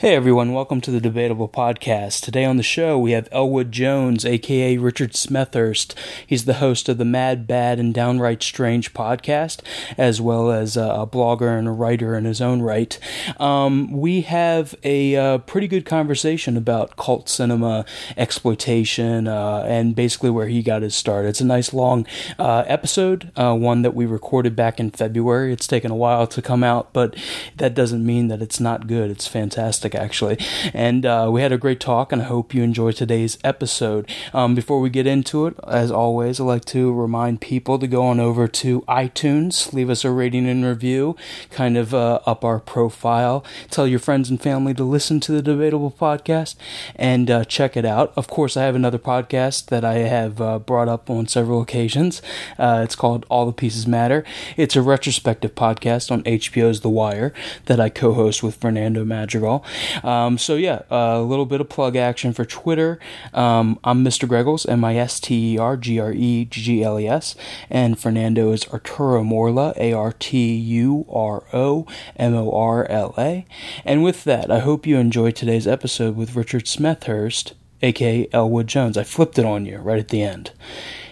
Hey everyone, welcome to the Debatable Podcast. Today on the show we have Elwood Jones, aka Richard Smethurst. He's the host of the Mad, Bad, and Downright Strange podcast, as well as a blogger and a writer in his own right. Um, we have a uh, pretty good conversation about cult cinema, exploitation, uh, and basically where he got his start. It's a nice long uh, episode, uh, one that we recorded back in February. It's taken a while to come out, but that doesn't mean that it's not good. It's fantastic fantastic, actually. And uh, we had a great talk, and I hope you enjoy today's episode. Um, before we get into it, as always, I'd like to remind people to go on over to iTunes, leave us a rating and review, kind of uh, up our profile. Tell your friends and family to listen to the Debatable podcast and uh, check it out. Of course, I have another podcast that I have uh, brought up on several occasions. Uh, it's called All the Pieces Matter. It's a retrospective podcast on HBO's The Wire that I co host with Fernando Madrigal. Um, so yeah, a little bit of plug action for Twitter. Um, I'm Mr. Greggles, M I S T E R G R E G G L E S, and Fernando is Arturo Morla, A R T U R O M O R L A. And with that, I hope you enjoyed today's episode with Richard Smethurst, aka Elwood Jones. I flipped it on you right at the end.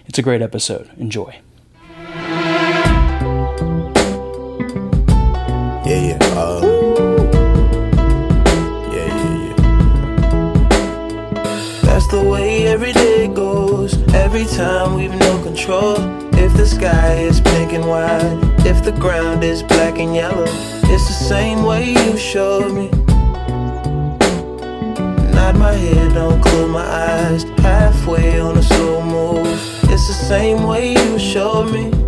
It's a great episode. Enjoy. Time we've no control. If the sky is pink and white, if the ground is black and yellow, it's the same way you showed me. Nod my head, don't close my eyes. Halfway on a slow move, it's the same way you showed me.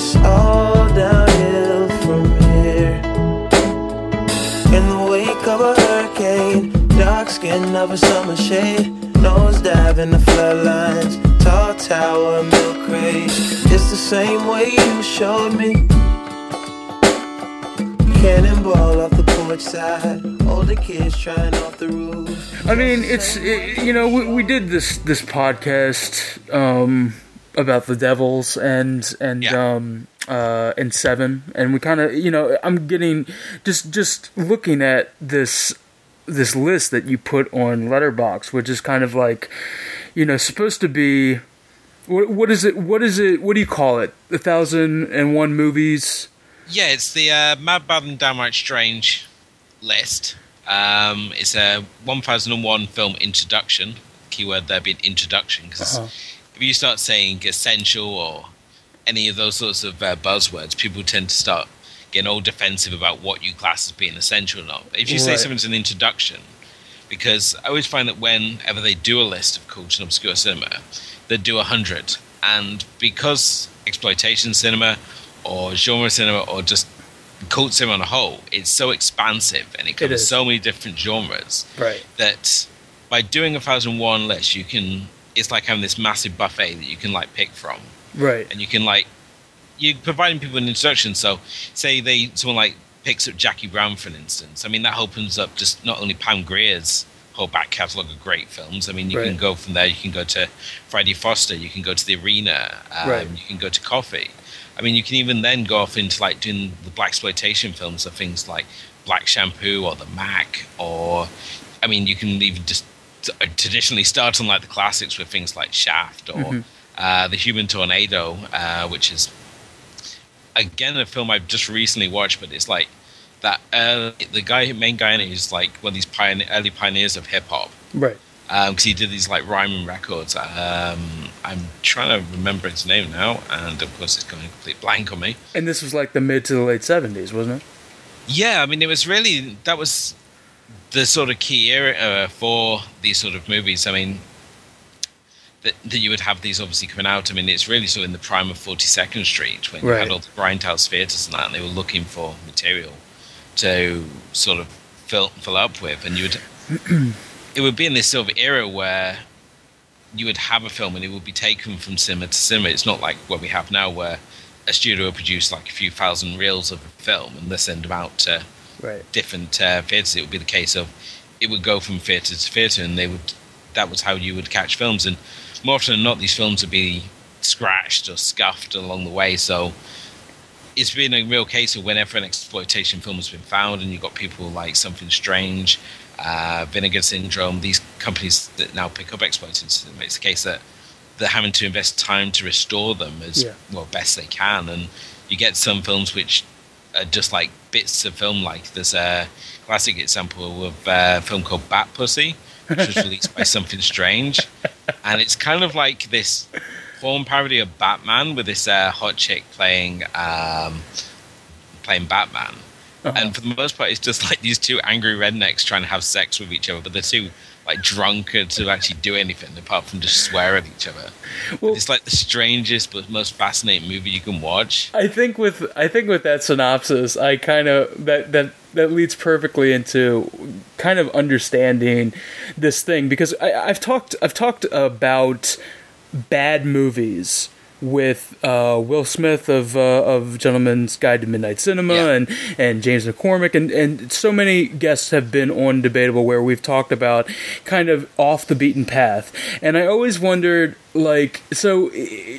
skin of a hurricane, dark skin summer shade. Nose dive in the floodlines. Tall tower, milk crate. It's the same way you showed me. Cannonball off the porch side. Older kids trying off the roof. I mean, it's it, you know we, we did this this podcast um, about the Devils and and yeah. um, uh, and Seven, and we kind of you know I'm getting just just looking at this this list that you put on Letterboxd, which is kind of like, you know, supposed to be. What, what is it? What is it? What do you call it? A thousand and one movies. Yeah, it's the uh, Mad Bad and Downright Strange list. Um, it's a 1001 film introduction. Keyword there being introduction because uh-huh. If you start saying essential or any of those sorts of uh, buzzwords, people tend to start getting all defensive about what you class as being essential or not. But if you right. say something's an introduction, because I always find that whenever they do a list of cult and obscure cinema, they do a hundred, and because exploitation cinema or genre cinema or just cult cinema on a whole, it's so expansive and it covers it so many different genres right. that by doing a thousand one list, you can. It's like having this massive buffet that you can like pick from, right? And you can like you're providing people an introduction. So, say they someone like picks up Jackie Brown, for instance. I mean, that opens up just not only Pam Grier's whole back catalogue of great films. I mean, you right. can go from there. You can go to Friday Foster. You can go to The Arena. Um, right. You can go to Coffy. I mean, you can even then go off into like doing the black exploitation films of things like Black Shampoo or The Mack or I mean, you can even just traditionally start on like the classics with things like Shaft or mm-hmm. uh, The Human Tornado, uh, which is again a film I've just recently watched, but it's like that uh, the guy, main guy in it, is like one of these pioneer, early pioneers of hip hop, right? Because um, he did these like rhyming records. Um, I'm trying to remember his name now, and of course it's going complete blank on me. And this was like the mid to the late '70s, wasn't it? Yeah, I mean, it was really that was the sort of key era uh, for these sort of movies. I mean, that, that you would have these obviously coming out. I mean, it's really sort of in the prime of 42nd Street when Right. you had all the grindhouse theatres and that, and they were looking for material to sort of fill fill up with, and you would it would be in this sort of era where you would have a film and it would be taken from cinema to cinema. It's not like what we have now, where a studio will produce like a few thousand reels of a film and they send them out to Right. different uh, theatres. It would be the case of it would go from theatre to theatre, and they would that was how you would catch films. And more often than not, these films would be scratched or scuffed along the way. So it's been a real case of whenever an exploitation film has been found, and you've got people like Something Strange, uh, Vinegar Syndrome, these companies that now pick up exploitation. It's the case that they're having to invest time to restore them as Yeah. well best they can, and you get some films which are just like bits of film. Like there's a classic example of a film called Bat Pussy, which was released by Something Strange, and it's kind of like this porn parody of Batman with this uh, hot chick playing um, playing Batman. Uh-huh. And for the most part, it's just like these two angry rednecks trying to have sex with each other, but they're too like drunk to actually do anything apart from just swear at each other. Well- it's like the strangest but most fascinating movie you can watch. I think with I think with that synopsis, I kind of that that that leads perfectly into kind of understanding this thing because I, I've talked I've talked about bad movies with uh, Will Smith of uh, of Gentleman's Guide to Midnight Cinema Yeah. and and James McCormick and and so many guests have been on Debatable where we've talked about kind of off the beaten path, and I always wondered like so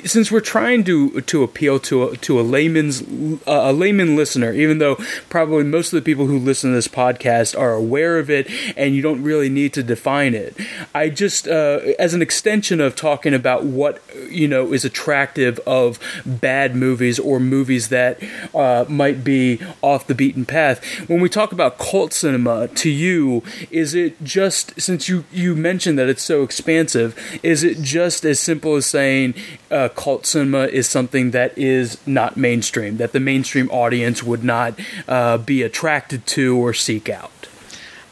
since we're trying to to appeal to a, to a layman's uh, a layman listener even though probably most of the people who listen to this podcast are aware of it and you don't really need to define it i just uh, as an extension of talking about what you know is attractive of bad movies or movies that uh, might be off the beaten path when we talk about cult cinema to you is it just since you you mentioned that it's so expansive is it just as simple as saying uh, cult cinema is something that is not mainstream that the mainstream audience would not uh, be attracted to or seek out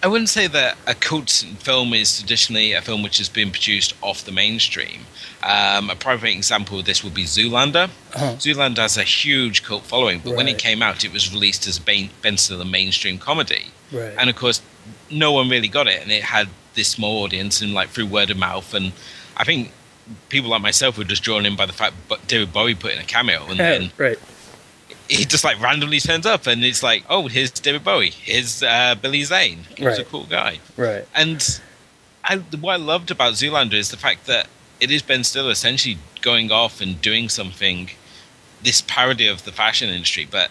I wouldn't say that a cult film is traditionally a film which has been produced off the mainstream. Um, a prime example of this would be Zoolander. Zoolander has a huge cult following, but when it came out, it was released as a Ben, ben Stiller mainstream comedy. Right. And of course, no one really got it, and it had this small audience, and like through word of mouth. And I think people like myself were just drawn in by the fact that David Bowie put in a cameo, and then right. he just like randomly turns up, and it's like, oh, here's David Bowie, here's uh, Billy Zane, who's a cool guy. right. And I, what I loved about Zoolander is the fact that it is Ben Stiller essentially going off and doing something, this parody of the fashion industry, but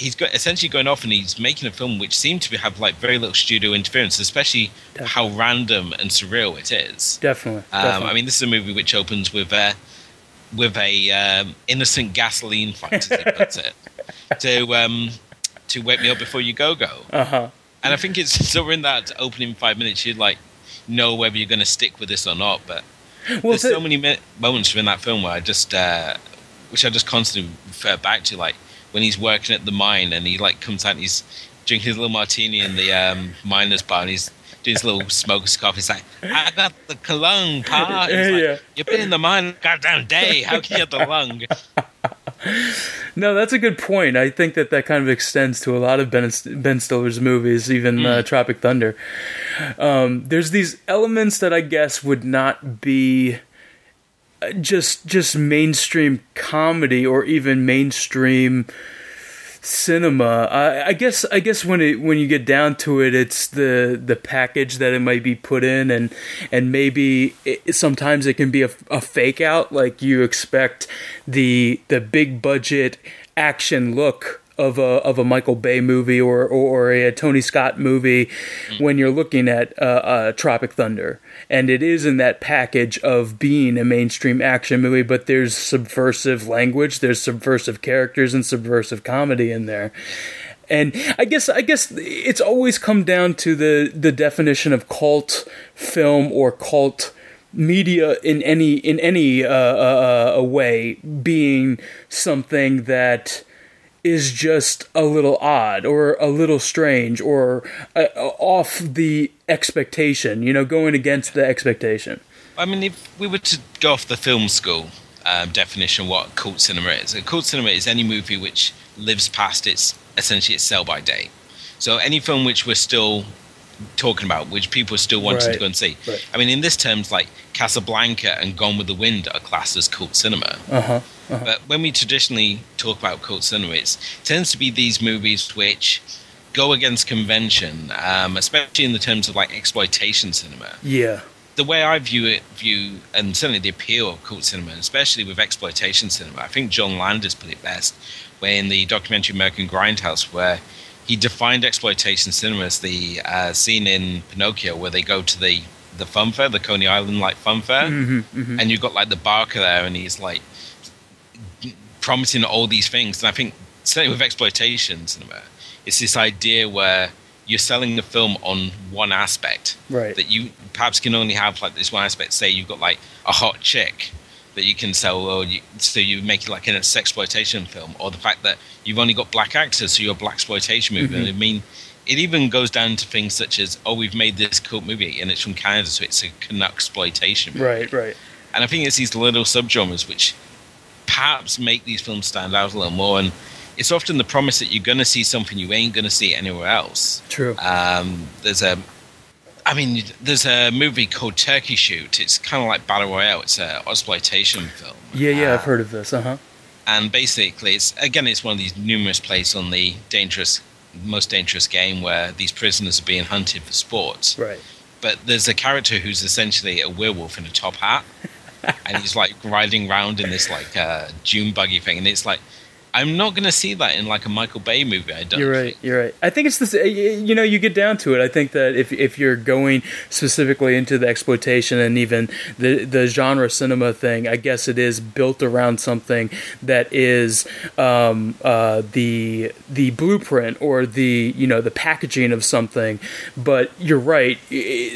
he's got essentially going off and he's making a film which seemed to have like very little studio interference, especially how random and surreal it is. definitely, Um, definitely. I mean, this is a movie which opens with a with a um, innocent gasoline fight, as puts it, to um, to wake me up before you go go. uh-huh And I think it's so in that opening five minutes, you'd like know whether you're going to stick with this or not. But well there's th- so many mi- moments in that film where I just, uh, which I just constantly refer back to, like when he's working at the mine and he like comes out and he's drinking his little martini in the um, miner's bar and he's doing his little smoker's coffee. He's like, I got the cologne, pa. He's like, Yeah. You've been in the mine a goddamn day. How can you get the lung? No, that's a good point. I think that that kind of extends to a lot of Ben, ben Stiller's movies, even uh, Tropic Thunder. Um, there's these elements that I guess would not be uh, just just mainstream comedy or even mainstream cinema. I, I guess I guess when it when you get down to it, it's the the package that it might be put in, and and maybe it, sometimes it can be a, a fake out. Like you expect the the big budget action look of a of a Michael Bay movie or or, a Tony Scott movie when you're looking at uh, uh, Tropic Thunder, and it is in that package of being a mainstream action movie, but there's subversive language, there's subversive characters, and subversive comedy in there. And I guess I guess it's always come down to the the definition of cult film or cult media in any in any uh, uh, uh, way being something that is just a little odd or a little strange or uh, off the expectation, you know, going against the expectation. I mean, if we were to go off the film school um, definition what cult cinema is, a cult cinema is any movie which lives past its essentially its sell by date. So any film which we're still talking about, which people are still wanting Right. to go and see. Right. I mean, in this terms, like Casablanca and Gone with the Wind are classed as cult cinema. Uh huh. But when we traditionally talk about cult cinema, it tends to be these movies which go against convention, um, especially in the terms of like exploitation cinema. Yeah. The way I view it, view and certainly the appeal of cult cinema, especially with exploitation cinema, I think John Landis put it best, where in the documentary American Grindhouse, where he defined exploitation cinema as the uh, scene in Pinocchio where they go to the the fun fair, the Coney Island like fun fair, Mm-hmm, and you've got like the barker there, and he's like promising all these things. And I think certainly with exploitation cinema, it's this idea where you're selling the film on one aspect Right. that you perhaps can only have like this one aspect. Say you've got like a hot chick that you can sell, or you, so you make it like in a sex exploitation film, or the fact that you've only got black actors, so you're a black exploitation movie. Mm-hmm. I mean, it even goes down to things such as, oh, we've made this cult movie and it's from Canada, so it's a Canuck exploitation movie. Right. Right. And I think it's these little subgenres which perhaps make these films stand out a little more. And it's often the promise that you're going to see something you ain't going to see anywhere else. True. Um, there's a, I mean, there's a movie called Turkey Shoot. It's kind of like Battle Royale. It's a exploitation film. yeah. Yeah. I've Uh, heard of this. Uh huh. and basically it's again it's one of these numerous plays on the dangerous most dangerous game where these prisoners are being hunted for sports Right. but there's a character who's essentially a werewolf in a top hat and he's like riding around in this like uh, dune buggy thing and it's like i'm not going to see that in like a michael bay movie i don't You're right. think. You're right. I think it's this. You know, you get down to it. I think that if if you're going specifically into the exploitation and even the the genre cinema thing, I guess it is built around something that is um, uh, the the blueprint or the you know the packaging of something. But you're right.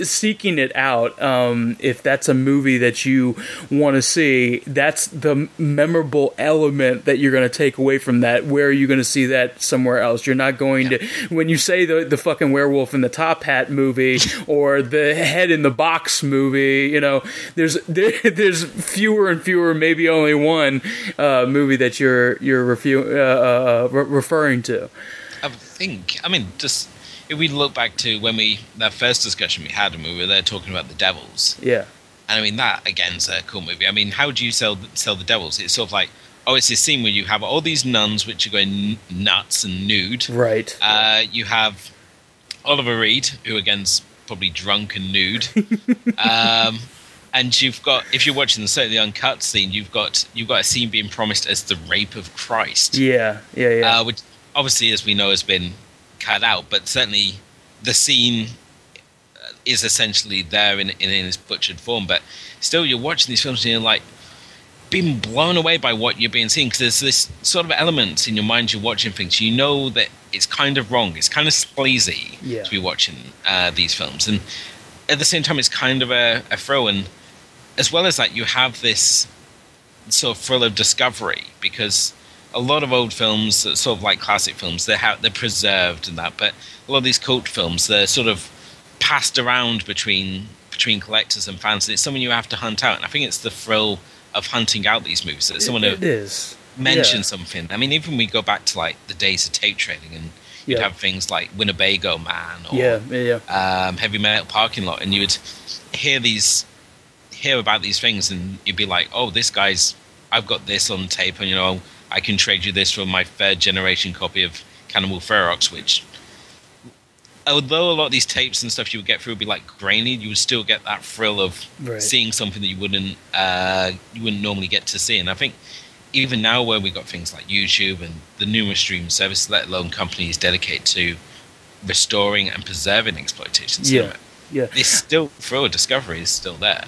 Seeking it out, um, if that's a movie that you want to see, that's the memorable element that you're going to take away from that. Where are you going to see that somewhere else? You're not going to when you say the the fucking werewolf in the top hat movie or the head in the box movie. You know, there's there, there's fewer and fewer, maybe only one uh, movie that you're you're refu- uh, uh, re- referring to. i think i mean just if we look back to when we that first discussion we had and we were there talking about the devils Yeah, And I mean that again's a cool movie. I mean, how do you sell sell the devils? It's sort of like oh, it's this scene where you have all these nuns which are going nuts and nude. right. Uh, you have Oliver Reed, who again's probably drunk and nude. um, and you've got if you're watching the certainly uncut scene, you've got you've got a scene being promised as the rape of Christ yeah, yeah, yeah. uh, which obviously, as we know, has been cut out. But certainly, the scene uh, is essentially there in, in, in its butchered form. But still, you're watching these films and you're like being blown away by what you're being seen because there's this sort of element in your mind you're watching things. You know that it's kind of wrong. It's kind of sleazy Yeah. to be watching uh, these films, and at the same time, it's kind of a, a throw. And as well as that, you have this sort of thrill of discovery because a lot of old films, sort of like classic films, they're ha- they're preserved and that, but a lot of these cult films, they're sort of passed around between between collectors and fans. And it's something you have to hunt out, and I think it's the thrill of hunting out these movies that someone it is. mention Yeah. something. I mean, even we go back to like the days of tape trading, and you'd Yeah. have things like Winnebago Man or yeah, yeah. um, heavy metal parking lot, and you would hear these, hear about these things, and you'd be like, "Oh, this guy's, I've got this on tape, and you know, I can trade you this for my third generation copy of Cannibal Ferox." Which, although a lot of these tapes and stuff you would get through would be like grainy, you would still get that thrill of Right. seeing something that you wouldn't, uh, you wouldn't normally get to see. And I think even now, where we've got things like YouTube and the numerous streaming services, let alone companies dedicated to restoring and preserving exploitation Yeah. Yeah. this still thrill of discovery is still there.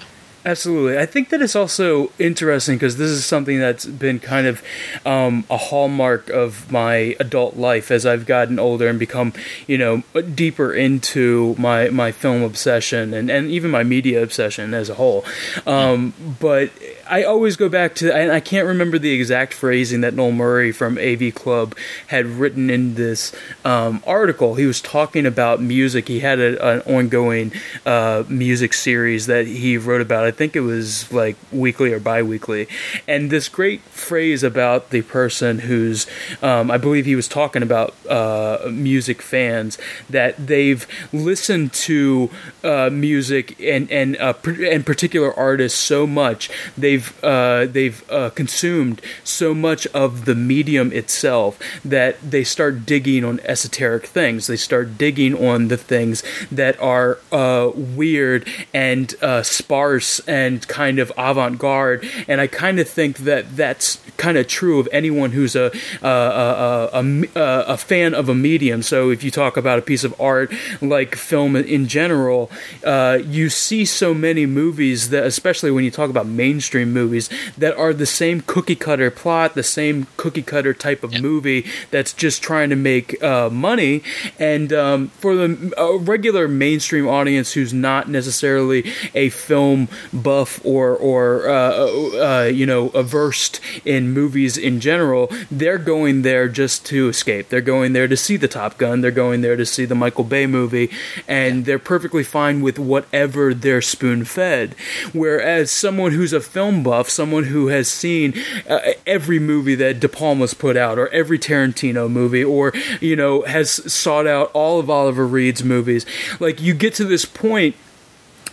Absolutely. I think that it's also interesting because this is something that's been kind of um, a hallmark of my adult life as I've gotten older and become, you know, deeper into my, my film obsession and, and even my media obsession as a whole. Um, but I always go back to, and I can't remember the exact phrasing that Noel Murray from AV Club had written in this um, article. He was talking about music. He had a, an ongoing uh, music series that he wrote about. I think it was like weekly or bi weekly. And this great phrase about the person who's, um, I believe he was talking about uh, music fans, that they've listened to uh, music and, and, uh, and particular artists so much. They've they've uh, they've uh, consumed so much of the medium itself that they start digging on esoteric things. They start digging on the things that are uh, weird and uh, sparse and kind of avant-garde. And I kind of think that that's kind of true of anyone who's a a, a, a, a fan of a medium. So if you talk about a piece of art like film in general, uh, you see so many movies that, especially when you talk about mainstream movies that are the same cookie cutter plot, the same cookie cutter type of movie that's just trying to make uh, money. And um, for the regular mainstream audience who's not necessarily a film buff or or uh, uh, you know averse in movies in general, they're going there just to escape. They're going there to see the Top Gun. They're going there to see the Michael Bay movie, and they're perfectly fine with whatever they're spoon fed. Whereas someone who's a film buff, someone who has seen uh, every movie that De Palma's put out, or every Tarantino movie, or you know has sought out all of Oliver Reed's movies. Like you get to this point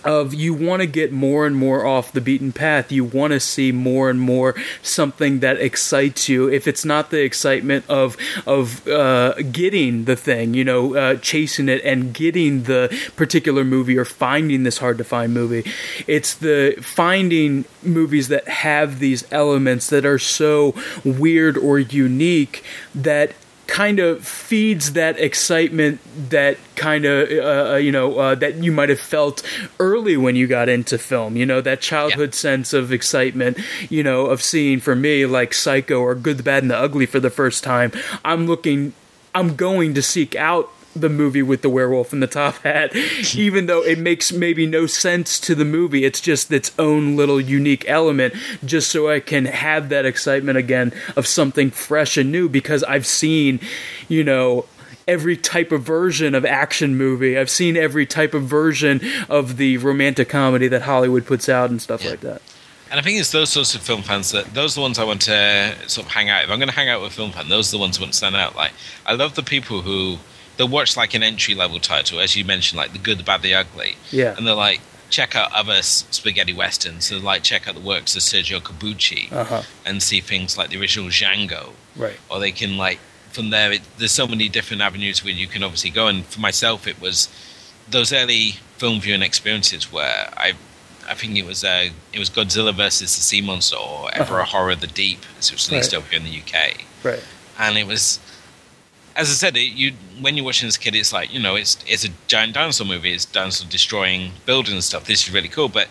of you want to get more and more off the beaten path. You want to see more and more something that excites you. If it's not the excitement of of uh, getting the thing, you know, uh, chasing it and getting the particular movie or finding this hard to find movie, it's the finding movies that have these elements that are so weird or unique that kind of feeds that excitement that kind of uh, uh, you know uh, that you might have felt early when you got into film you know that childhood yeah. sense of excitement you know of seeing for me like psycho or good the bad and the ugly for the first time i'm looking i'm going to seek out the movie with the werewolf in the top hat, even though it makes maybe no sense to the movie. It's just its own little unique element, just so I can have that excitement again of something fresh and new because I've seen, you know, every type of version of action movie. I've seen every type of version of the romantic comedy that Hollywood puts out and stuff yeah. like that. And I think it's those sorts of film fans that those are the ones I want to sort of hang out. If I'm going to hang out with a film fan, those are the ones who want to stand out. Like I love the people who they'll watch like an entry level title, as you mentioned, like the good, the bad, the ugly. Yeah. And they're like, check out other spaghetti westerns. So like check out the works of Sergio Corbucci uh-huh. and see things like the original Django. Right. Or they can like from there. It, there's so many different avenues where you can obviously go. And for myself, it was those early film viewing experiences where I. I think it was uh, it was Godzilla versus the Sea Monster or Ever uh-huh. a Horror of the Deep, as it was released right. over here in the UK. Right. And it was as I said, it, you when you're watching this kid, it's like you know, it's it's a giant dinosaur movie. It's dinosaur destroying buildings and stuff. This is really cool, but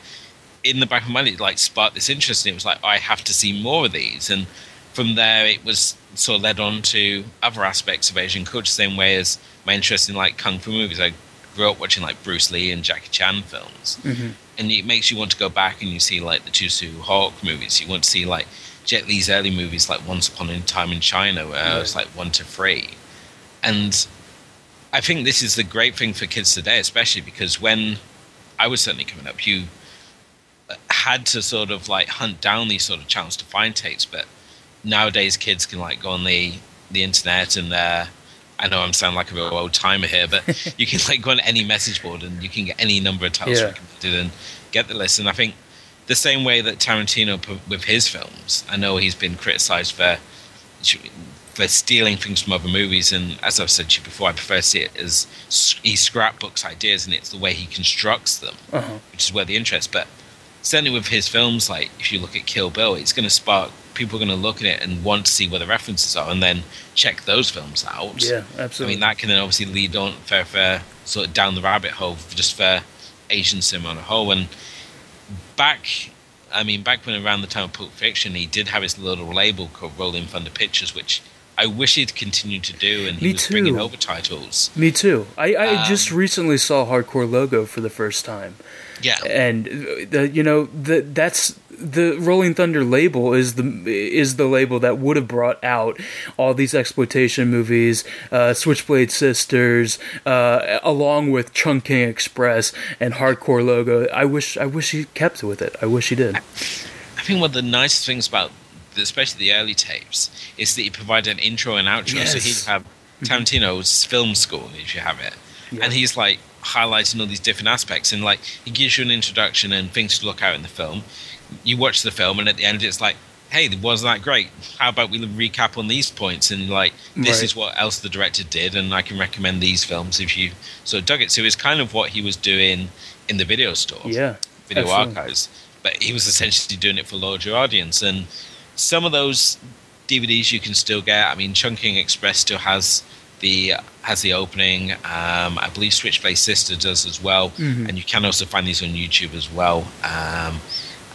in the back of my mind, it like sparked this interest, and it was like I have to see more of these. And from there, it was sort of led on to other aspects of Asian culture, same way as my interest in like kung fu movies. I grew up watching like Bruce Lee and Jackie Chan films, mm-hmm. and it makes you want to go back and you see like the Siu Hawk movies. You want to see like Jet Li's early movies, like Once Upon a Time in China, where right. it was like one to three and I think this is the great thing for kids today, especially because when I was certainly coming up, you had to sort of like hunt down these sort of channels to find tapes. But nowadays, kids can like go on the the internet and uh, I know I'm sounding like a real old timer here, but you can like go on any message board and you can get any number of titles yeah. recommended and get the list. And I think the same way that Tarantino with his films, I know he's been criticized for for stealing things from other movies. And as I've said to you before, I prefer to see it as he scrapbooks ideas, and it's the way he constructs them, uh-huh. which is where the interest. But certainly with his films, like if you look at Kill Bill, it's going to spark people are going to look at it and want to see where the references are, and then check those films out. Yeah, absolutely. I mean, that can then obviously lead on fair, fair sort of down the rabbit hole for just for Asian cinema on a whole. And back I mean, back when around the time of Pulp Fiction, he did have his little label called Rolling Thunder Pictures, which I wish he'd continued to do, and he Me was too. bringing over titles. Me too. I, I um, just recently saw Hardcore Logo for the first time. Yeah, and the, you know the, that's the Rolling Thunder label is the is the label that would have brought out all these exploitation movies, uh, Switchblade Sisters, uh, along with Chungking Express and Hardcore Logo. I wish I wish he kept with it. I wish he did. I think one of the nicest things about especially the early tapes is that he provided an intro and outro, yes. so he'd have mm-hmm. Tarantino's film school if you have it, yeah. and he's like highlighting all these different aspects. And like he gives you an introduction and things to look out in the film. You watch the film and at the end it's like hey wasn't that great? How about we recap on these points? And like this right. is what else the director did and i can recommend these films if you sort of dug it. So it's kind of what he was doing in the video store. Yeah video absolutely. archives. But he was essentially doing it for larger audience. And some of those dvds you can still get i mean Chungking express still has the has the opening. Um, I believe Switchblade Sister does as well, mm-hmm. and you can also find these on YouTube as well. Um,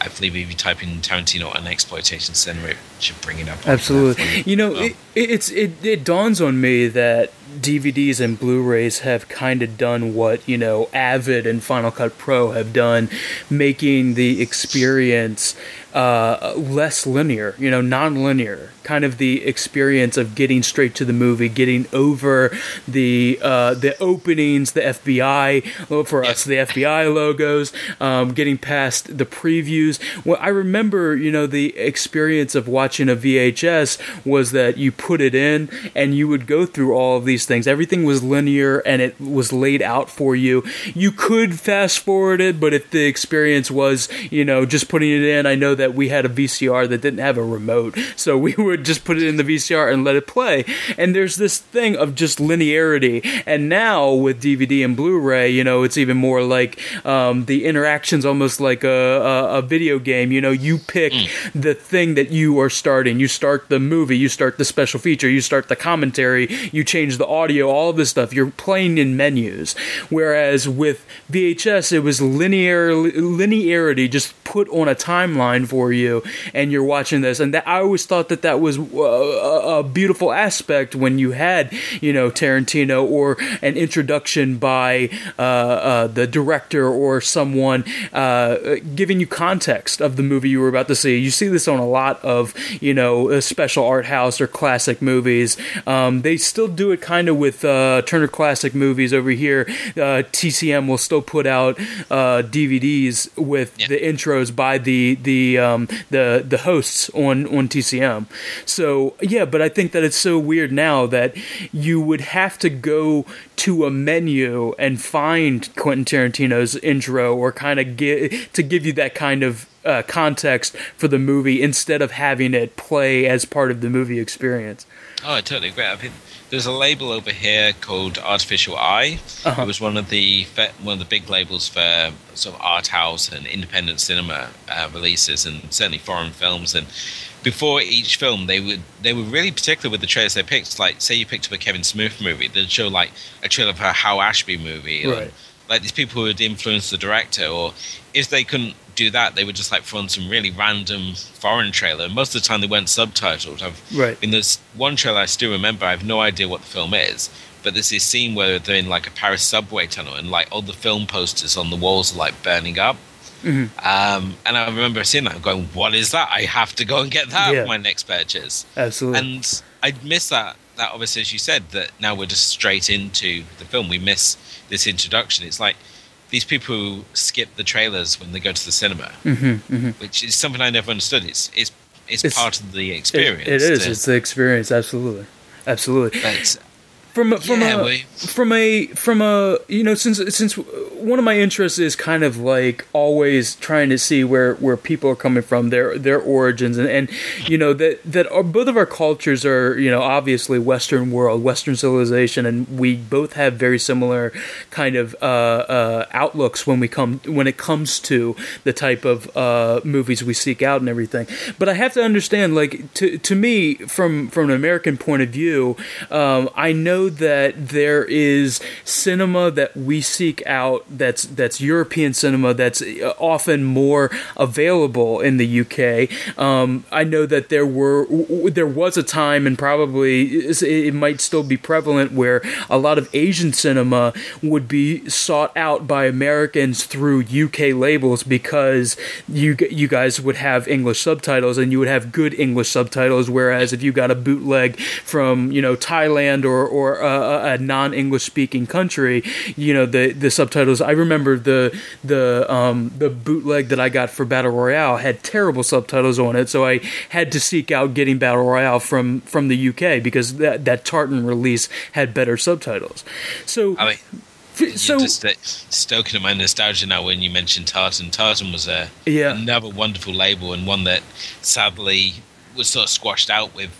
I believe if you type in Tarantino and exploitation cinema, it should bring it up. Absolutely. You know, well. it, it's it, it dawns on me that DVDs and Blu-rays have kind of done what you know Avid and Final Cut Pro have done, making the experience uh, less linear, you know, non-linear, kind of the experience of getting straight to the movie, getting over the uh, the openings, the FBI for us, the FBI logos, um, getting past the previews. Well, I remember, you know, the experience of watching a VHS was that you put it in and you would go through all of these things. Everything was linear and it was laid out for you. You could fast forward it, but if the experience was, you know, just putting it in, I know that we had a VCR that didn't have a remote, so we would just put it in the VCR and let it play. And there's this thing of just linearity. And now with DVD and Blu-ray, you know, it's even more like um, the interactions almost like a, a, a, video game. You know, you pick mm. the thing that you are starting. You start the movie, you start the special feature, you start the commentary, you change the audio, all of this stuff. You're playing in menus. Whereas with VHS, it was linear linearity just put on a timeline for you, and you're watching this. And that I always thought that that was a, a beautiful aspect when you had, you know, Tarantino or an introduction by uh, uh, the director or someone uh, giving you context of the movie you were about to see. You see this on a lot of, you know, special art house or classic movies. Um, they still do it kind of with uh, Turner Classic Movies over here. Uh, TCM will still put out uh, DVDs with yeah. the intros by the the um, the the hosts on on TCM. So yeah, but I think that it's so weird now that you would have to go to a menu and find Quentin Tarantino's intro or kind of get to give you that kind of uh, context for the movie instead of having it play as part of the movie experience. Oh, I totally agree. I mean, there's a label over here called Artificial Eye. Uh-huh. It was one of the one of the big labels for sort of art house and independent cinema uh, releases, and certainly foreign films. And before each film, they would they were really particular with the trailers they picked. Like, say you picked up a Kevin Smith movie, they'd show like a trailer for a Hal Ashby movie, right. like these people who would influence the director, or if they couldn't do that, they would just like throw on some really random foreign trailer. Most of the time, they weren't subtitled. I've, right. In this one trailer, I still remember. I have no idea what the film is, but there's this scene where they're in like a Paris subway tunnel, and like all the film posters on the walls are like burning up. Mm-hmm. Um, and I remember seeing that, going, "What is that? I have to go and get that yeah. for my next purchase." Absolutely. And I miss that. That obviously, as you said, that now we're just straight into the film. We miss this introduction. It's like these people who skip the trailers when they go to the cinema, mm-hmm, mm-hmm. which is something I never understood. It's it's it's, it's part of the experience. it, it is. To, it's the experience. Absolutely, absolutely. But from from yeah, a, from a from a you know since since one of my interests is kind of like always trying to see where where people are coming from their their origins and, and you know that that our, both of our cultures are you know obviously Western world Western civilization and we both have very similar kind of uh, uh, outlooks when we come when it comes to the type of uh, movies we seek out and everything. But I have to understand like to to me from from an American point of view um, I know that there is cinema that we seek out that's that's European cinema that's uh, often more available in the UK. Um, I know that there were there was a time, and probably it might still be prevalent, where a lot of Asian cinema would be sought out by Americans through UK labels because you you guys would have English subtitles and you would have good English subtitles. Whereas if you got a bootleg from you know Thailand or or a, a non English speaking country, you know the the subtitles. I remember the the um, the bootleg that I got for Battle Royale had terrible subtitles on it, so I had to seek out getting Battle Royale from from the UK because that that Tartan release had better subtitles. So. I mean, so just uh, stoking my nostalgia now when you mentioned Tartan. Tartan was a yeah. another wonderful label and one that sadly was sort of squashed out with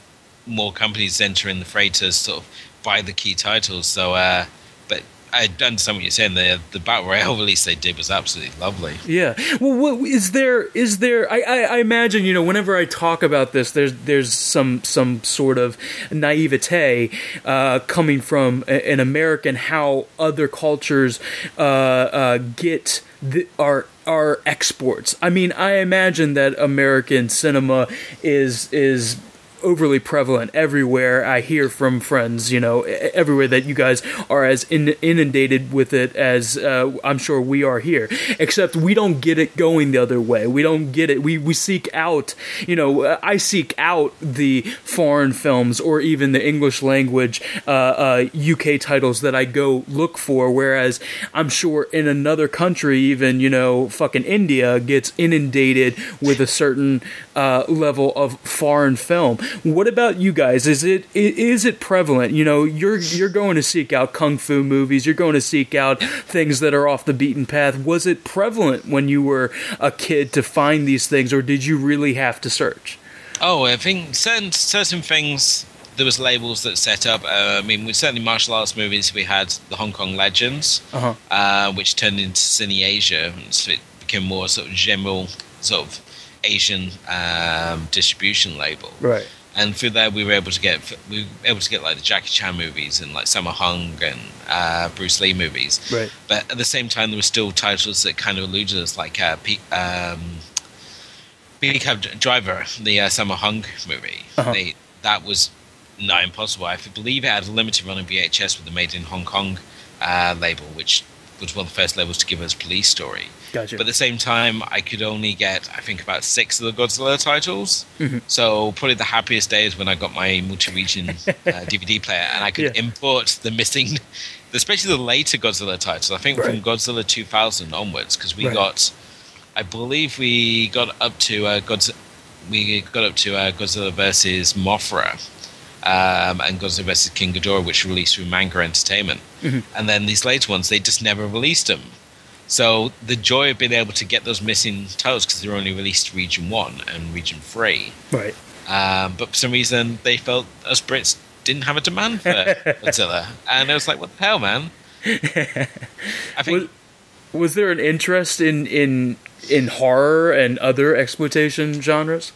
more companies entering the fray to sort of buy the key titles. So, uh, but I understand what you're saying. The the battle royale release they did was absolutely lovely. Yeah. Well, what, is there? Is there? I, I, I, imagine you know whenever I talk about this, there's there's some some sort of naivete uh, coming from an American how other cultures uh, uh, get the, our our exports. I mean, I imagine that American cinema is is overly prevalent everywhere. I hear from friends, you know, everywhere that you guys are as in, inundated with it as uh, I'm sure we are here. Except we don't get it going the other way. We don't get it. We we seek out, you know, I seek out the foreign films or even the English language uh, uh, UK titles that I go look for. Whereas I'm sure in another country, even you know, fucking India gets inundated with a certain uh, level of foreign film. What about you guys? Is it is it prevalent? You know, you're you're going to seek out kung fu movies. You're going to seek out things that are off the beaten path. Was it prevalent when you were a kid to find these things, or did you really have to search? Oh, I think certain certain things there was labels that set up. Uh, I mean, with certainly martial arts movies, we had the Hong Kong Legends, uh-huh. uh, which turned into Cine Asia, so it became more sort of general sort of Asian um, distribution label. Right and through there we were able to get we were able to get like the Jackie Chan movies and like Sammo Hung and uh, Bruce Lee movies. Right. But at the same time, there were still titles that kind of eluded us, like uh, P- um, Cab Driver, the uh, Sammo Hung movie. Uh-huh. They, that was not impossible. I believe it had a limited run on VHS with the Made in Hong Kong uh, label, which was one of the first labels to give us Police Story. Gotcha. But at the same time, I could only get, I think, about six of the Godzilla titles. Mm-hmm. So probably the happiest days when I got my multi-region uh, DVD player and I could yeah. import the missing, especially the later Godzilla titles. I think right. from Godzilla 2000 onwards, because we right. got, I believe we got up to uh, Godzilla, we got up to uh, Godzilla versus Mothra. Um, and Godzilla vs. King Ghidorah, which released through Manga Entertainment. Mm-hmm. And then these later ones, they just never released them. So the joy of being able to get those missing titles because they're only released region one and region three. Right. Um, but for some reason they felt us Brits didn't have a demand for Godzilla, and I was like, "What the hell, man?" I think. Was, was there an interest in in in horror and other exploitation genres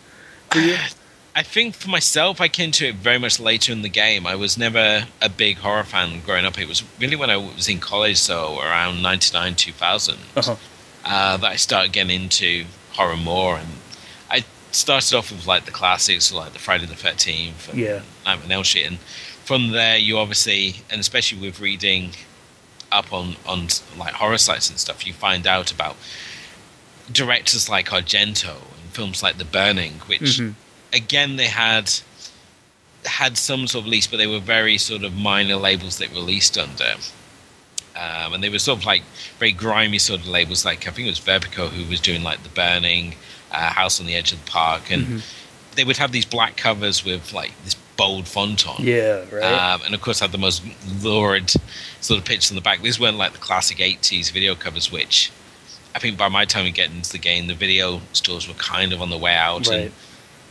for you? I think for myself, I came to it very much later in the game. I was never a big horror fan growing up. It was really when I was in college, so around 99, 2000, uh-huh. uh, that I started getting into horror more. And I started off with like the classics, like the Friday the 13th and yeah. Nightmare on Elm Street. And from there, you obviously, and especially with reading up on, on like horror sites and stuff, you find out about directors like Argento and films like The Burning, which. Mm-hmm again, they had had some sort of lease, but they were very sort of minor labels they released under. Um, and they were sort of like very grimy sort of labels, like I think it was Vipco who was doing like The Burning, uh, House on the Edge of the Park, and mm-hmm. they would have these black covers with like this bold font on. Yeah, right. Um, and of course, had the most lurid sort of pictures on the back. These weren't like the classic 80s video covers, which I think by my time we get into the game, the video stores were kind of on the way out. Right. And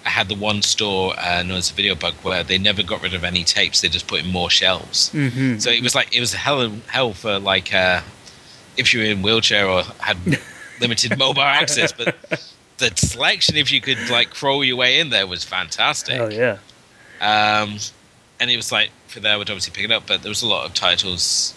had the one store uh, known as a video bug where they never got rid of any tapes; they just put in more shelves. Mm-hmm. So it was like it was hell hell for like uh, if you were in wheelchair or had limited mobile access. But the selection, if you could like crawl your way in there, was fantastic. Oh yeah. Um, and it was like for there, I would obviously pick it up, but there was a lot of titles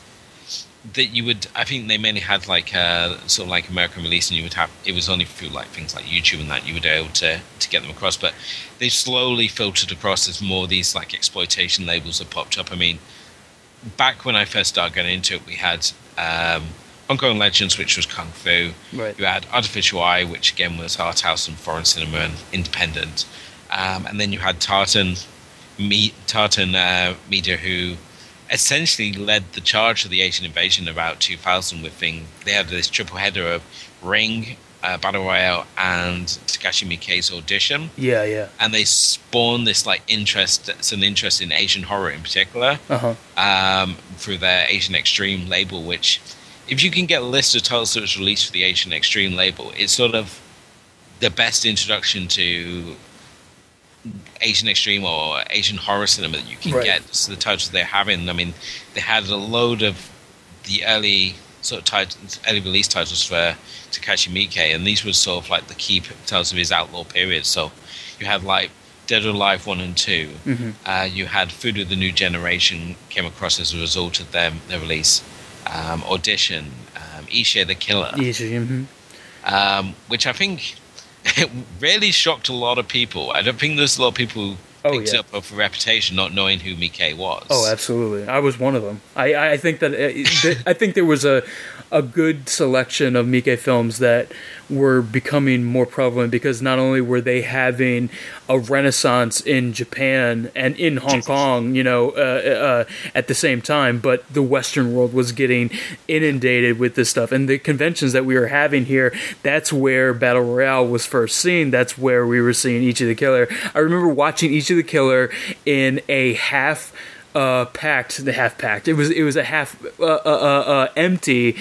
that you would. I think they mainly had like a uh, sort of like American release, and you would have. It was only through like things like YouTube and that you would be able to to get them across. But they slowly filtered across as more of these like exploitation labels have popped up. I mean, back when I first started getting into it, we had. Um, Hong Kong Legends, which was Kung Fu. Right. You had Artificial Eye, which again was art house and foreign cinema and independent. Um, and then you had Tartan, Me- Tartan uh, Media, who essentially led the charge of the Asian invasion about 2000 with thing. They had this triple header of Ring, uh, Battle Royale, and Takashi Miike's audition. Yeah, yeah. And they spawned this like interest, some interest in Asian horror in particular, Uh-huh. um, through their Asian Extreme label. Which, if you can get a list of titles that was released for the Asian Extreme label, it's sort of the best introduction to Asian extreme or Asian horror cinema that you can Right. get. So the titles they're having, I mean, they had a load of the early sort of titles, early release titles for Takashi Miike, and these were sort of like the key titles of his outlaw period. So you had like Dead or Alive one and 2 Mm-hmm. Uh, you had Fudoh the New Generation came across as a result of them their release. Um, Audition, um, Ichi the Killer Easy. mhm. um, which I think it really shocked a lot of people. I don't think there's a lot of people who Oh, picked yeah. up of a reputation not knowing who Miike was. Oh, absolutely. I was one of them. I, I think that uh, I think there was a a good selection of Miike films that were becoming more prevalent because not only were they having a renaissance in Japan and in Hong Kong, you know, uh, uh, at the same time, but the Western world was getting inundated with this stuff. And the conventions that we were having here, that's where Battle Royale was first seen. That's where we were seeing Ichi the Killer. I remember watching Ichi the Killer in a half uh, packed, the half packed. It was it was a half uh, uh, uh, uh, empty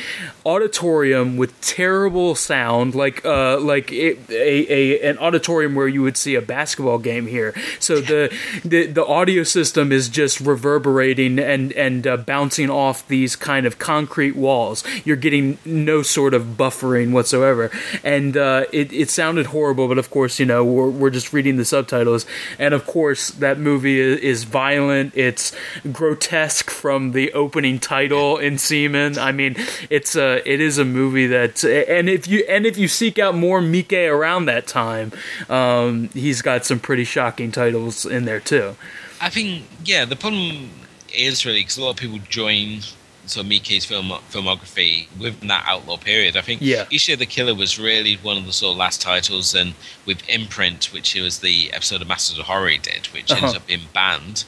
auditorium with terrible sound, like uh, like it, a, a an auditorium where you would see a basketball game here. So the the, the audio system is just reverberating and and bouncing off these kind of concrete walls. You're getting no sort of buffering whatsoever, and it it sounded horrible. But of course, you know we're we're just reading the subtitles, and of course that movie is, is violent. It's grotesque from the opening title in semen. I mean, it's a it is a movie that, and if you and if you seek out more Miike around that time, um, he's got some pretty shocking titles in there too. I think yeah. The problem is really because a lot of people join sort of Miike's film filmography within that outlaw period. I think Yeah. Ichi the Killer was really one of the sort of last titles, and with Imprint, which was the episode of Masters of Horror he did, which Uh-huh. ends up being banned,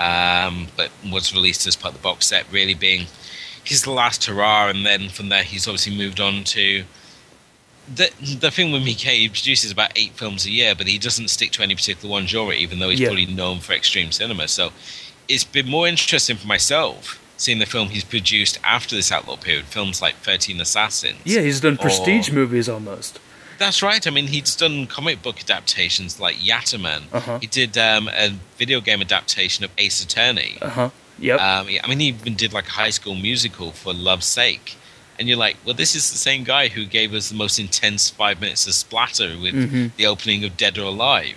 um, but was released as part of the box set, really being his last hurrah. And then from there, he's obviously moved on to. The, the thing with Miike, he produces about eight films a year, but he doesn't stick to any particular one genre, even though he's Yeah. probably known for extreme cinema. So it's been more interesting for myself seeing the film he's produced after this outlaw period, films like 13 Assassins. Yeah, he's done or- prestige movies almost. That's right. I mean, he's done comic book adaptations like Yatterman. Uh-huh. He did um, a video game adaptation of Ace Attorney. Uh huh. Yep. Um, I mean, he even did like a high school musical for Love's Sake. And you're like, well, this is the same guy who gave us the most intense five minutes of splatter with Mm-hmm. the opening of Dead or Alive.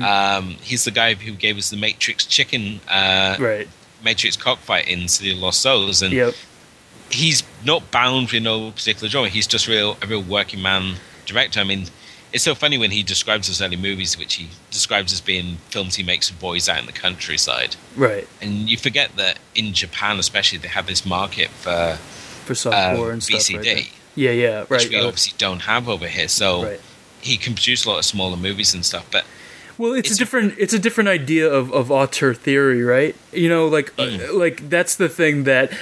Um, he's the guy who gave us the Matrix chicken, uh, right. Matrix cockfight in City of Lost Souls. And Yep. he's not bound with no particular genre. He's just real a real working man director. I mean, it's so funny when he describes his early movies, which he describes as being films he makes of boys out in the countryside. Right. And you forget that in Japan, especially, they have this market for For softcore uh, and stuff. Right BCD, there. yeah. Yeah. Right. which we uh, obviously don't have over here. So right. he can produce a lot of smaller movies and stuff. But Well, it's, It's- a different it's a different idea of of auteur theory, right? You know, like uh, like that's the thing that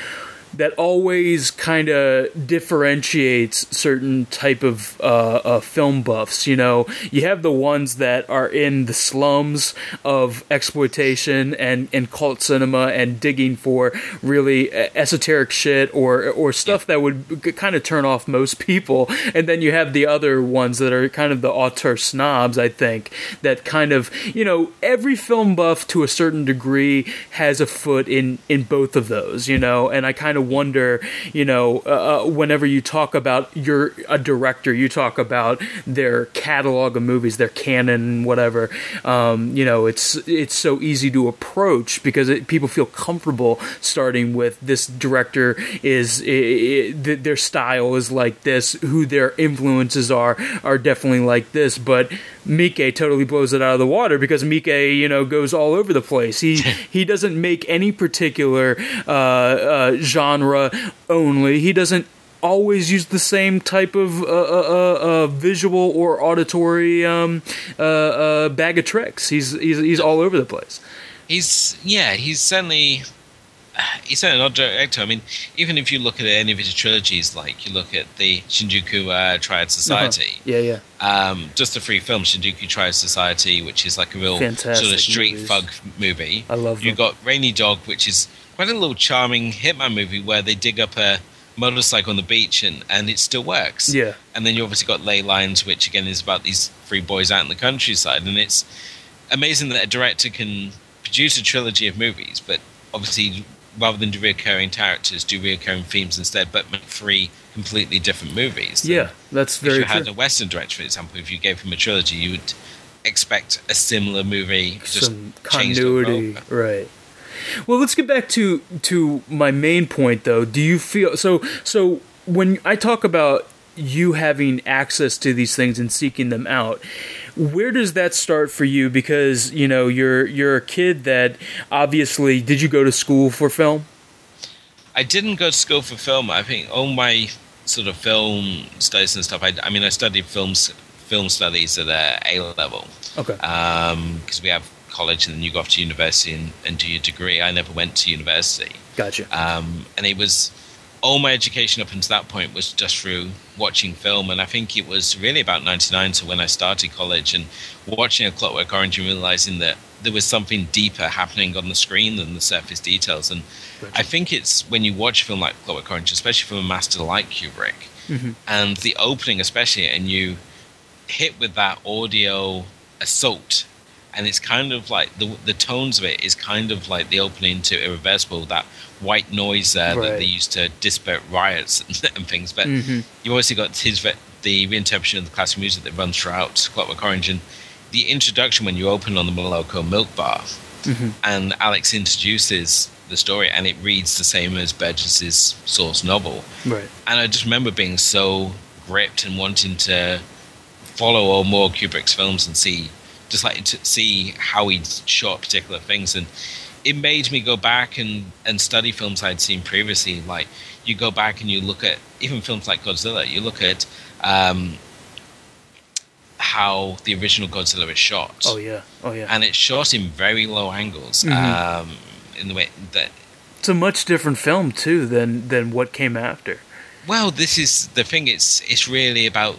that always kind of differentiates certain type of uh, uh, film buffs. You know, you have the ones that are in the slums of exploitation and, and cult cinema and digging for really esoteric shit or or stuff that would kind of turn off most people. And then you have the other ones that are kind of the auteur snobs. I think that kind of you know every film buff to a certain degree has a foot in in both of those. You know, and I kind of wonder, you know, uh, uh, whenever you talk about your a director, you talk about their catalog of movies, their canon, whatever. Um, you know, it's it's so easy to approach because it, people feel comfortable starting with this director is it, it, their style is like this, who their influences are are definitely like this, but Miike totally blows it out of the water because Miike, you know, goes all over the place. He he doesn't make any particular uh, uh, genre only. He doesn't always use the same type of uh, uh, uh, uh visual or auditory um, bag of tricks. He's he's he's all over the place. He's yeah, he's certainly he's an odd director. I mean, even if you look at any of his trilogies, like you look at the Shinjuku uh, Triad Society, uh-huh. yeah, yeah, um, just the three films, Shinjuku Triad Society, which is like a real Fantastic sort of street movies. thug movie. I love. You got Rainy Dog, which is quite a little charming hitman movie where they dig up a motorcycle on the beach and, and it still works. Yeah. And then you obviously got Ley Lines, which again is about these three boys out in the countryside, and it's amazing that a director can produce a trilogy of movies, but obviously rather than do recurring characters, do recurring themes instead, but make three completely different movies. Yeah, that's very. If you true. had a Western director, for example, if you gave him a trilogy, you would expect a similar movie, some continuity, right? Well, let's get back to to my main point, though. Do you feel so? So when I talk about you having access to these things and seeking them out. Where does that start for you? Because you know you're you're a kid that obviously did you go to school for film? I didn't go to school for film. I think all my sort of film studies and stuff i, I mean i studied films film studies at a level. Okay. Because um, we have college and then you go off to university and, and do your degree. I never went to university. Gotcha. Um, and it was all my education up until that point was just through watching film, and I think it was really about '99 to when I started college and watching A Clockwork Orange and realizing that there was something deeper happening on the screen than the surface details. And gotcha. I think it's when you watch a film like Clockwork Orange, especially from a master like Kubrick, mm-hmm. and the opening especially, and you hit with that audio assault and it's kind of like the the tones of it is kind of like the opening to Irreversible, that white noise there right. that they used to disperse riots and, and things. But mm-hmm. you also got his the reinterpretation of the classical music that runs throughout Clockwork Orange, and the introduction when you open on the Moloko Milk Bar, mm-hmm. and Alex introduces the story, and it reads the same as Burgess's source novel. Right. And I just remember being so gripped and wanting to follow all more Kubrick's films and see just like to see how he shot particular things and it made me go back and, and study films I'd seen previously. Like you go back and you look at even films like Godzilla. You look at um, how the original Godzilla is shot. Oh yeah, oh yeah. And it's shot in very low angles. Mm-hmm. Um, in the way that it's a much different film too than than what came after. Well, this is the thing. It's it's really about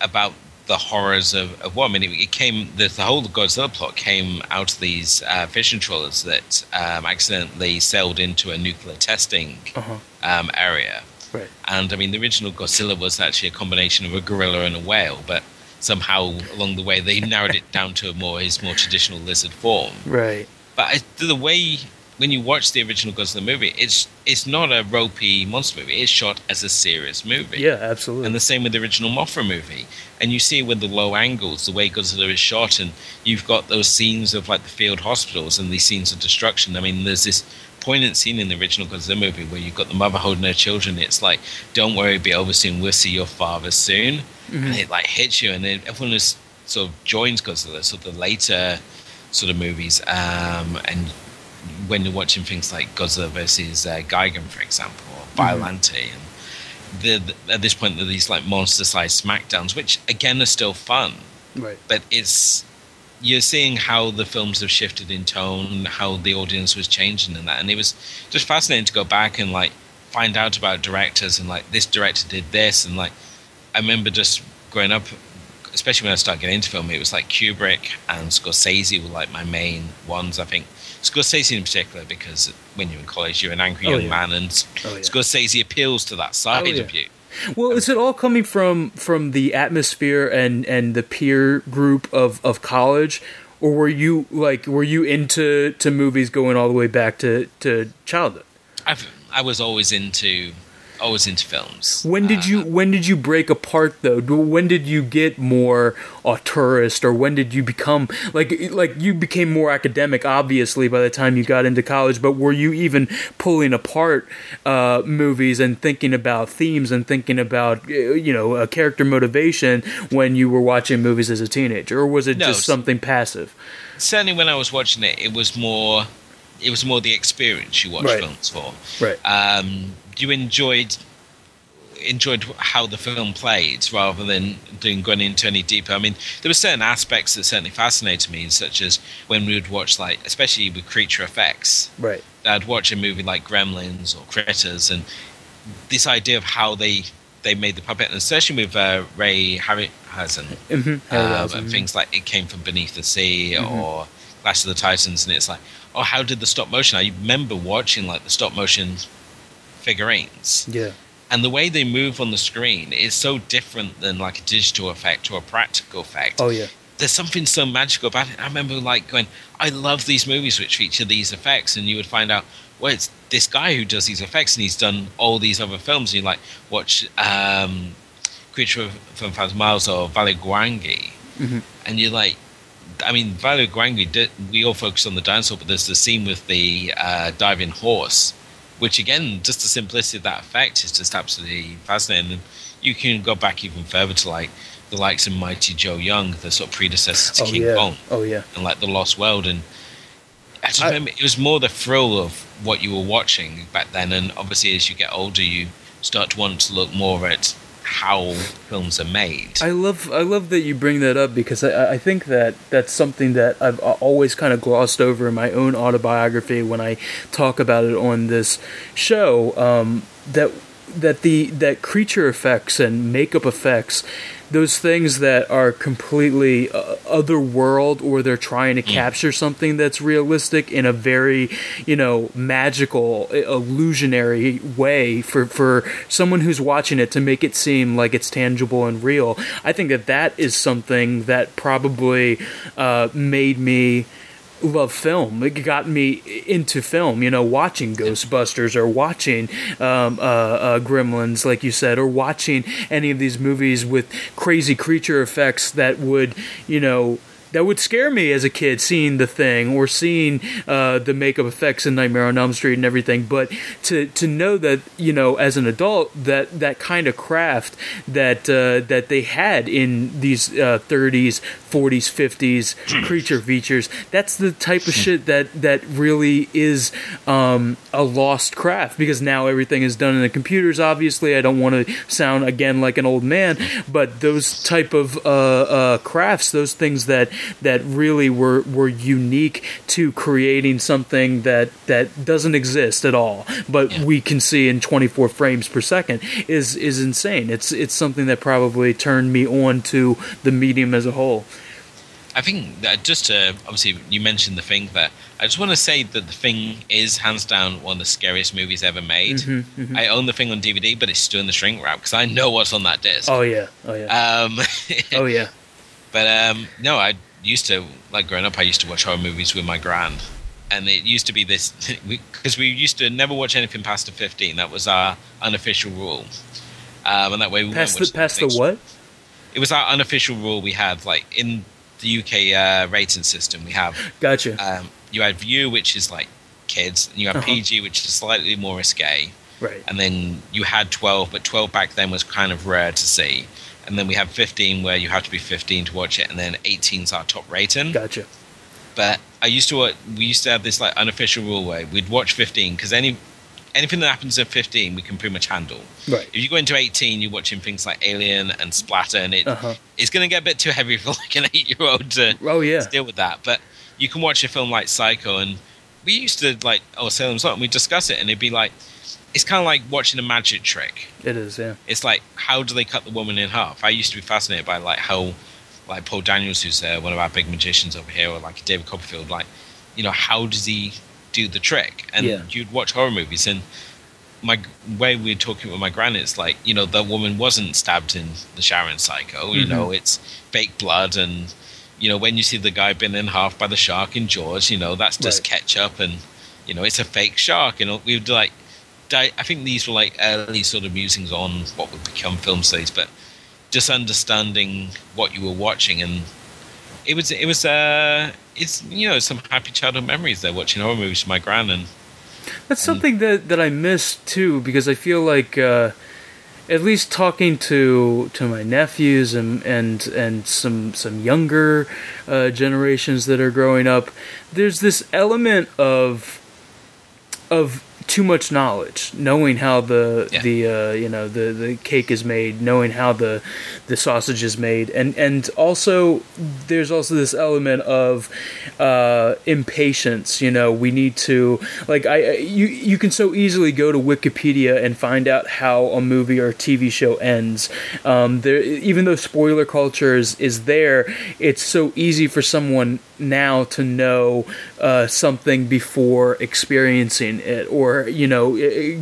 about the horrors of, of war. I mean, it, it came the, the, whole Godzilla plot came out of these uh, fishing trawlers that um, accidentally sailed into a nuclear testing uh-huh. um, area. Right. And I mean, the original Godzilla was actually a combination of a gorilla and a whale, but somehow along the way they narrowed it down to a more his more traditional lizard form. Right. But I, the way when you watch the original Godzilla movie, it's it's not a ropey monster movie. It's shot as a serious movie. Yeah, absolutely. And the same with the original Mothra movie. And you see with the low angles, the way Godzilla is shot, and you've got those scenes of like the field hospitals and these scenes of destruction. I mean, there's this poignant scene in the original Godzilla movie where you've got the mother holding her children. It's like, "Don't worry, be over soon. We'll see your father soon," mm-hmm. and it like hits you, and then everyone just sort of joins Godzilla. So the later sort of movies, um, and when you're watching things like Godzilla versus uh, Gigan, for example, or Biollante, mm-hmm. and the, the, at this point, there are these like monster-sized smackdowns, which again are still fun. Right. But it's you're seeing how the films have shifted in tone, how the audience was changing, and that, and it was just fascinating to go back and like find out about directors and like this director did this, and like I remember just growing up especially when I started getting into film, it was like Kubrick and Scorsese were like my main ones. I think Scorsese in particular, because when you're in college, you're an angry oh, young yeah. man, and oh, yeah. Scorsese appeals to that side oh, yeah. of you. Well, is it all coming from from the atmosphere and and the peer group of of college, or were you like were you into to movies going all the way back to to childhood? I've I was always into always into films. When did you uh, when did you break apart though? When did you get more auteurist, or when did you become like like you became more academic? Obviously, by the time you got into college, but were you even pulling apart uh, movies and thinking about themes and thinking about uh, you know a character motivation when you were watching movies as a teenager, or was it no, just something passive? Certainly, when I was watching it, it was more it was more the experience you watch right. films for. Right. Um, you enjoyed enjoyed how the film played rather than doing going into any deeper. I mean, there were certain aspects that certainly fascinated me, such as when we would watch like, especially with creature effects. Right. I'd watch a movie like Gremlins or Critters, and this idea of how they they made the puppet, and especially with uh, Ray Harryhausen, mm-hmm. and things like It Came from Beneath the Sea mm-hmm. or Clash of the Titans, and it's like, oh, how did the stop motion? I remember watching like the stop motion figurines. Yeah. And the way they move on the screen is so different than like a digital effect or a practical effect. Oh yeah. There's something so magical about it. I remember like going, I love these movies which feature these effects, and you would find out, well, it's this guy who does these effects, and he's done all these other films. And you like watch um, Creature from Thousand Miles or Valley Gwangi, mm-hmm. and you're like, I mean, Valley Gwangi, did, we all focus on the dinosaur, but there's the scene with the uh, diving horse which again, just the simplicity of that effect is just absolutely fascinating. And you can go back even further to like the likes of Mighty Joe Young, the sort of predecessor to oh, King yeah. Kong. Oh yeah. And like the Lost World, and I just I, remember it was more the thrill of what you were watching back then. And obviously, as you get older, you start to want to look more at how films are made. I love I love that you bring that up because I, I think that that's something that I've always kind of glossed over in my own autobiography when I talk about it on this show. Um, that that the that creature effects and makeup effects those things that are completely uh, other world or they're trying to mm. capture something that's realistic in a very you know magical illusionary way for for someone who's watching it to make it seem like it's tangible and real i think that that is something that probably uh, made me love film. It got me into film, you know, watching Ghostbusters or watching um, uh, uh, Gremlins, like you said, or watching any of these movies with crazy creature effects that would, you know, that would scare me as a kid seeing the thing or seeing uh, the makeup effects in Nightmare on Elm Street and everything. But to to know that you know as an adult that that kind of craft that uh, that they had in these uh, 30s, 40s, 50s creature features, that's the type of shit that that really is um, a lost craft because now everything is done in the computers. Obviously, I don't want to sound again like an old man, but those type of uh, uh, crafts, those things that that really were were unique to creating something that that doesn't exist at all, but yeah. we can see in 24 frames per second is is insane. It's it's something that probably turned me on to the medium as a whole. I think that just to obviously you mentioned the thing that I just want to say that the thing is hands down one of the scariest movies ever made. Mm-hmm, mm-hmm. I own the thing on DVD, but it's still in the shrink wrap because I know what's on that disc. Oh yeah, oh yeah, um, oh yeah. But um, no, I used to like growing up. I used to watch horror movies with my grand, and it used to be this because we, we, used to never watch anything past a fifteen. That was our unofficial rule, um, and that way we past the past the what? It was our unofficial rule we had. Like in the UK uh, rating system, we have gotcha. Um, you had View, which is like kids, and you have uh-huh. PG, which is slightly more risque. Right. And then you had 12, but 12 back then was kind of rare to see and then we have 15 where you have to be 15 to watch it, and then 18 is our top rating. Gotcha. But I used to we used to have this like unofficial rule where we'd watch 15 because any anything that happens at 15 we can pretty much handle. Right. If you go into 18, you're watching things like Alien and Splatter, and it uh-huh. it's going to get a bit too heavy for like an eight year old to, oh, yeah. to deal with that. But you can watch a film like Psycho, and we used to like oh Salem's Lot, and we discuss it, and it'd be like it's kind of like watching a magic trick. It is, yeah. It's like how do they cut the woman in half? I used to be fascinated by like how, like Paul Daniels, who's uh, one of our big magicians over here, or like David Copperfield, like you know how does he do the trick? And yeah. you'd watch horror movies, and my way we are talking with my gran is like you know the woman wasn't stabbed in the Sharon Psycho. You mm-hmm. know it's fake blood and. You know, when you see the guy bitten in half by the shark in Jaws, you know, that's just right. ketchup and, you know, it's a fake shark. You know, we would like, I think these were like early sort of musings on what would become film studies, but just understanding what you were watching and it was it was uh it's you know some happy childhood memories there watching horror movies with my gran and that's something that that I miss too because I feel like uh, at least talking to to my nephews and and and some some younger uh, generations that are growing up, there's this element of of too much knowledge, knowing how the yeah. the uh, you know the the cake is made, knowing how the the sausage is made, and and also there's also this element of uh, impatience. You know, we need to like I you you can so easily go to Wikipedia and find out how a movie or TV show ends. Um, there, even though spoiler culture is, is there, it's so easy for someone now to know uh, something before experiencing it or you know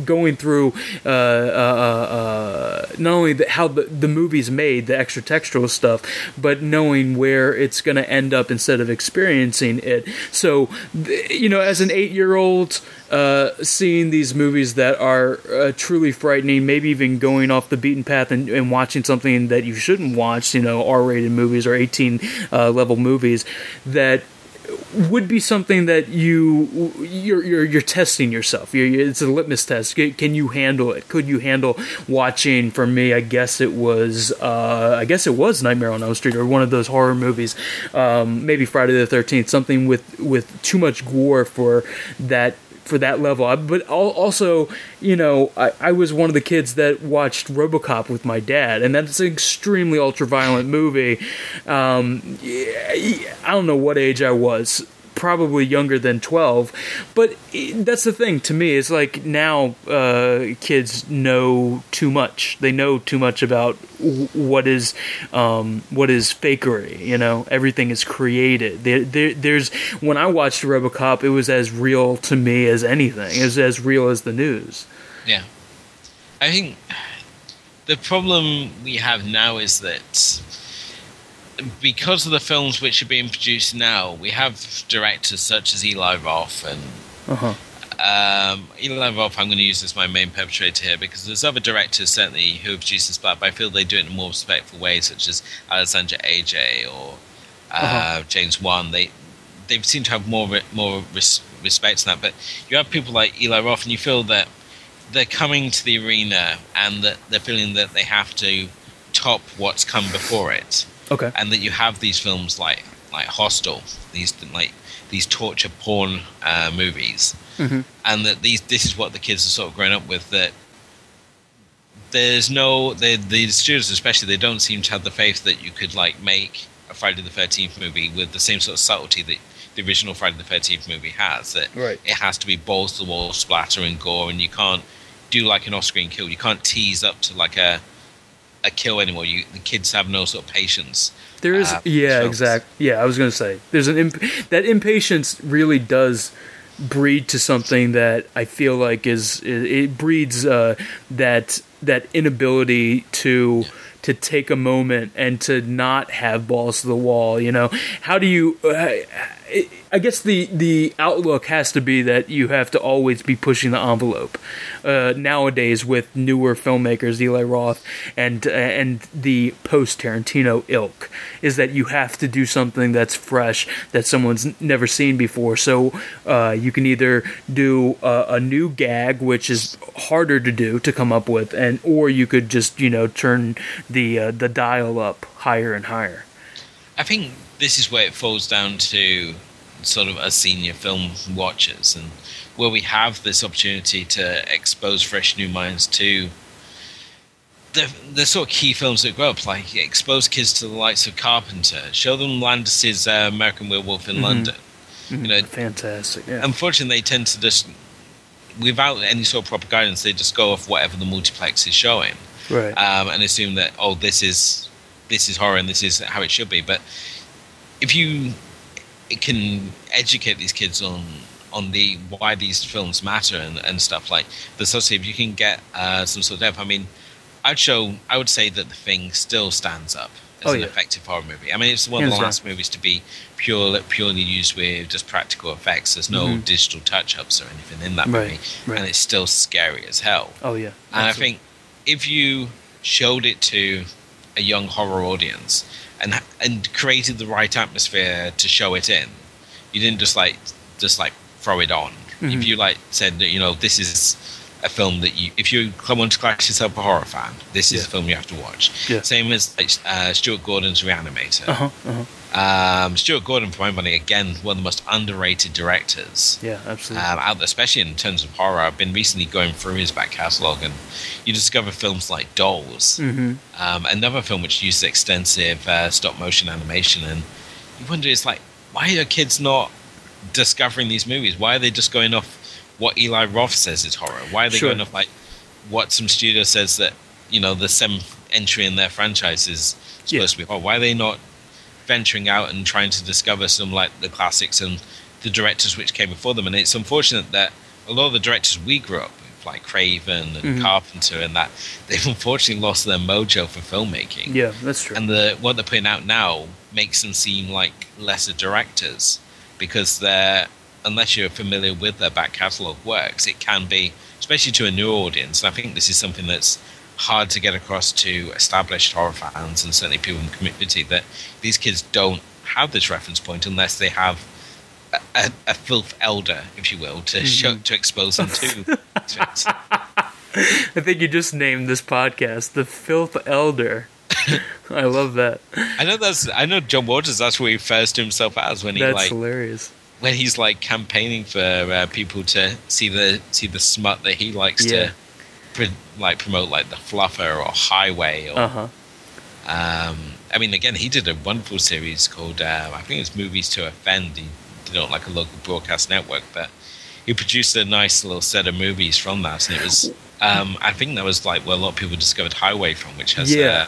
going through uh, uh, uh, not only the, how the, the movie's made, the extra textual stuff, but knowing where it's going to end up instead of experiencing it. So, you know, as an eight year old, uh, seeing these movies that are uh, truly frightening, maybe even going off the beaten path and, and, watching something that you shouldn't watch, you know, R rated movies or 18 uh, level movies, that would be something that you you're you're, you're testing yourself. You're, it's a litmus test. Can you handle it? Could you handle watching? For me, I guess it was uh, I guess it was Nightmare on Elm Street or one of those horror movies, um, maybe Friday the Thirteenth. Something with with too much gore for that for that level. But also, you know, I, I was one of the kids that watched RoboCop with my dad, and that's an extremely ultra violent movie. Um, I don't know what age I was probably younger than 12 but that's the thing to me is like now uh, kids know too much. They know too much about what is um, what is fakery you know? Everything is created. There, there, there's when i watched robocop it was as real to me as anything. It was as real as the news. Yeah. I think the problem we have now is that because of the films which are being produced now, we have directors such as Eli Roth and uh-huh. um, Eli Roth. I'm going to use as my main perpetrator here because there's other directors certainly who have produced this, but I feel they do it in a more respectful way, such as Alexandre Aja or uh, uh-huh. James Wan. They they seem to have more more res- respect in that. But you have people like Eli Roth, and you feel that they're coming to the arena and that they're feeling that they have to top what's come before it. Okay. And that you have these films like like Hostel, these like these torture porn uh, movies, mm-hmm. and that these this is what the kids are sort of growing up with. That there's no the the students especially they don't seem to have the faith that you could like make a Friday the Thirteenth movie with the same sort of subtlety that the original Friday the Thirteenth movie has. That right. it has to be balls to the wall splatter and gore, and you can't do like an off-screen kill. You can't tease up to like a a kill anymore. You the kids have no sort of patience. There is, uh, yeah, exactly. Yeah, I was gonna say there's an imp- that impatience really does breed to something that I feel like is it, it breeds uh, that that inability to. Yeah to take a moment and to not have balls to the wall you know how do you uh, I guess the the outlook has to be that you have to always be pushing the envelope. Uh, nowadays, with newer filmmakers, Eli Roth and uh, and the post Tarantino ilk, is that you have to do something that's fresh that someone's never seen before. So uh, you can either do a, a, new gag, which is harder to do to come up with, and or you could just you know turn the uh, the dial up higher and higher. I think this is where it falls down to sort of as senior film watchers and where we have this opportunity to expose fresh new minds to the the sort of key films that grow up, like expose kids to the likes of Carpenter, show them Landis's uh, American Werewolf in mm-hmm. London. Mm-hmm. You know, fantastic. Yeah. Unfortunately, they tend to just, without any sort of proper guidance, they just go off whatever the multiplex is showing, right? Um, and assume that oh, this is this is horror and this is how it should be. But if you can educate these kids on on the why these films matter and, and stuff like the so if you can get uh, some sort of depth. I mean, I'd show I would say that the thing still stands up as oh, an yeah. effective horror movie. I mean, it's one of the last movies to be pure, purely used with just practical effects. There's no mm-hmm. digital touch-ups or anything in that right, movie, right. and it's still scary as hell. Oh yeah, and I think if you showed it to a young horror audience and and created the right atmosphere to show it in, you didn't just like just like throw it on. Mm-hmm. If you like said you know this is a film that you, if you want to class yourself a horror fan, this is yeah. a film you have to watch. Yeah. Same as uh, Stuart Gordon's Reanimator. Uh-huh, uh-huh. Um, Stuart Gordon, for my money, again one of the most underrated directors. Yeah, absolutely. Um, out there, especially in terms of horror. I've been recently going through his back catalogue, and you discover films like Dolls, mm-hmm. um, another film which uses extensive uh, stop motion animation, and you wonder, it's like, why are kids not discovering these movies? Why are they just going off what Eli Roth says is horror? Why are they sure. going off like what some studio says that you know the seventh entry in their franchise is supposed yeah. to be horror? Why are they not venturing out and trying to discover some like the classics and the directors which came before them. And it's unfortunate that a lot of the directors we grew up with, like Craven and mm-hmm. Carpenter, and that they've unfortunately lost their mojo for filmmaking. Yeah, that's true. And the what they're putting out now makes them seem like lesser directors because they're unless you're familiar with their back catalogue works, it can be especially to a new audience. And I think this is something that's hard to get across to established horror fans and certainly people in the community that these kids don't have this reference point unless they have a, a, a filth elder, if you will, to mm-hmm. show to expose them to. I think you just named this podcast the Filth Elder. I love that. I know that's. I know John Waters. That's what he refers to himself as when he that's like hilarious. When he's like campaigning for uh, people to see the see the smut that he likes Yeah. to like promote like the fluffer or highway or Uh-huh. um i mean again he did a wonderful series called uh, i think it's movies to offend he did it on like a local broadcast network but he produced a nice little set of movies from that and it was um i think that was like where a lot of people discovered highway from which has Yeah. uh,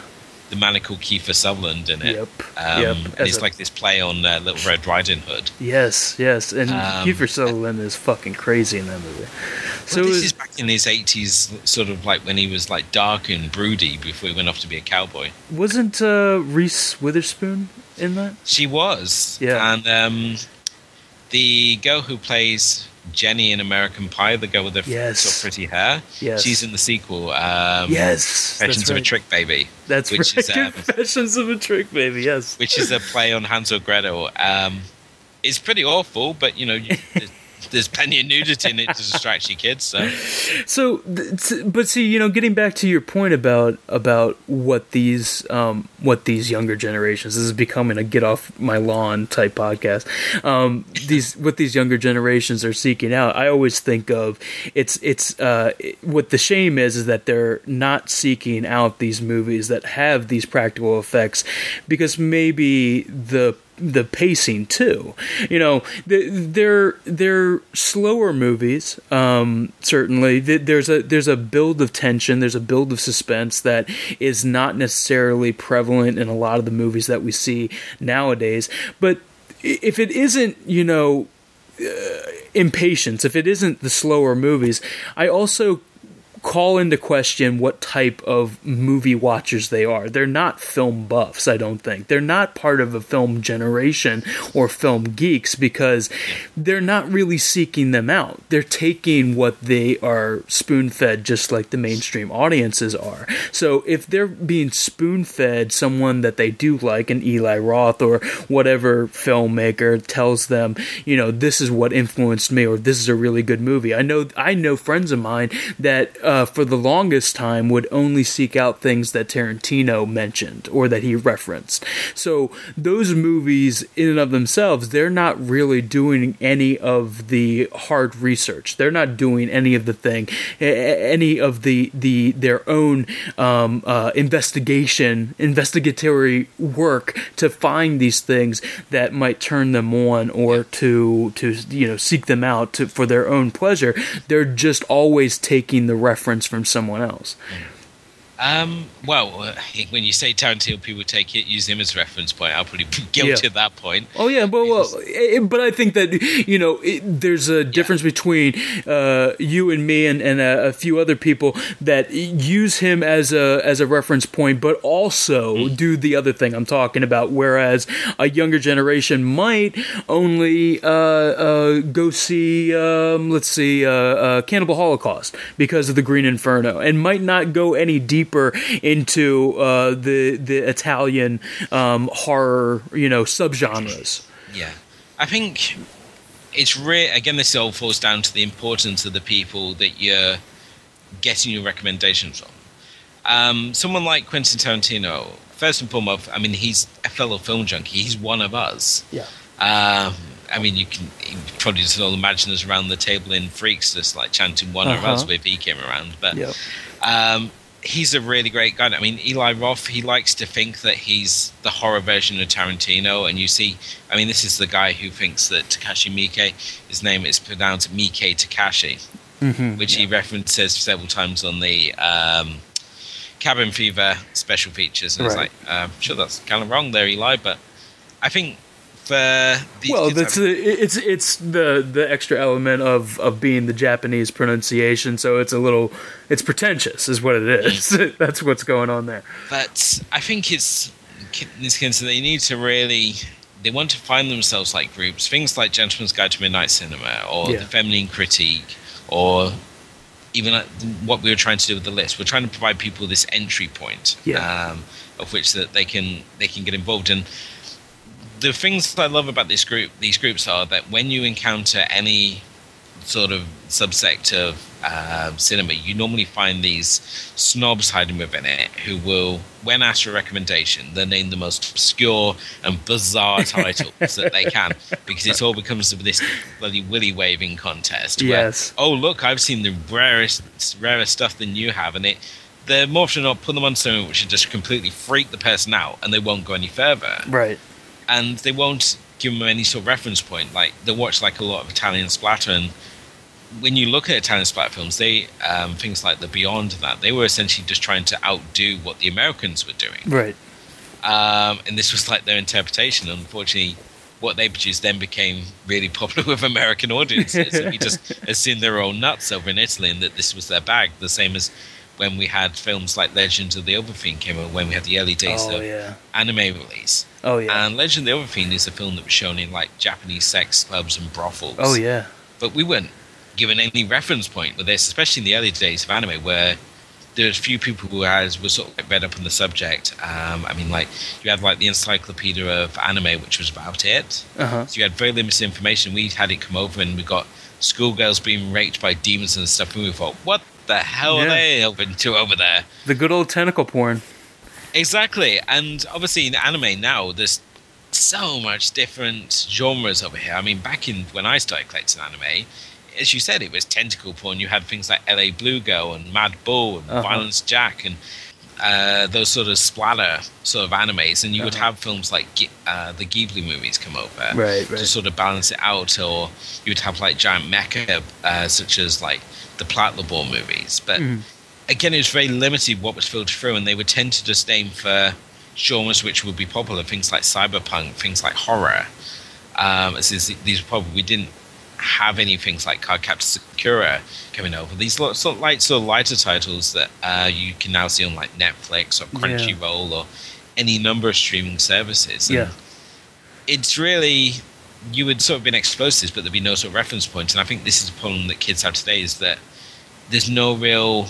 the maniacal Kiefer Sutherland in it. Yep. Um, Yep. And it's a- like this play on uh, Little Red Riding Hood. Yes, yes, and Um, Kiefer Sutherland is fucking crazy in that movie. So So this is- is back in his eighties, sort of like when he was like dark and broody before he went off to be a cowboy. wasn't uh, Reese Witherspoon in that? She was, Yeah. and um, the girl who plays Jenny in American Pie, the girl with the Yes. sort of pretty hair, Yes. she's in the sequel. Um, yes, Confessions that's of a. Trick Baby, That's which right. is, um, Confessions of a Trick Baby. Yes. which is a play on Hansel Gretel. Um, it's pretty awful, but you know. You, there's plenty of nudity in it to distract your kids. So So, but see, you know, getting back to your point about about what these um, what these younger generations this is becoming a get off my lawn type podcast. Um, these what these younger generations are seeking out. I always think of it's it's uh, it- what the shame is is that they're not seeking out these movies that have these practical effects because maybe the the pacing too. You know, they're they're slower movies. Um, certainly, there's a there's a build of tension. There's a build of suspense that is not necessarily prevalent in a lot of the movies that we see nowadays. But if it isn't, you know, uh, impatience, if it isn't the slower movies, I also call into question what type of movie watchers they are. They're not film buffs, I don't think. They're not part of a film generation or film geeks because they're not really seeking them out. They're taking what they are spoon fed just like the mainstream audiences are. So if they're being spoon fed someone that they do like, an Eli Roth or whatever filmmaker tells them, you know, this is what influenced me or this is a really good movie. I know I know friends of mine that uh, for the longest time would only seek out things that Tarantino mentioned or that he referenced. So those movies in and of themselves, they're not really doing any of the hard research. They're not doing any of the thing, any of the the their own um, uh, investigation, investigatory work to find these things that might turn them on or to to you know seek them out to, for their own pleasure. They're just always taking the reference from someone else. Mm. Um, well, uh, when you say Tarantino, people take it, use him as reference point. I'll probably be guilty yeah. at that point. Oh yeah, but well, it, but I think that you know it, there's a difference yeah. between uh, you and me and, and a, a, few other people that use him as a as a reference point, but also mm. do the other thing I'm talking about. Whereas a younger generation might only uh, uh, go see, um, let's see, uh, uh, Cannibal Holocaust because of the Green Inferno, and might not go any deeper into uh, the the Italian um, horror, you know, subgenres. Yeah, I think it's rare. Again, this all falls down to the importance of the people that you're getting your recommendations from. Um, someone like Quentin Tarantino, first and foremost, I mean, he's a fellow film junkie. He's one of us. Yeah. Um, I mean, you can you probably just all imagine us around the table in Freaks, just like chanting one uh-huh. of us if he came around. But yep. um, he's a really great guy. I mean, Eli Roth, he likes to think that he's the horror version of Tarantino. And you see, I mean, this is the guy who thinks that Takashi Miike, his name is pronounced Miike Takashi, mm-hmm, which yeah. he references several times on the um, Cabin Fever special features. And right. it's like, uh, sure, that's kind of wrong there, Eli, but I think uh, well, that's a, it's it's the the extra element of of being the Japanese pronunciation, so it's a little it's pretentious, is what it is. That's what's going on there. But I think it's case they need to really they want to find themselves like groups, things like Gentleman's Guide to Midnight Cinema or yeah. the Feminine Critique or even like what we were trying to do with the list. We're trying to provide people this entry point, yeah. um, of which that they can they can get involved in the things I love about this group, these groups, are that when you encounter any sort of subsect of uh, cinema, you normally find these snobs hiding within it who will, when asked for a recommendation, they name the most obscure and bizarre titles that they can because it all becomes this bloody willy waving contest. Yes. Oh, look, I've seen the rarest, rarest stuff than you have, and it. They're more often not put them on something which should just completely freak the person out, and they won't go any further. Right and they won't give them any sort of reference point. Like they watch like a lot of Italian splatter, and when you look at Italian splatter films, they um, things like the Beyond that they were essentially just trying to outdo what the Americans were doing. Right. Um, and this was like their interpretation. Unfortunately, what they produced then became really popular with American audiences. and we just assumed they were all nuts over in Italy and that this was their bag. The same as when we had films like Legends of the Overfiend came out, when we had the early days oh, of yeah. anime release. Oh yeah. And Legend of the Overfiend is a film that was shown in like Japanese sex clubs and brothels. Oh yeah. But we weren't given any reference point with this, especially in the early days of anime, where there's few people who has were sort of like read up on the subject. Um, I mean, like you had like the Encyclopedia of Anime, which was about it. Uh-huh. So you had very limited information. We had it come over, and we got schoolgirls being raped by demons and stuff, and we thought, what the hell yeah. are they open to over there? The good old tentacle porn. Exactly, and obviously in anime now, there's so much different genres over here. I mean, back in when I started collecting anime, as you said, it was tentacle porn. You had things like L.A. Blue Girl and Mad Bull and uh-huh. Violence Jack and uh, those sort of splatter sort of animes, and you uh-huh. would have films like uh, the Ghibli movies come over right, right. to sort of balance it out, or you would have like giant mecha, uh, such as like the Patlabor movies. But mm. Again, it was very limited what was filtered through, and they would tend to just aim for genres which would be popular, things like cyberpunk, things like horror. Um, these probably we didn't have any things like Cardcaptor Sakura coming over. These sort of light, sort of lighter titles that uh, you can now see on like Netflix or Crunchyroll yeah. or any number of streaming services. And yeah, it's really you would sort of been exposed to this, but there'd be no sort of reference point. And I think this is the problem that kids have today is that there's no real,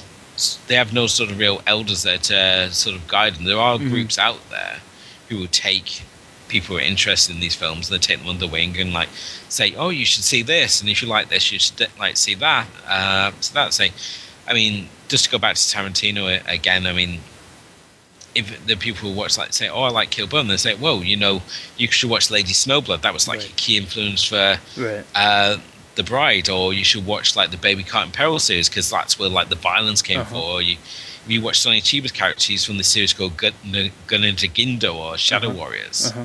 they have no sort of real elders there to sort of guide them. There are mm-hmm. groups out there who will take people who are interested in these films and they take them under wing and like say, oh, you should see this, and if you like this, you should like see that. Uh, so that's say, I mean, just to go back to Tarantino again, I mean, if the people who watch like say, "Oh, I like Kill Bill," and they say, "Well, you know, you should watch Lady Snowblood. That was like right. a key influence for right. uh, the Bride." Or you should watch like the Baby Cart in Peril series because that's where like the violence came uh-huh. from. Or you, you watch Sonny Chiba's characters from the series called Gun, Gun into Gindo or Shadow uh-huh. Warriors, uh-huh.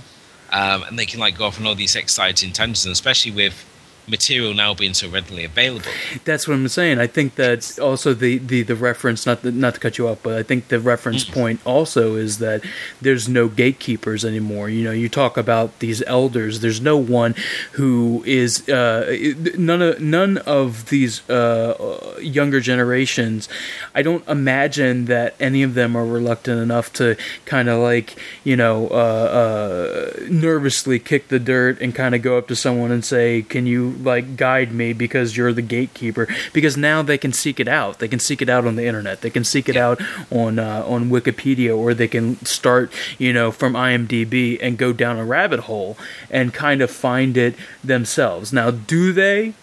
Um, and they can like go off on all these exciting tangents, especially with material now being so readily available. That's what I'm saying. I think that also the, the, the reference, not the, not to cut you off, but I think the reference mm point also is that there's no gatekeepers anymore. You know, you talk about these elders. There's no one who is uh, none of none of these uh, younger generations. I don't imagine that any of them are reluctant enough to kind of like you know uh, uh, nervously kick the dirt and kind of go up to someone and say, "Can you like guide me because you're the gatekeeper. Because now they can seek it out. They can seek it out on the internet. They can seek it yeah. out on uh, on wikipedia or they can start you know from imdb and go down a rabbit hole and kind of find it themselves. Now do they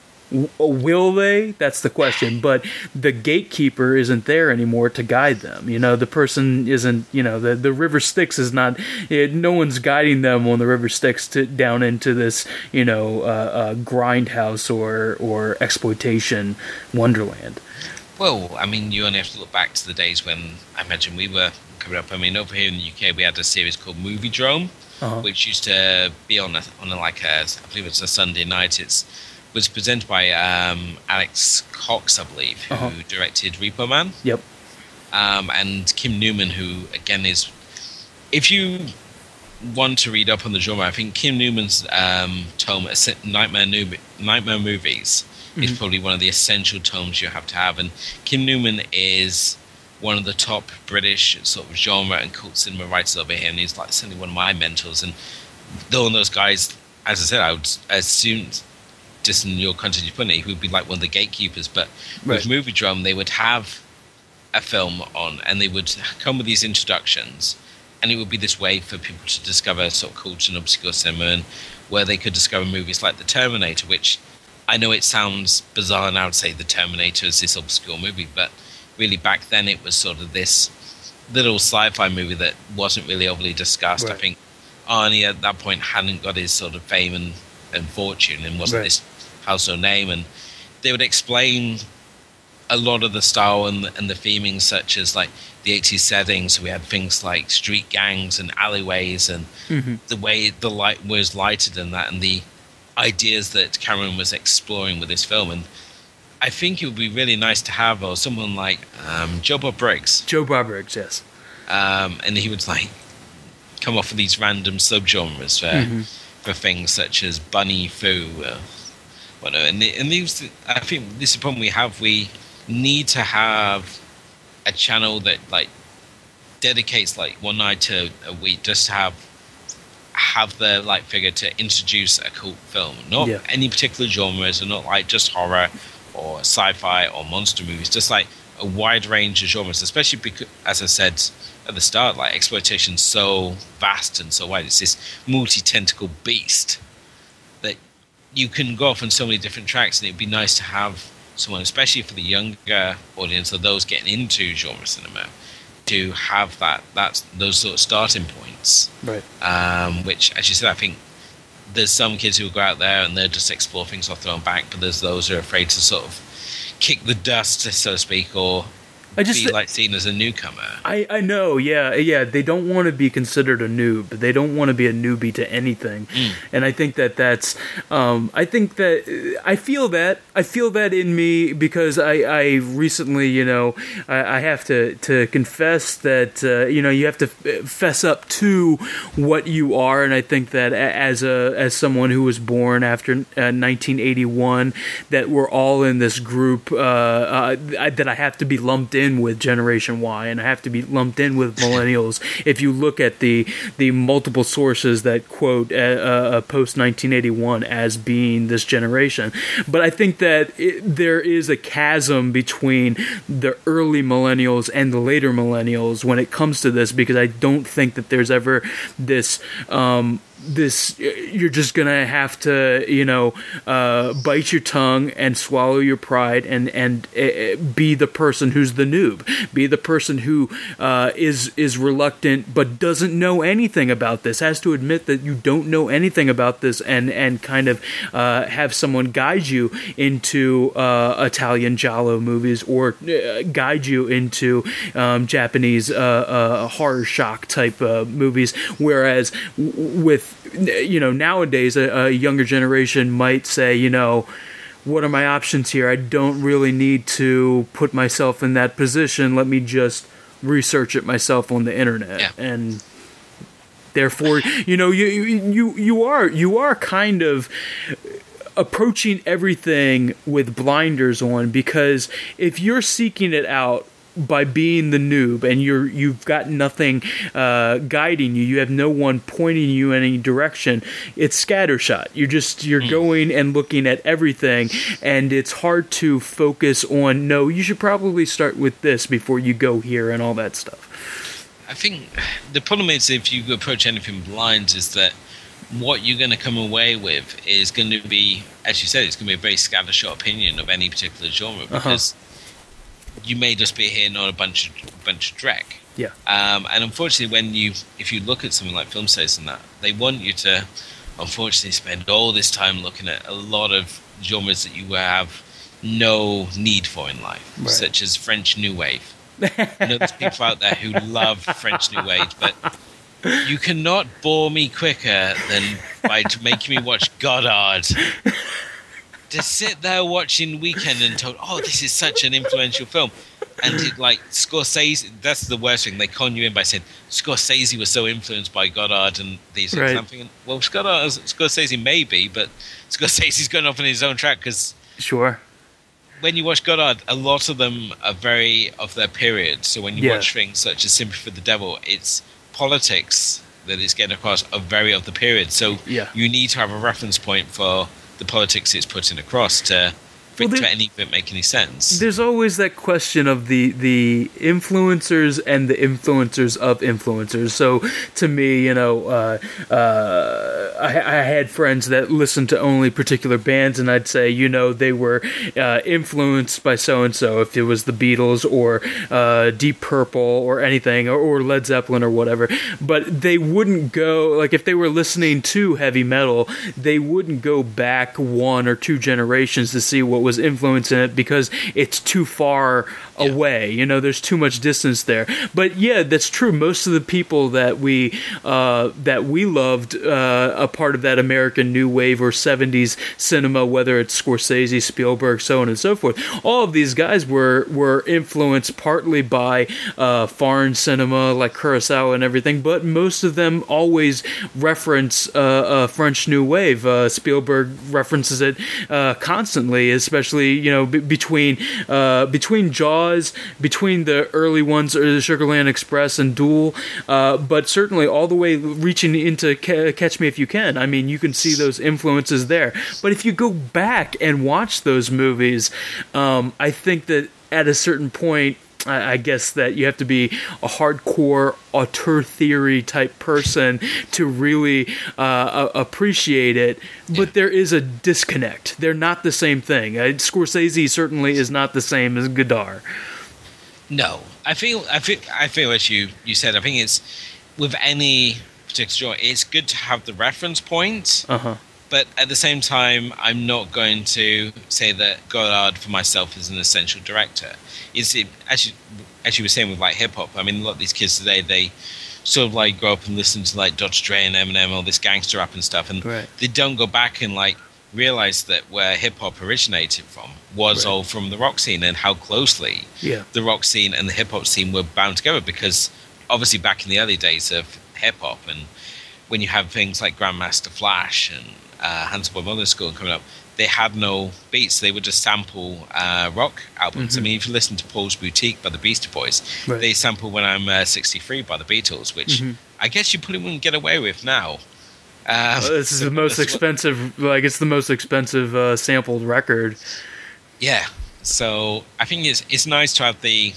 will they? That's the question. But the gatekeeper isn't there anymore to guide them. You know, the person isn't. You know, the the river Styx is not. It, no one's guiding them on the river Styx to down into this. You know, uh, uh, grindhouse or or exploitation wonderland. Well, I mean, you only have to look back to the days when I imagine we were coming up. I mean, over here in the UK, we had a series called Moviedrome, uh-huh. which used to be on a, on a, like a, I believe it's a Sunday night. It's was presented by um, Alex Cox, I believe, who uh-huh. directed Repo Man. Yep. Um, and Kim Newman, who again is, if you want to read up on the genre, I think Kim Newman's um, tome, Nightmare, Nightmare Movies, mm-hmm. is probably one of the essential tomes you have to have. And Kim Newman is one of the top British sort of genre and cult cinema writers over here, and he's like certainly one of my mentors. And though of those guys, as I said, I would assume just in your country, you put it, he would be like one of the gatekeepers. But right. with drum, they would have a film on, and they would come with these introductions, and it would be this way for people to discover sort of culture and obscure cinema, and where they could discover movies like The Terminator, which I know it sounds bizarre now to say The Terminator is this obscure movie, but really back then it was sort of this little sci-fi movie that wasn't really overly discussed. Right. I think Arnie at that point hadn't got his sort of fame and, and fortune and wasn't right. this household name, and they would explain a lot of the style and the, and the theming, such as like the 80s settings. We had things like street gangs and alleyways, and mm-hmm. the way the light was lighted and that, and the ideas that Cameron was exploring with this film. And I think it would be really nice to have or someone like um, Joe Bob Briggs. Joe Bob Briggs, yes. Um, and he would like come off with these random subgenres for mm-hmm. For things such as bunny foo. Uh, but and and these, I think this is the problem we have. We need to have a channel that like dedicates like one night to a week just to have have the like figure to introduce a cult film, not yeah. any particular genres, or not like just horror or sci-fi or monster movies, just like a wide range of genres. Especially because, as I said at the start, like exploitation so vast and so wide. It's this multi-tentacle beast that you can go off on so many different tracks, and it'd be nice to have someone, especially for the younger audience or those getting into genre cinema, to have that that's those sort of starting points. Right. Um, which, as you said, I think there's some kids who will go out there and they'll just explore things off their own back, but there's those who are afraid to sort of kick the dust, so to speak, or I just be like seen as a newcomer. I, I know, yeah, yeah. They don't want to be considered a noob. They don't want to be a newbie to anything, mm. and I think that that's. Um, I think that I feel that I feel that in me because I, I recently, you know, I, I have to to confess that uh, you know you have to fess up to what you are, and I think that as a as someone who was born after uh, 1981, that we're all in this group uh, uh that I have to be lumped in in with Generation Y and I have to be lumped in with millennials. if you look at the the multiple sources that quote uh, uh, post 1981 as being this generation, but I think that it, there is a chasm between the early millennials and the later millennials when it comes to this because I don't think that there's ever this. Um, this you're just gonna have to you know uh, bite your tongue and swallow your pride and and uh, be the person who's the noob. Be the person who uh, is is reluctant but doesn't know anything about this has to admit that you don't know anything about this and and kind of uh, have someone guide you into uh, Italian giallo movies or uh, guide you into um, Japanese horror shock type movies. Whereas w- with you know nowadays a, a younger generation might say you know what are my options here? I don't really need to put myself in that position. Let me just research it myself on the internet. Yeah. and therefore you know you you you are you are kind of approaching everything with blinders on because if you're seeking it out by being the noob and you're you've got nothing uh, guiding you. You have no one pointing you in any direction. It's scattershot. You're just you're going and looking at everything and it's hard to focus on no you should probably start with this before you go here and all that stuff. I think the problem is if you approach anything blind is that what you're going to come away with is going to be, as you said, it's going to be a very scattershot opinion of any particular genre because you may just be hearing on a bunch of bunch of dreck. yeah Um, and unfortunately, when you if you look at something like film studies and that, they want you to unfortunately spend all this time looking at a lot of genres that you have no need for in life, Right. such as French New Wave. I know there's people out there who love French New Wave, but you cannot bore me quicker than by making me watch Godard. To sit there watching Weekend and told, oh, this is such an influential film. And it, like Scorsese, that's the worst thing. They con you in by saying Scorsese was so influenced by Godard and these things. Right. I'm thinking, well, Godard, Scorsese may be, but Scorsese's going off on his own track because sure when you watch Godard, a lot of them are very of their period. So when you Yeah. watch things such as Sympathy for the Devil, it's politics that it's getting across are very of the period. So Yeah. you need to have a reference point for the politics it's putting across to Well, to any make any sense. There's always that question of the the influencers and the influencers of influencers. So to me, you know, uh, uh, I, I had friends that listened to only particular bands, and I'd say, you know, they were uh, influenced by so and so. If it was the Beatles or uh, Deep Purple or anything, or, or Led Zeppelin or whatever, but they wouldn't go like if they were listening to heavy metal, they wouldn't go back one or two generations to see what was influencing it because it's too far away. You know, there's too much distance there. But yeah, that's true. Most of the people that we uh, that we loved, uh, a part of that American New Wave or '70s cinema, whether it's Scorsese, Spielberg, so on and so forth, all of these guys were were influenced partly by uh, foreign cinema like Kurosawa and everything, but most of them always reference uh, uh, French New Wave. Uh, Spielberg references it uh, constantly, especially you know b- between uh, between Jaws, between the early ones, or the Sugarland Express and Duel, uh, but certainly all the way reaching into Ca- Catch Me If You Can. I mean, you can see those influences there. But if you go back and watch those movies, um, I think that at a certain point. I I guess that you have to be a hardcore auteur theory type person to really uh, appreciate it. But there is a disconnect. They're not the same thing. Uh, Scorsese certainly is not the same as Godard. No, I feel I feel I feel as you you said. I think it's with any particular genre, it's good to have the reference point. Uh huh. but at the same time, I'm not going to say that Godard for myself is an essential director. Is it as you as you were saying with like hip hop? I mean, a lot of these kids today they sort of like grow up and listen to like Dr. Dre and Eminem, all this gangster rap and stuff, and Right. they don't go back and like realize that where hip hop originated from was Right. all from the rock scene and how closely Yeah. the rock scene and the hip hop scene were bound together because obviously back in the early days of hip hop and when you have things like Grandmaster Flash and uh, Handsome Boy Mother School coming up, they had no beats. They would just sample uh, rock albums. I mean, if you listen to Paul's Boutique by the Beastie Boys, Right. they sample When I'm uh, 63 by the Beatles, which I guess you probably wouldn't get away with now. Uh, Uh, this is the most expensive. Like it's the most expensive uh, sampled record. Yeah. So I think it's it's nice to have the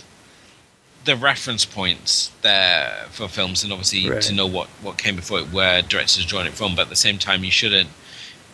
the reference points there for films, and obviously Right. to know what what came before it, where directors are drawing it from. But at the same time, you shouldn't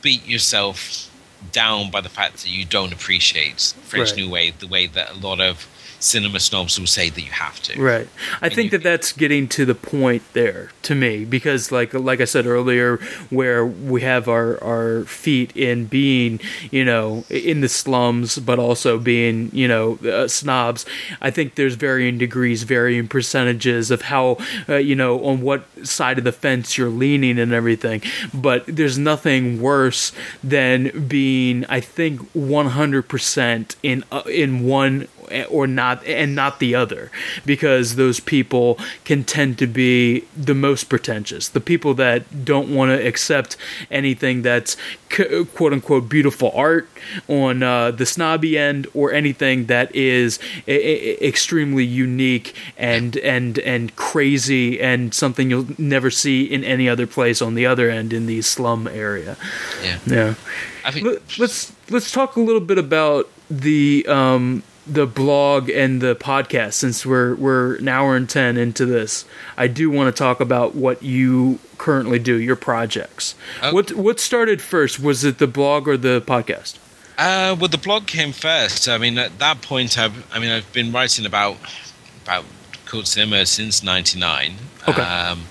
beat yourself down by the fact that you don't appreciate French Right. New Wave the way that a lot of cinema snobs will say that you have to. Right. I And think you- that that's getting to the point there to me because like like I said earlier where we have our our feet in being, you know, in the slums but also being, you know, uh, snobs. I think there's varying degrees, varying percentages of how uh, you know on what side of the fence you're leaning and everything. But there's nothing worse than being I think 100% in uh, in one or not and not the other because those people can tend to be the most pretentious. The people that don't want to accept anything that's quote unquote beautiful art on uh, the snobby end or anything that is I- I- extremely unique and and and crazy and something you'll never see in any other place on the other end in the slum area. Yeah. yeah. I think let, let's let's talk a little bit about the um the blog and the podcast since we're we're an hour and 10 into this i do want to talk about what you currently do your projects Oh. what what started first was it the blog or the podcast Uh, well, the blog came first. I mean, at that point, I've, I mean, I've been writing about about cult cinema since '99. Okay. Um,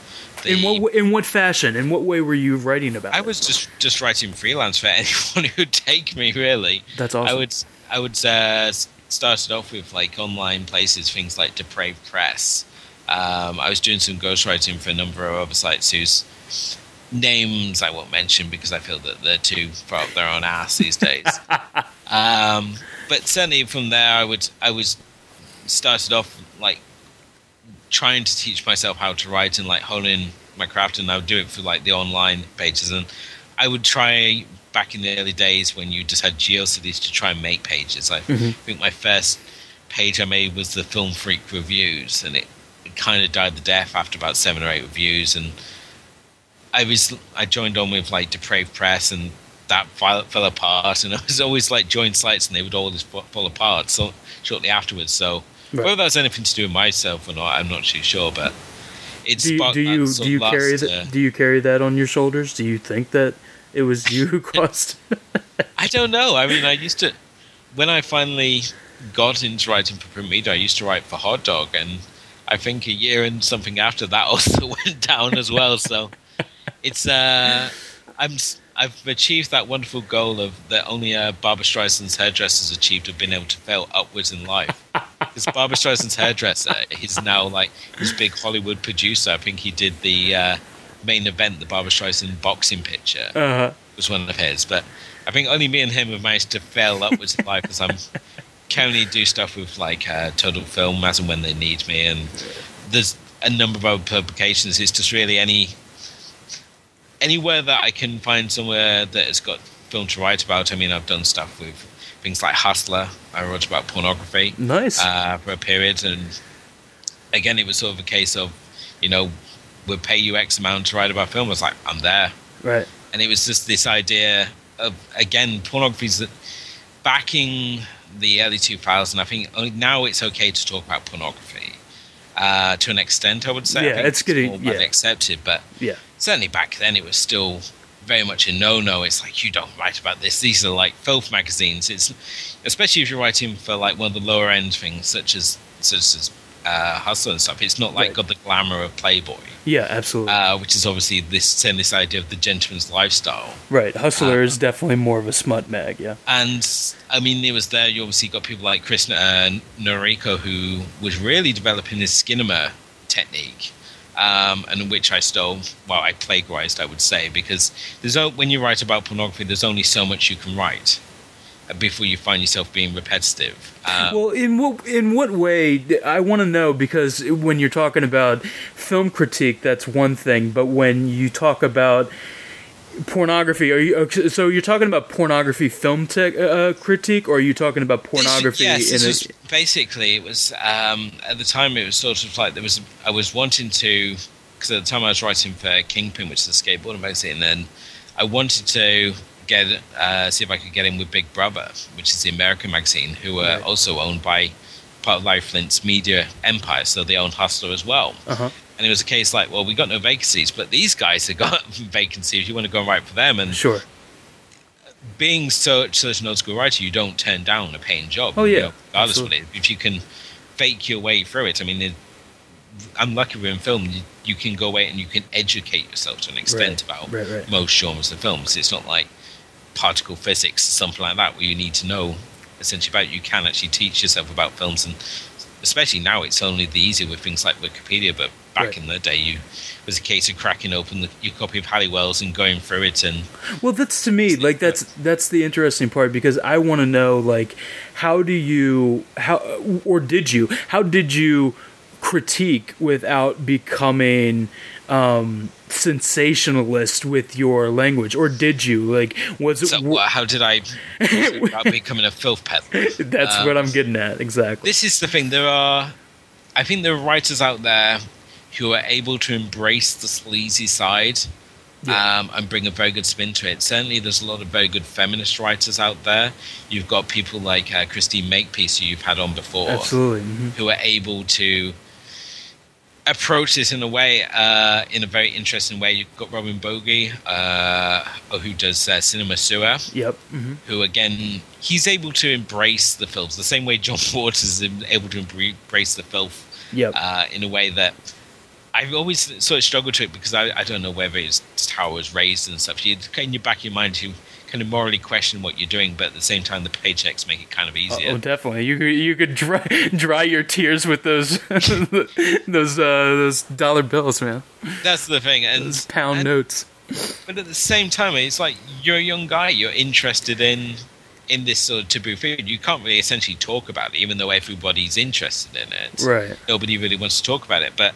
the- in what in what fashion in what way were you writing about I it? was just just writing freelance for anyone who'd take me. Really, That's awesome. I would I would uh, s- start it off with like online places, things like Depraved Press. Um, I was doing some ghostwriting for a number of other sites whose names I won't mention because I feel that they're too far up their own ass these days. um, but certainly from there, I would I was started off like trying to teach myself how to write and like honing my craft, and I would do it for like the online pages, and I would try back in the early days when you just had GeoCities to try and make pages. I think my first page I made was the Film Freak reviews, and it, it kind of died the death after about seven or eight reviews, and I was I joined on with like Depraved Press and that fell, fell apart, and I was always like join sites and they would always fa- fall apart. So shortly afterwards, so Right. whether that's anything to do with myself or not, I'm not too sure. But it do you do you do you carry that uh, do you carry that on your shoulders do you think that it was you who crossed? I don't know. I mean, I used to when I finally got into writing for print media. I used to write for Hot Dog, and I think a year and something after that also went down as well. So it's uh, I'm I've achieved that wonderful goal of that only uh, Barbra Streisand's hairdressers achieved of being able to fail upwards in life. Because Barbra Streisand's hairdresser is now like his big Hollywood producer. I think he did the uh, main event, the Barbra Streisand boxing picture uh was one of his. But I think only me and him have managed to fail upwards in life because I'm currently do stuff with like uh, Total Film as and when they need me, and there's a number of other publications. It's just really any anywhere that I can find somewhere that has got film to write about. I mean, I've done stuff with things like Hustler. I wrote about pornography nice uh, for a period, and again, it was sort of a case of, you know, we'll pay you X amount to write about film. I was like, I'm there. Right. And it was just this idea of again pornography's that back in the early 2000s i think now it's okay to talk about pornography uh, to an extent i would say. Yeah, think it's getting- more yeah. accepted but yeah. certainly back then it was still very much a no-no. It's like you don't write about this. These are like filth magazines. It's especially if you're writing for like one of the lower end things such as such as uh, hustler and stuff it's not like Right. got the glamour of playboy yeah absolutely uh, which is obviously this and this idea of the gentleman's lifestyle right hustler uh, is definitely more of a smut mag yeah and I mean, it was there. You obviously got people like Chris uh, Noriko, who was really developing this skinema technique, um, and which I stole. Well, I plagiarized, I would say, because there's when you write about pornography, there's only so much you can write before you find yourself being repetitive. Um, well, in what in what way? I want to know because when you're talking about film critique, that's one thing, but when you talk about pornography, are you so you're talking about pornography film tech uh, critique, or are you talking about pornography? Yes, in this a, was basically it was um, at the time it was sort of like there was I was wanting to because at the time I was writing for Kingpin, which is a skateboard magazine, and then I wanted to get uh, see if I could get in with Big Brother, which is the American magazine, who are Right. also owned by part of Larry Flynt's media empire, so they own Hustler as well. uh-huh. And it was a case like, well, we got no vacancies, but these guys have got vacancies. You want to go and write for them, and Sure. being such such an old school writer, you don't turn down a paying job. Oh, yeah. you know, regardless of it. If you can fake your way through it, I mean, it, I'm lucky we're in film. You, you can go away and you can educate yourself to an extent Right, about right, right. most genres of films. It's not like particle physics, something like that, where you need to know essentially about. it. You can actually teach yourself about films, and especially now, it's only the easier with things like Wikipedia. But back Right. in the day, you it was a case of cracking open the, your copy of Halliwell's and going through it and Well, that's to me like that's that's the interesting part because I want to know like how do you how or did you how did you critique without becoming um sensationalist with your language or did you like was So, well, how did I about becoming a filth peddler? that's uh, what I'm getting at exactly This is the thing. There are, I think, there are writers out there who are able to embrace the sleazy side Yeah. um, and bring a very good spin to it. Certainly, there's a lot of very good feminist writers out there. You've got people like uh, Christine Makepeace, who you've had on before, absolutely mhm. who are able to approach this in a way, uh, in a very interesting way. You've got Robin Bougie, uh, who does uh, Cinema Sewer yep mhm. who again he's able to embrace the films the same way John Waters is able to embrace the filth yep uh, in a way that I've always sort of struggled to it because I, I don't know whether it's how I was raised and stuff. You in your back of your mind you kind of morally question what you're doing, but at the same time the paychecks make it kind of easier. Oh, definitely. You could you could dry dry your tears with those those uh, those dollar bills, man. That's the thing, and, Those pound and- notes. but at the same time, it's like you're a young guy. You're interested in in this sort of taboo food. You can't really essentially talk about it, even though everybody's interested in it. Right. nobody really wants to talk about it. But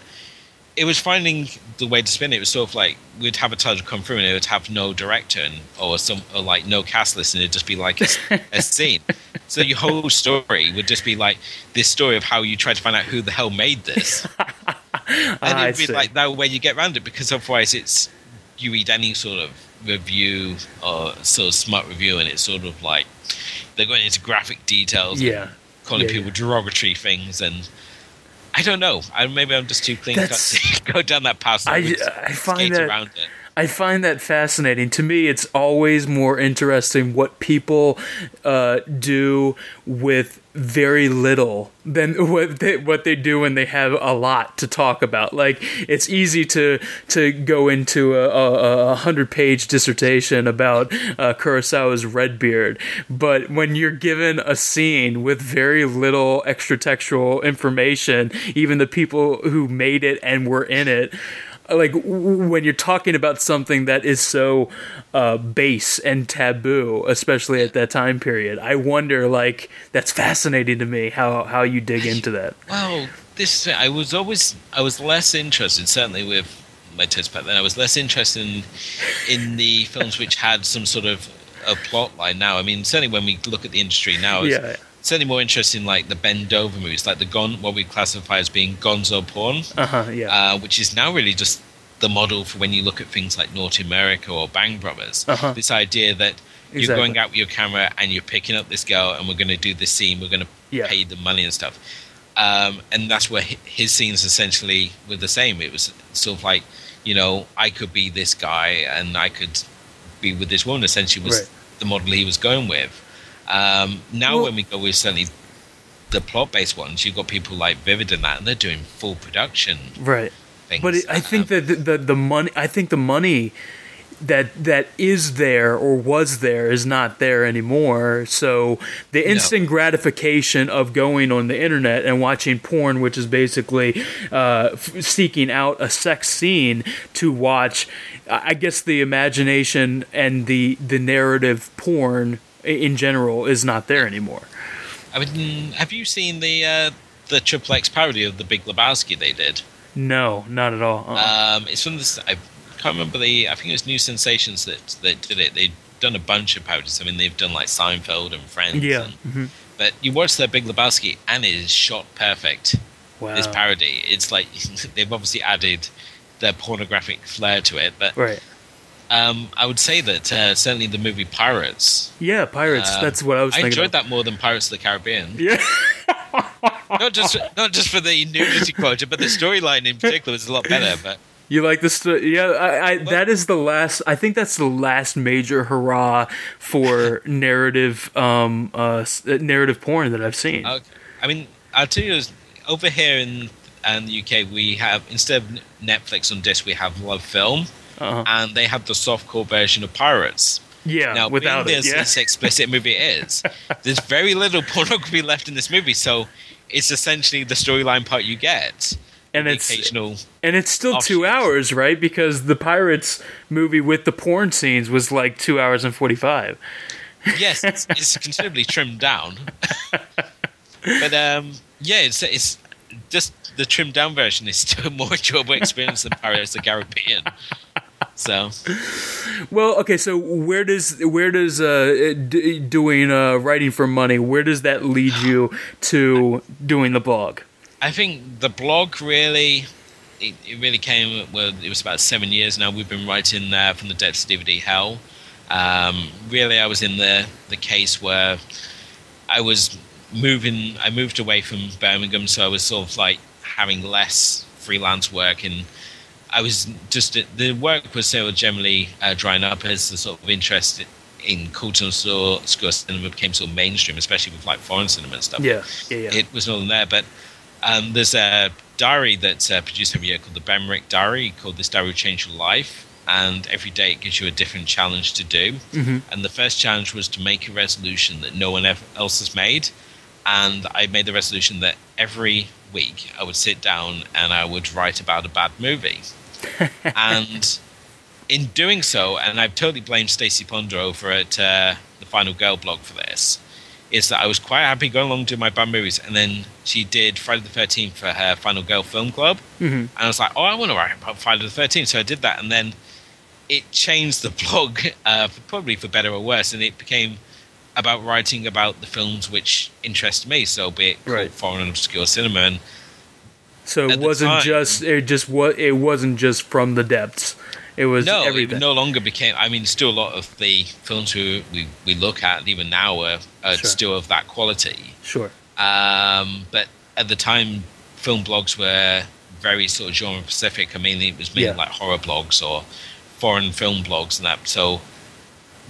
it was finding the way to spin it. It was sort of like we'd have a title come through and it would have no director and or some or like no cast list and it'd just be like a, a scene. So your whole story would just be like this story of how you try to find out who the hell made this. and Ah, it'd be like that way you get around it because otherwise it's you read any sort of review or sort of smart review and it's sort of like they're going into graphic details and Yeah. calling Yeah, people yeah. derogatory things and I don't know. I, maybe I'm just too clean cut to go down that path. I- I find skate that- around it. I find that fascinating. To me, it's always more interesting what people uh, do with very little than what they, what they do when they have a lot to talk about. Like it's easy to to go into a, a, a hundred page dissertation about uh, Kurosawa's Redbeard, but when you're given a scene with very little extra textual information, even the people who made it and were in it like when you're talking about something that is so uh, base and taboo, especially at that time period, I wonder like that's fascinating to me how how you dig into that. Well, this I was always I was less interested, certainly with my taste back then. I was less interested in, in the films which had some sort of a plot line. Now, I mean, certainly when we look at the industry now, Yeah. Certainly more interested in like the Ben Dover movies, like the gon what we classify as being Gonzo porn. Uh huh. Yeah. uh, which is now really just the model for when you look at things like Naughty America or Bang Brothers. Uh-huh. This idea that you're Exactly. going out with your camera and you're picking up this girl and we're going to do this scene, we're going to Yeah. pay the money and stuff. Um, and that's where his scenes essentially were the same. It was sort of like, you know, I could be this guy and I could be with this woman. Essentially, was Right. the model he was going with. Um, now, Well- when we go with certainly the plot-based ones, you've got people like Vivid and that, and they're doing full production right. things. But it, I think Um, that the, the the money I think the money that that is there or was there is not there anymore. So the instant gratification of going on the internet and watching porn, which is basically uh, f- seeking out a sex scene to watch, I guess the imagination and the the narrative porn in general is not there anymore. I mean, have you seen the uh, the Triple X parody of the Big Lebowski they did? No, not at all. Uh-uh. Um, it's from this. I can't remember the. I think it was New Sensations that that did it. They've done a bunch of parodies. I mean, they've done like Seinfeld and Friends. yeah. and- mhm. but you watch their Big Lebowski, and it is shot perfect. Wow. This parody, it's like they've obviously added their pornographic flair to it. But right. Um, I would say that uh, certainly the movie Pirates. Yeah, pirates. um, that's what I was I enjoyed that more than Pirates of the Caribbean. Yeah. not just not just for the nudity quota, but the storyline in particular was a lot better. But You like the story? Yeah, I, I, that is the last. I think that's the last major hurrah for narrative, um, uh, narrative porn that I've seen. Okay. I mean, I'll tell you, over here in, in the UK, we have instead of Netflix on disc, we have Love Film, uh-huh. and they have the softcore version of Pirates. Yeah, now, without being it, yeah. this explicit movie is, there's very little pornography left in this movie, so it's essentially the storyline part you get and it's occasional and it's still two hours, right? Because the Pirates movie with the porn scenes was like two hours and forty five. yes, it's, it's considerably trimmed down, but um, yeah, it's it's just the trimmed down version is still a more enjoyable experience than Pirates of the Caribbean. So, well, okay. So where does where does uh, d- doing uh, writing for money? Where does that lead you to doing the blog? I think the blog really, it, it, really came. Well, it was about seven years now. We've been writing there from the depths of DVD hell. Um, really, I was in the the case where I was moving. I moved away from Birmingham, so I was sort of like having less freelance work and. I was just the work was sort of generally uh, drying up as the sort of interest in cultural school cinema became sort of mainstream, especially with like foreign cinema and stuff. Yeah, yeah, yeah. It was not there, but um, there's a diary that's uh, produced every year called the Benrik Diary, called This Diary Will Change Your Life. And every day it gives you a different challenge to do. Mm-hmm. And the first challenge was to make a resolution that no one else has made. And I made the resolution that every week I would sit down and I would write about a bad movie. and in doing so, and I've totally blamed Stacie Ponder over at uh, the Final Girl blog for this, is that I was quite happy going along to my bad movies, and then she did Friday the Thirteenth for her Final Girl Film Club, mm-hmm. and I was like, oh, I want to write about Friday the Thirteenth, so I did that, and then it changed the blog, uh, for, probably for better or worse, and it became about writing about the films which interest me, so be it right. foreign and obscure cinema, and so it wasn't time, just it just what it wasn't just from the depths. It was no, everything. it no longer became. I mean, still a lot of the films we we, we look at even now are, are sure. still of that quality. Sure. Um, but at the time, film blogs were very sort of genre specific. I mean, it was mainly yeah. like horror blogs or foreign film blogs and that. So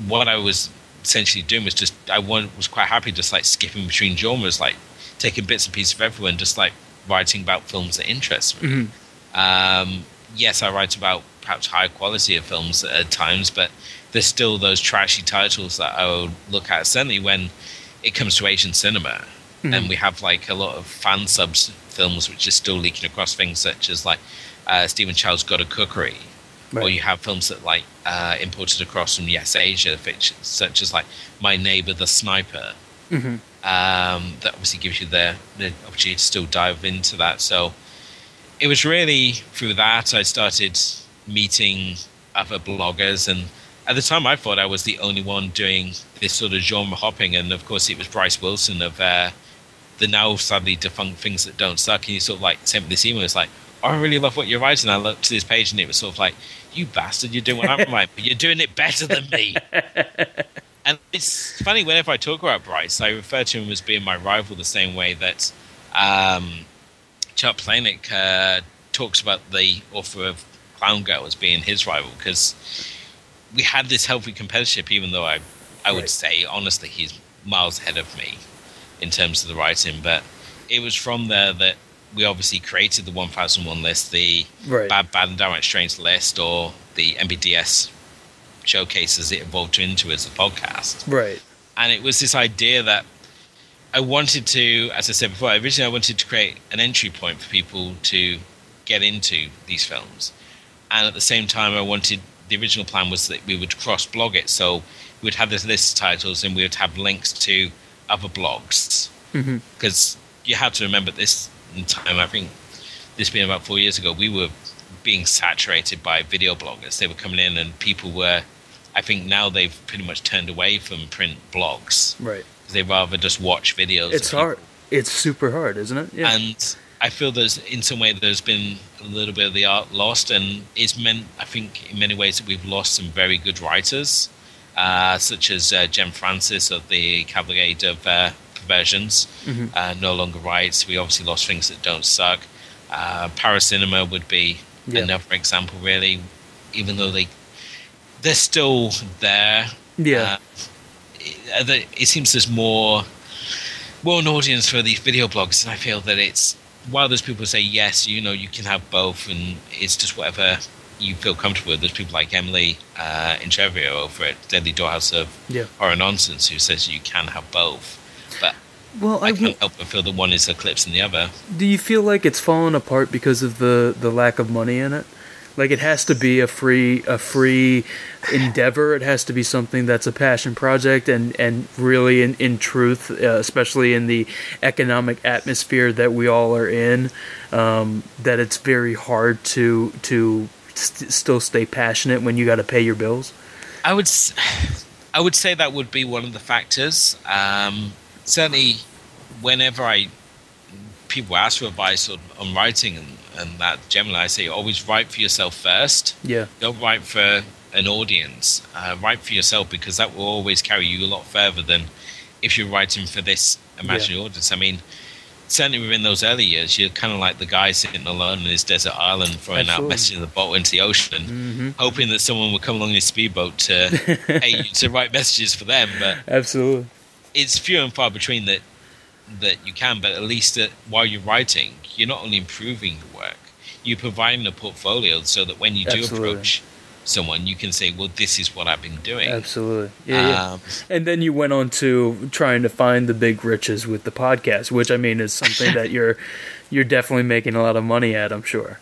what I was essentially doing was just I was quite happy just like skipping between genres, like taking bits and pieces of everyone, just like writing about films that interest me. Mm-hmm. Um, yes, I write about perhaps higher quality of films at times, but there's still those trashy titles that I would look at. Certainly when it comes to Asian cinema, mm-hmm. and we have like a lot of fan subs films which are still leaking across things such as like uh, Stephen Chow's God of Cookery, right. or you have films that like uh, imported across from Yes Asia, which, such as like My Neighbor the Sniper. Mm-hmm. Um, that obviously gives you the, the opportunity to still dive into that. So it was really through that I started meeting other bloggers and at the time I thought I was the only one doing this sort of genre hopping and of course it was Bryce Wilson of uh, the now sadly defunct things that don't suck and he sort of like sent me this email it's like oh, I really love what you're writing I looked to this page and it was sort of like you bastard you're doing what I'm writing but you're doing it better than me and it's funny whenever I talk about Bryce I refer to him as being my rival the same way that um, Chuck Palahniuk uh, talks about the author of Clown Girl as being his rival because we had this healthy competitorship, even though I, I would say, honestly, he's miles ahead of me in terms of the writing. But it was from there that we obviously created the 1001 list, the right. Mad, Bad, and Downright Strange list, or the MBDS showcases it evolved into as a podcast. Right. And it was this idea that I wanted to, as I said before, originally I wanted to create an entry point for people to get into these films and at the same time, I wanted the original plan was that we would cross blog it, so we would have this list of titles and we would have links to other blogs because mm-hmm. you have to remember this time. I think this being about four years ago, we were being saturated by video bloggers. They were coming in, and people were. I think now they've pretty much turned away from print blogs. Right. They rather just watch videos. It's hard. It's super hard, isn't it? Yeah. And I feel there's in some way there's been a little bit of the art lost, and it's meant I think in many ways that we've lost some very good writers, uh, such as uh, Jen Francis of the Cavalcade of uh, Perversions, mm-hmm. uh, no longer writes. We obviously lost things that don't suck. Uh, Paracinema would be yeah. another example, really. Even though they they're still there. Yeah. Uh, it, it seems there's more more an audience for these video blogs, and I feel that it's while there's people who say yes, you know, you can have both, and it's just whatever you feel comfortable with. There's people like Emily uh, Intravia over at Deadly Dollhouse of yeah. Horror Nonsense who says you can have both, well, I, I can't help but feel that one is eclipsing the other. Do you feel like it's fallen apart because of the the lack of money in it? Like it has to be a free a free endeavor. It has to be something that's a passion project and and really in in truth, uh, especially in the economic atmosphere that we all are in, um, that it's very hard to to st- still stay passionate when you got to pay your bills. I would I would say that would be one of the factors. Um, certainly, whenever I people ask for advice on, on writing and and that generally I say always write for yourself first. Yeah. Don't write for an audience. Uh, write for yourself because that will always carry you a lot further than if you're writing for this imaginary yeah. audience. I mean, certainly within those early years, you're kind of like the guy sitting alone in his desert island, throwing Absolutely. out messages in the boat into the ocean, mm-hmm. hoping that someone would come along in a speedboat to hey, to write messages for them. But absolutely, it's few and far between that that you can, but at least that while you're writing, you're not only improving the work, you're providing a portfolio so that when you do Absolutely. approach someone, you can say, "Well, this is what I've been doing." Absolutely, yeah, um, yeah. And then you went on to trying to find the big riches with the podcast, which I mean is something that you're you're definitely making a lot of money at. I'm sure.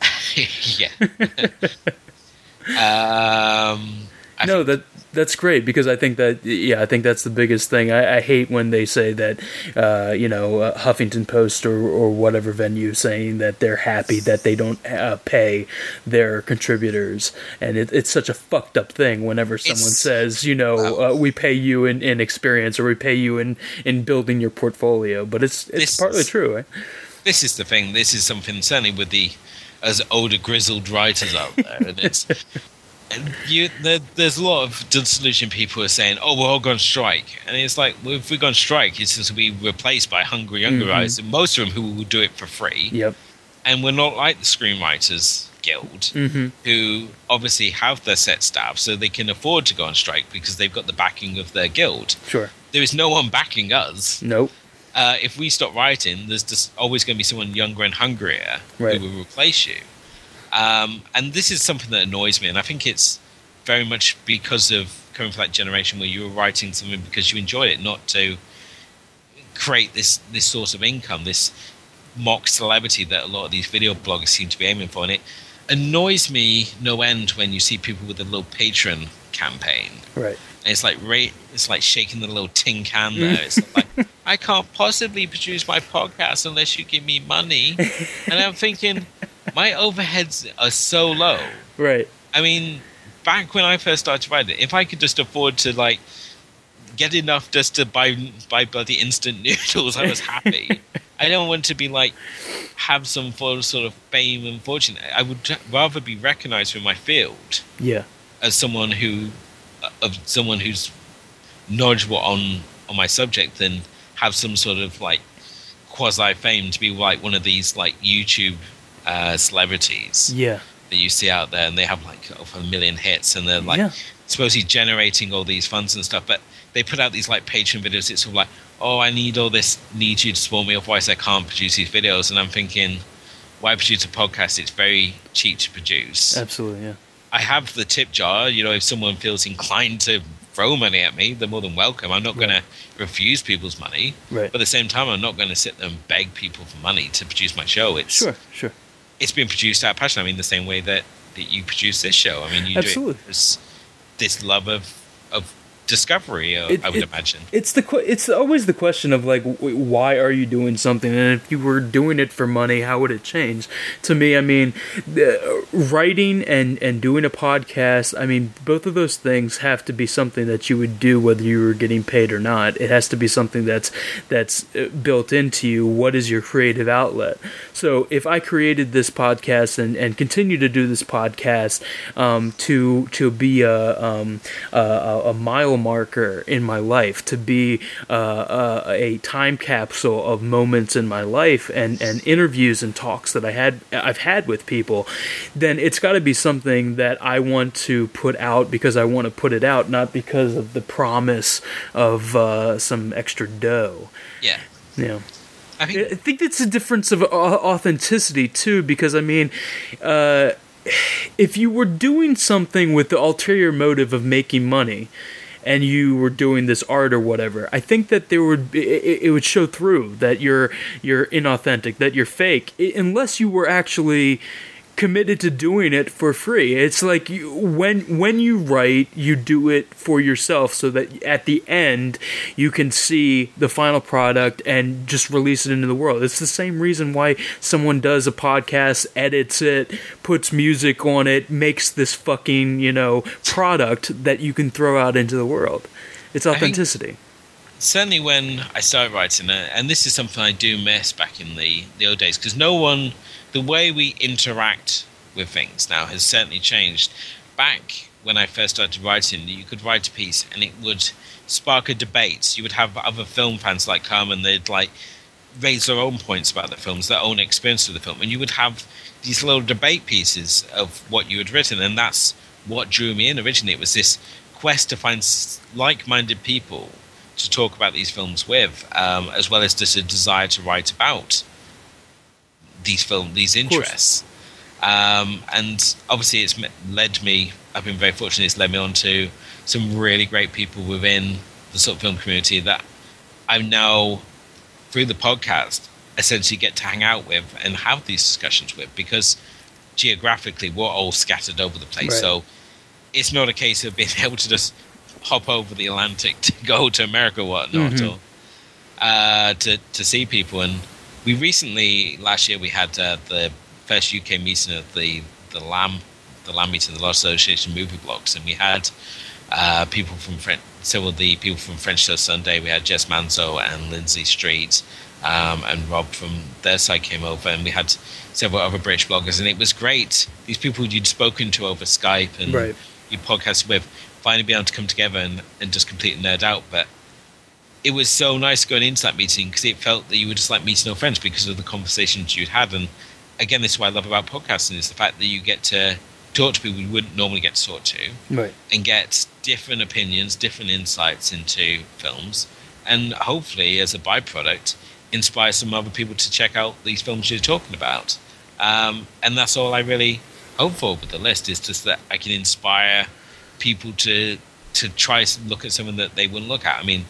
yeah. um, no, that that's great because I think that yeah, I think that's the biggest thing. I, I hate when they say that uh, you know uh, Huffington Post or or whatever venue saying that they're happy that they don't uh, pay their contributors, and it, it's such a fucked up thing. Whenever someone it's, says you know uh, we pay you in, in experience or we pay you in in building your portfolio, but it's it's partly is, true. This is the thing. This is something certainly with the as older grizzled writers out there, and it's you, there, there's a lot of disillusioned people who are saying, "Oh, we're all going to strike," and it's like, well, if we're going to strike, it's just to be replaced by hungry younger mm-hmm. guys, and most of them who will do it for free. Yep. And we're not like the Screenwriters Guild, mm-hmm. who obviously have their set staff, so they can afford to go on strike because they've got the backing of their guild. Sure. There is no one backing us. Nope. Uh, if we stop writing, there's just always going to be someone younger and hungrier right. who will replace you. Um, and this is something that annoys me, and I think it's very much because of coming from that generation where you were writing something because you enjoyed it, not to create this this source of income, this mock celebrity that a lot of these video bloggers seem to be aiming for. And it annoys me no end when you see people with a little Patreon campaign. Right. And it's like it's like shaking the little tin can there. It's like I can't possibly produce my podcast unless you give me money. And I'm thinking my overheads are so low. Right. I mean, back when I first started writing, if I could just afford to like get enough just to buy buy bloody instant noodles, I was happy. I don't want to be like have some sort of fame and fortune. I would rather be recognized for my field. Yeah. As someone who uh, of someone who's knowledgeable on on my subject than have some sort of like quasi fame to be like one of these like YouTube uh, celebrities. Yeah that you see out there, and they have like over a million hits, and they're like yeah. supposedly generating all these funds and stuff. But they put out these like Patreon videos. It's sort of like, oh, I need all this, need you to support me, otherwise I can't produce these videos. And I'm thinking, why produce a podcast? It's very cheap to produce. Absolutely, yeah. I have the tip jar. You know, if someone feels inclined to throw money at me, they're more than welcome. I'm not right. going to refuse people's money. Right. But at the same time, I'm not going to sit there and beg people for money to produce my show. It's sure, sure it's been produced out of passion. I mean, the same way that, that you produce this show. I mean, you Absolutely. do it this, this love of discovery. Uh, it, I would it, imagine it's the it's always the question of like, why are you doing something? And if you were doing it for money, how would it change? To me, I mean, writing and and doing a podcast i mean both of those things have to be something that you would do whether you were getting paid or not it has to be something that's that's uh, built into you what is your creative outlet so if i created this podcast and and continue to do this podcast um, to to be a, um, a, a mile marker in my life to be uh, a, a time capsule of moments in my life and and interviews and talks that i had i've had with people then it's got to be something that I want to put out because I want to put it out, not because of the promise of uh, some extra dough. Yeah. Yeah. I, mean, I think it's a difference of authenticity too, because I mean, uh, if you were doing something with the ulterior motive of making money, and you were doing this art or whatever, I think that there would be, it, it would show through that you're you're inauthentic, that you're fake, unless you were actually committed to doing it for free. It's like you, when when you write, you do it for yourself, so that at the end you can see the final product and just release it into the world. It's the same reason why someone does a podcast, edits it, puts music on it, makes this fucking you know product that you can throw out into the world. It's authenticity. certainly when I started writing it, and this is something I do miss back in the, the old days, because no one the way we interact with things now has certainly changed. Back when I first started writing, you could write a piece and it would spark a debate. You would have other film fans like come and they'd like raise their own points about the films, their own experience of the film, and you would have these little debate pieces of what you had written, and that's what drew me in originally. It was this quest to find like-minded people to talk about these films with, um, as well as just a desire to write about these film these interests. Um, and obviously, it's led me. I've been very fortunate. It's led me on to some really great people within the sort of film community that I'm now, through the podcast, essentially get to hang out with and have these discussions with because geographically we're all scattered over the place. Right. So it's not a case of being able to just hop over the Atlantic to go to America or whatnot, mm-hmm. or uh, to to see people and we recently last year we had uh, the first UK meeting of the the LAMB the LAMB meeting, the Law Association Movie Blogs, and we had uh, people from French, several of the people from French Toast Sunday. We had Jess Manzo and Lindsay Street. Um, and Rob from their side came over, and we had several other British bloggers, and it was great. These people you'd spoken to over Skype and right. you podcasted with, finally being able to come together and, and just completely nerd out. But it was so nice going into that meeting because it felt that you were just like meeting old friends because of the conversations you'd had. And again, this is what I love about podcasting is the fact that you get to talk to people you wouldn't normally get to talk to, right. and get different opinions, different insights into films, and hopefully, as a byproduct, inspire some other people to check out these films you're talking about. Um, and that's all I really hope for with the list is just that I can inspire people to to try to look at something that they wouldn't look at. I mean,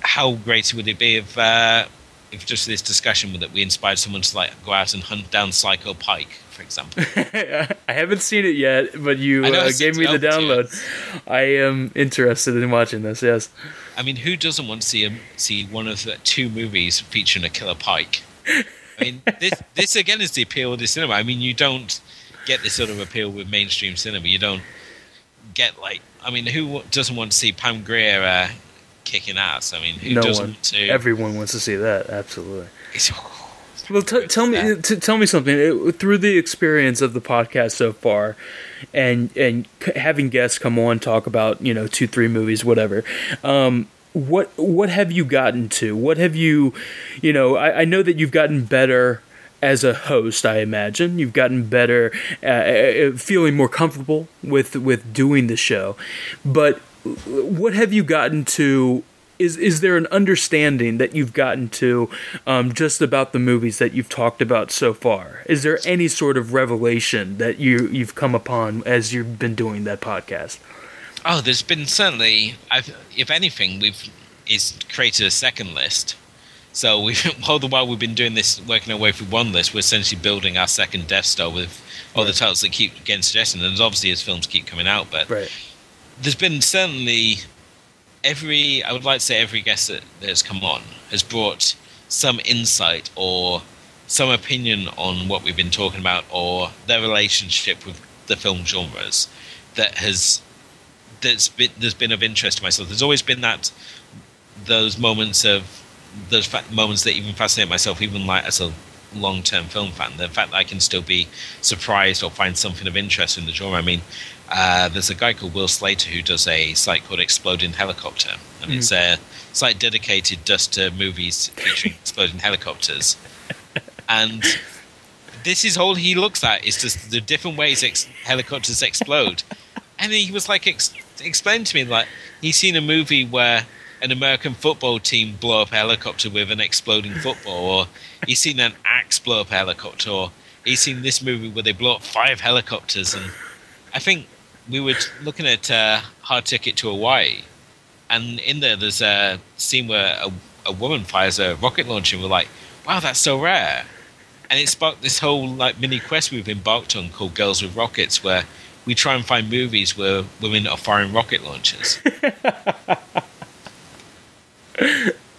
how great would it be if uh, if just this discussion that we inspired someone to like go out and hunt down Psycho Pike, for example. I haven't seen it yet, but you uh, gave me the download. I am interested in watching this. Yes. I mean, who doesn't want to see a, see one of the two movies featuring a killer pike? I mean, this this again is the appeal of the cinema. I mean, you don't get this sort of appeal with mainstream cinema. You don't get like, I mean, who doesn't want to see Pam Grier uh, kicking ass. I mean, who no doesn't one, to? Everyone wants to see that. Absolutely. well, t- tell me, t- tell me something. It, through the experience of the podcast so far, and and having guests come on talk about you know two, three movies, whatever. Um, what what have you gotten to? What have you, you know? I, I know that you've gotten better as a host, I imagine you've gotten better, uh, uh feeling more comfortable with with doing the show. But what have you gotten to is is there an understanding that you've gotten to um, just about the movies that you've talked about so far? Is there any sort of revelation that you you've come upon as you've been doing that podcast? Oh, there's been certainly. I've, if anything, we've is created a second list. So we all the while we've been doing this, working our way through one list, we're essentially building our second Death Star with all right. the titles that keep getting suggested. And obviously, as films keep coming out, but right there's been certainly every I would like to say every guest that, that has come on has brought some insight or some opinion on what we've been talking about or their relationship with the film genres that has that's been there's been of interest to myself. There's always been that those moments of those fa- moments that even fascinate myself, even like as a long term film fan. The fact that I can still be surprised or find something of interest in the genre. I mean, uh, there's a guy called Will Slater who does a site called Exploding Helicopter, and mm. it's a site dedicated just to movies featuring exploding helicopters. And this is all he looks at is just the different ways ex- helicopters explode. And he was like, ex- explain to me like he's seen a movie where an American football team blow up a helicopter with an exploding football, or he's seen an axe blow up a helicopter, or he's seen this movie where they blow up five helicopters. And I think we were looking at uh, Hard Ticket to Hawaii, and in there there's a scene where a, a woman fires a rocket launcher, and we're like, wow, that's so rare. And it sparked this whole like mini quest we've embarked on called Girls with Rockets, where we try and find movies where women are firing rocket launchers.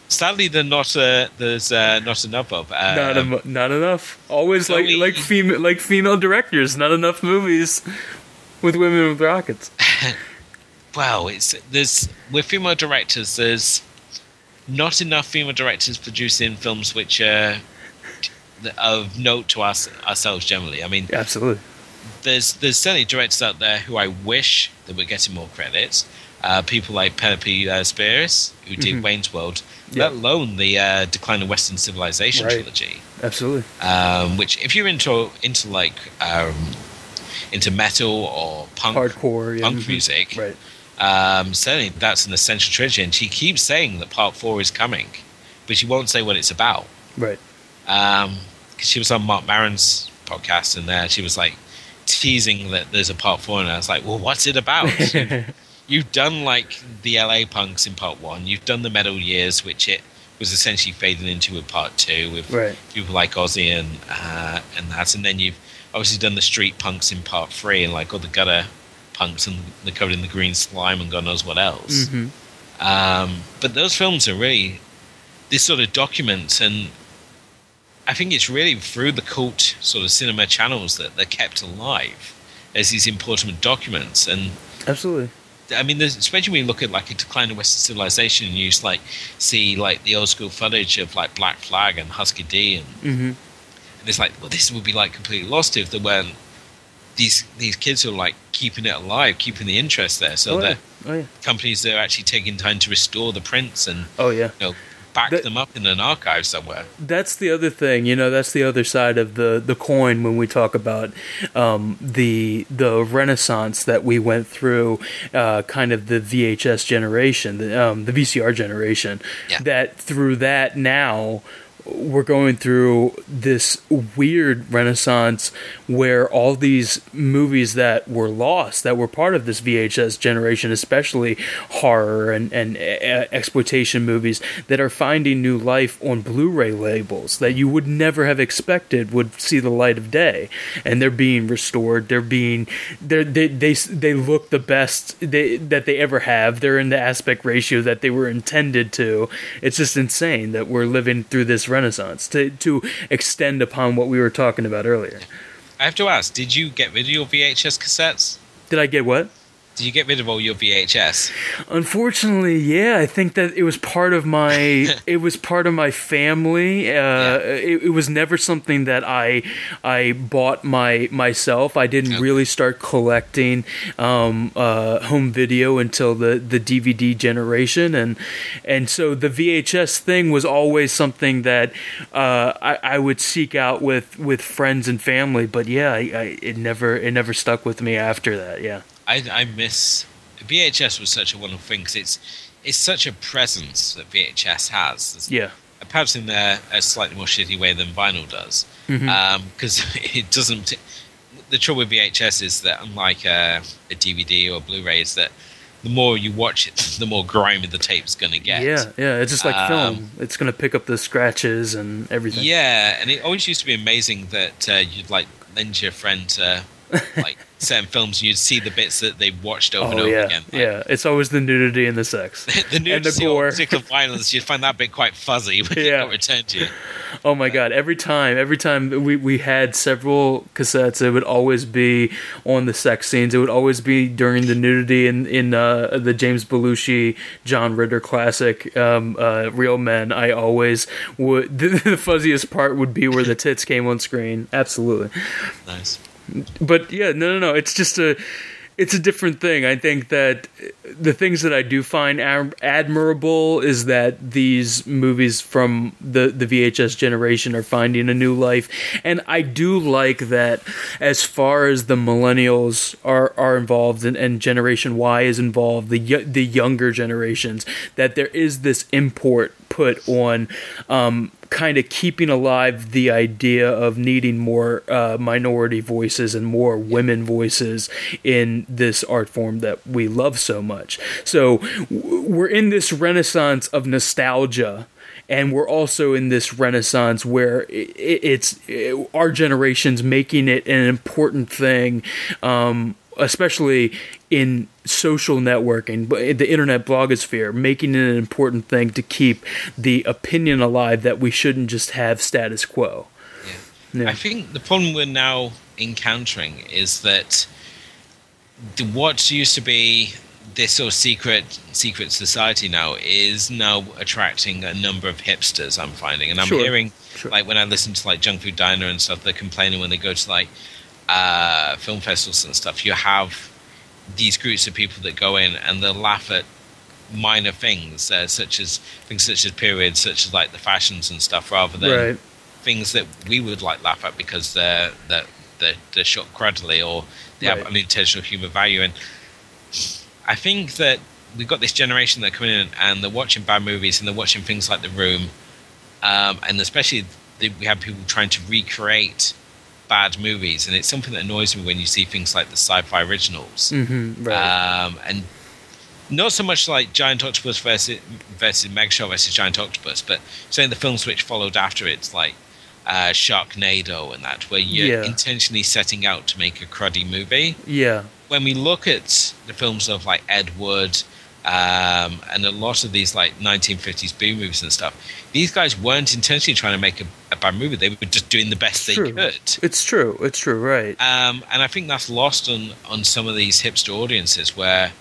Sadly, there's not uh, there's uh, not enough of. Uh, not, em- not enough. Always so like we, like female like female directors. Not enough movies with women with rockets. wow, it's there's with female directors. There's not enough female directors producing films which are of note to us ourselves generally. I mean, absolutely. There's there's certainly directors out there who I wish that were getting more credits uh, people like Penelope uh, Spheeris, who did mm-hmm. Wayne's World, let alone the uh, Decline of Western Civilization right. trilogy. Absolutely. Um, which, if you're into into like um, into metal or punk, hardcore, yeah. punk mm-hmm. music, right? Um, certainly, that's an essential trilogy. And she keeps saying that Part Four is coming, but she won't say what it's about. Right. Um, she was on Marc Maron's podcast, and there she was like teasing that there's a Part Four, and I was like, "Well, what's it about?" you've done like the LA punks in part one. You've done the metal years, which it was essentially fading into with part two with right. people like Ozzy and uh, and that, and then you've obviously done the street punks in part three and like all the gutter punks and they're covered in the green slime and God knows what else. Mm-hmm. Um, but those films are really this sort of documents and I think it's really through the cult sort of cinema channels that they're kept alive as these important documents and absolutely I mean, especially when you look at like a decline of Western civilization, and you just, like see like the old school footage of like Black Flag and Hüsker Dü, and, mm-hmm. And it's like, well, this would be like completely lost if there weren't these these kids who are like keeping it alive, keeping the interest there. So oh, that yeah. Oh, yeah. companies that are actually taking time to restore the prints and oh yeah, you know, back that, them up in an archive somewhere. That's the other thing, you know. That's the other side of the the coin when we talk about um, the the renaissance that we went through, uh, kind of the VHS generation, the, um, the VCR generation. Yeah. That through that now we're going through this weird renaissance where all these movies that were lost, that were part of this VHS generation, especially horror and, and exploitation movies, that are finding new life on Blu ray labels that you would never have expected would see the light of day. And they're being restored. They're being, they're, they, they, they look the best they, that they ever have. They're in the aspect ratio that they were intended to. It's just insane that we're living through this renaissance to to extend upon what we were talking about earlier. I have to ask: Did you get rid of your VHS cassettes? Did I get what? Did you get rid of all your VHS? Unfortunately, yeah. I think that it was part of my it was part of my family. Uh, yeah. it, it, was never something that I I bought my myself. I didn't okay. really start collecting um, uh, home video until the, the DVD generation, and and so the VHS thing was always something that uh, I, I would seek out with with friends and family. But yeah, I, I, it never it never stuck with me after that. Yeah. I, I miss VHS was such a wonderful thing because it's it's such a presence that VHS has. yeah, perhaps in a, a slightly more shitty way than vinyl does, because mm-hmm. um, it doesn't. The trouble with VHS is that unlike a, a DVD or Blu-ray, is that the more you watch it, the more grimy the tape's going to get. Yeah, yeah, it's just like um, film. It's going to pick up the scratches and everything. Yeah, and it always used to be amazing that uh, you'd like lend your friend to like certain films, you'd see the bits that they watched over oh, and over yeah. again. Like, yeah, it's always the nudity and the sex, the nudity and the gore. particular violence. You'd find that bit quite fuzzy when yeah. it got returned to you. Oh my god! Every time, every time we, we had several cassettes, it would always be on the sex scenes. It would always be during the nudity in in uh, the James Belushi, John Ritter classic, um, uh, Real Men. I always would. The, the fuzziest part would be where the tits came on screen. Absolutely. Nice. But yeah, no, no, no. It's just a it's a different thing. I think that the things that I do find admirable is that these movies from the the VHS generation are finding a new life, and I do like that as far as the millennials are are involved and, and Generation Y is involved, the the younger generations, that there is this import put on. Um, kind of keeping alive the idea of needing more uh, minority voices and more women voices in this art form that we love so much. So we're in this renaissance of nostalgia and we're also in this renaissance where it's our generation's making it an important thing um, especially in social networking, the internet blogosphere, making it an important thing to keep the opinion alive that we shouldn't just have status quo. Yeah. yeah. I think the problem we're now encountering is that the, what used to be this sort of secret secret society now is now attracting a number of hipsters. I'm finding, and I'm sure. hearing sure. like when I listen to like Junk Food Diner and stuff, they're complaining when they go to like uh, film festivals and stuff, you have these groups of people that go in and they'll laugh at minor things, uh, such as things such as periods, such as like the fashions and stuff, rather than right. things that we would like laugh at because they're they're they're, they're shot cruddily or they right. have unintentional humour value. And I think that we've got this generation that come in and they're watching bad movies and they're watching things like The Room, um, and especially we have people trying to recreate bad movies, and it's something that annoys me when you see things like the sci-fi originals, mm-hmm, right. um, and not so much like Giant Octopus versus versus Mega Shark versus Giant Octopus, but saying the films which followed after it's like uh, Sharknado and that, where you're yeah. intentionally setting out to make a cruddy movie. Yeah. When we look at the films of like Ed Wood, um, and a lot of these like 1950s B movies and stuff. These guys weren't intentionally trying to make a, a bad movie; they were just doing the best it's they true. could. It's true. It's true. Right. Um, and I think that's lost on on some of these hipster audiences where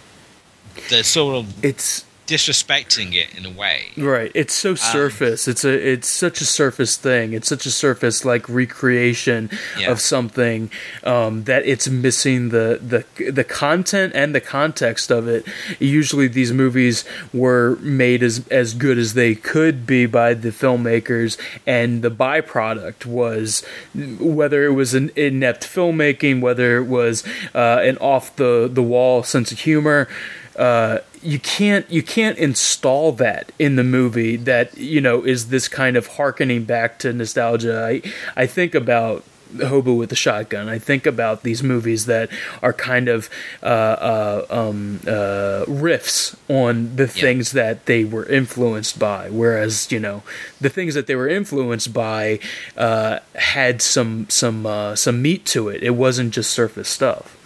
they're sort of it's disrespecting it in a way. Right. It's so um, surface. Um, it's a it's such a surface thing. It's such a surface like recreation yeah. of something um, that it's missing the the the content and the context of it. Usually these movies were made as as good as they could be by the filmmakers and the byproduct was whether it was an inept filmmaking, whether it was uh, an off the the wall sense of humor uh, you can't you can't install that in the movie that you know is this kind of harkening back to nostalgia. I I think about Hobo with the Shotgun. I think about these movies that are kind of uh, uh, um, uh, riffs on the things that they were influenced by, whereas you know the things that they were influenced by uh, had some some uh, some meat to it. It wasn't just surface stuff.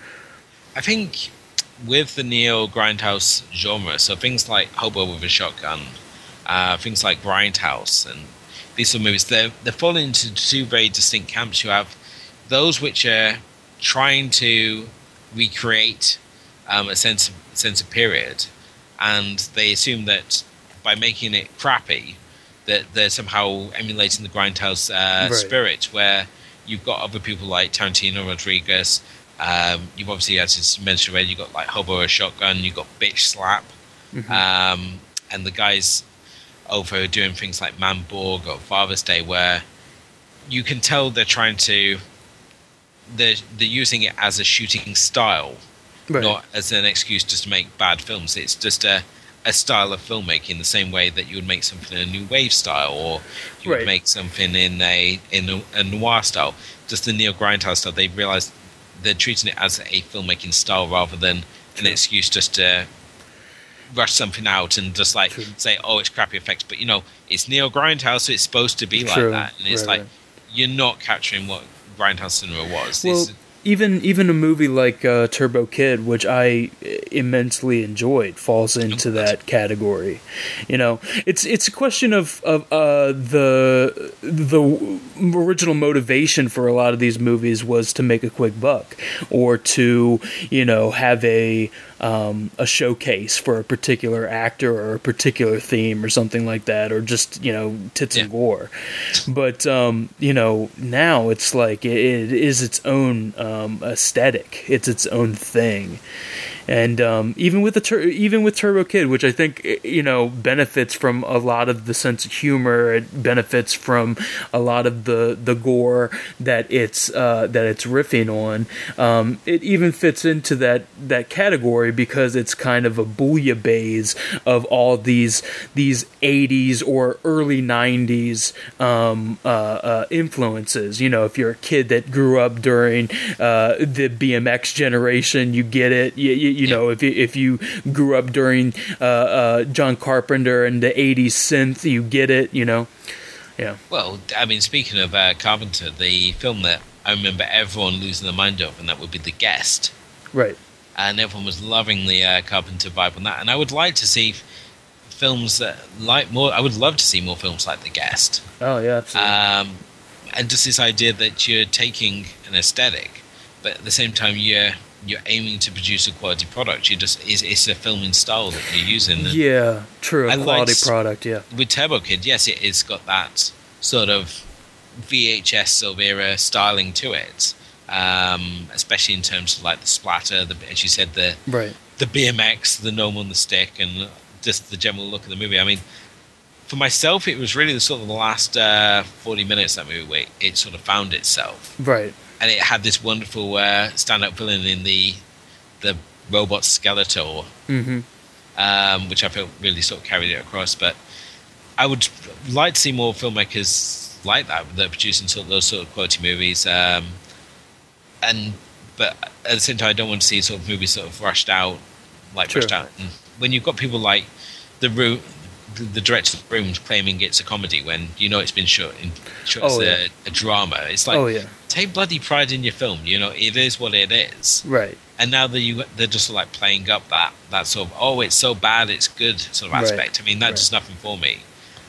I think with the neo grindhouse genre, so things like Hobo with a Shotgun, uh, things like Grindhouse, and these sort of movies, they're they're falling into two very distinct camps. You have those which are trying to recreate um, a sense of, sense of period, and they assume that by making it crappy, that they're somehow emulating the grindhouse uh, right. spirit, where you've got other people like Tarantino, Rodriguez, um, you've obviously, as you mentioned already, you've got like Hobo a Shotgun, you've got Bitch Slap, mm-hmm. um, and the guys over doing things like Manborg or Father's Day, where you can tell they're trying to, they're, they're using it as a shooting style, right. not as an excuse just to make bad films. It's just a, a style of filmmaking, the same way that you would make something in a new wave style, or you right. would make something in a in a, a noir style. Just the neo grindhouse style. They realized they're treating it as a filmmaking style rather than an excuse just to rush something out and just like True. say, oh, it's crappy effects. But you know, it's neo grindhouse, so it's supposed to be True. like that, and it's right, like right. you're not capturing what grindhouse cinema was. Well, even even a movie like uh, Turbo Kid, which I immensely enjoyed, falls into that category. You know, it's it's a question of of uh, the the original motivation for a lot of these movies was to make a quick buck or to you know have a um, a showcase for a particular actor or a particular theme or something like that, or just you know tits yeah. and gore. But um, you know now it's like it, it is its own um, Um, aesthetic. It's its own thing, and um, even with the tur- even with Turbo Kid, which I think you know benefits from a lot of the sense of humor, it benefits from a lot of the the gore that it's uh, that it's riffing on. Um, it even fits into that that category because it's kind of a bouillabaisse of all these these 80s or early 90s um, uh, uh, influences. You know, if you're a kid that grew up during uh, the BMX generation, you get it. You, you, you know, if you, if you grew up during uh, uh, John Carpenter and the '80s synth, you get it. You know, yeah. Well, I mean, speaking of uh, Carpenter, the film that I remember everyone losing their mind over, and that would be The Guest. Right. And everyone was loving the uh, Carpenter vibe on that, and I would like to see films that like more. I would love to see more films like The Guest. Oh yeah, absolutely. Um, and just this idea that you're taking an aesthetic, but at the same time you're you're aiming to produce a quality product. You just it's, it's a filming style that you're using. yeah, true. A quality product. Yeah. With Turbo Kid, yes, it, has got that sort of VHS of era styling to it, um, especially in terms of like the splatter, the as you said, the right, the BMX, the gnome on the stick, and just the general look of the movie. I mean, for myself, it was really the sort of the last uh, forty minutes that movie where it sort of found itself. Right and it had this wonderful uh, stand-up villain in the the robot Skeletor, mm-hmm. um, which I felt really sort of carried it across. But I would like to see more filmmakers like that that are producing sort of those sort of quality movies. Um, and but at the same time, I don't want to see sort of movies sort of rushed out, like rushed out. And when you've got people like the root the director of the room claiming it's a comedy when you know it's been shot in shot oh, as yeah. a, a, drama. It's like, oh yeah, take bloody pride in your film. You know, it is what it is. Right. And now that you they're just like playing up that that sort of oh it's so bad it's good sort of aspect. Right. I mean that right. does nothing for me.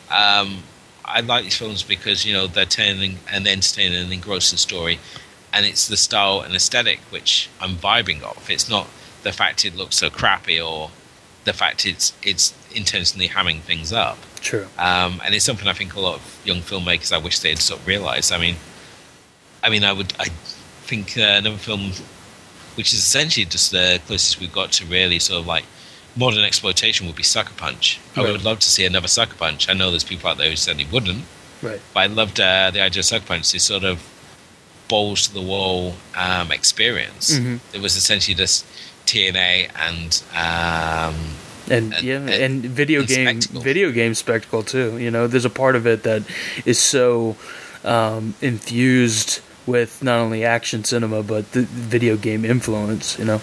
Um, I like these films because you know they're telling an entertaining and engrossing story, and it's the style and aesthetic which I'm vibing off. It's not the fact it looks so crappy or the fact it's it's intentionally hamming things up. True. Um, and it's something I think a lot of young filmmakers I wish they'd sort of realised. I mean, I mean, I would I think uh, another film which is essentially just the closest we've got to really sort of like modern exploitation would be Sucker Punch. Right. I would love to see another Sucker Punch. I know there's people out there who certainly wouldn't. Right. But I loved uh, the idea of Sucker Punch. This sort of balls to the wall um, experience. Mm-hmm. It was essentially just TNA and um, and, and, yeah, and, and video and game spectacle. video game spectacle too. You know, there's a part of it that is so um, infused with not only action cinema but the video game influence. You know.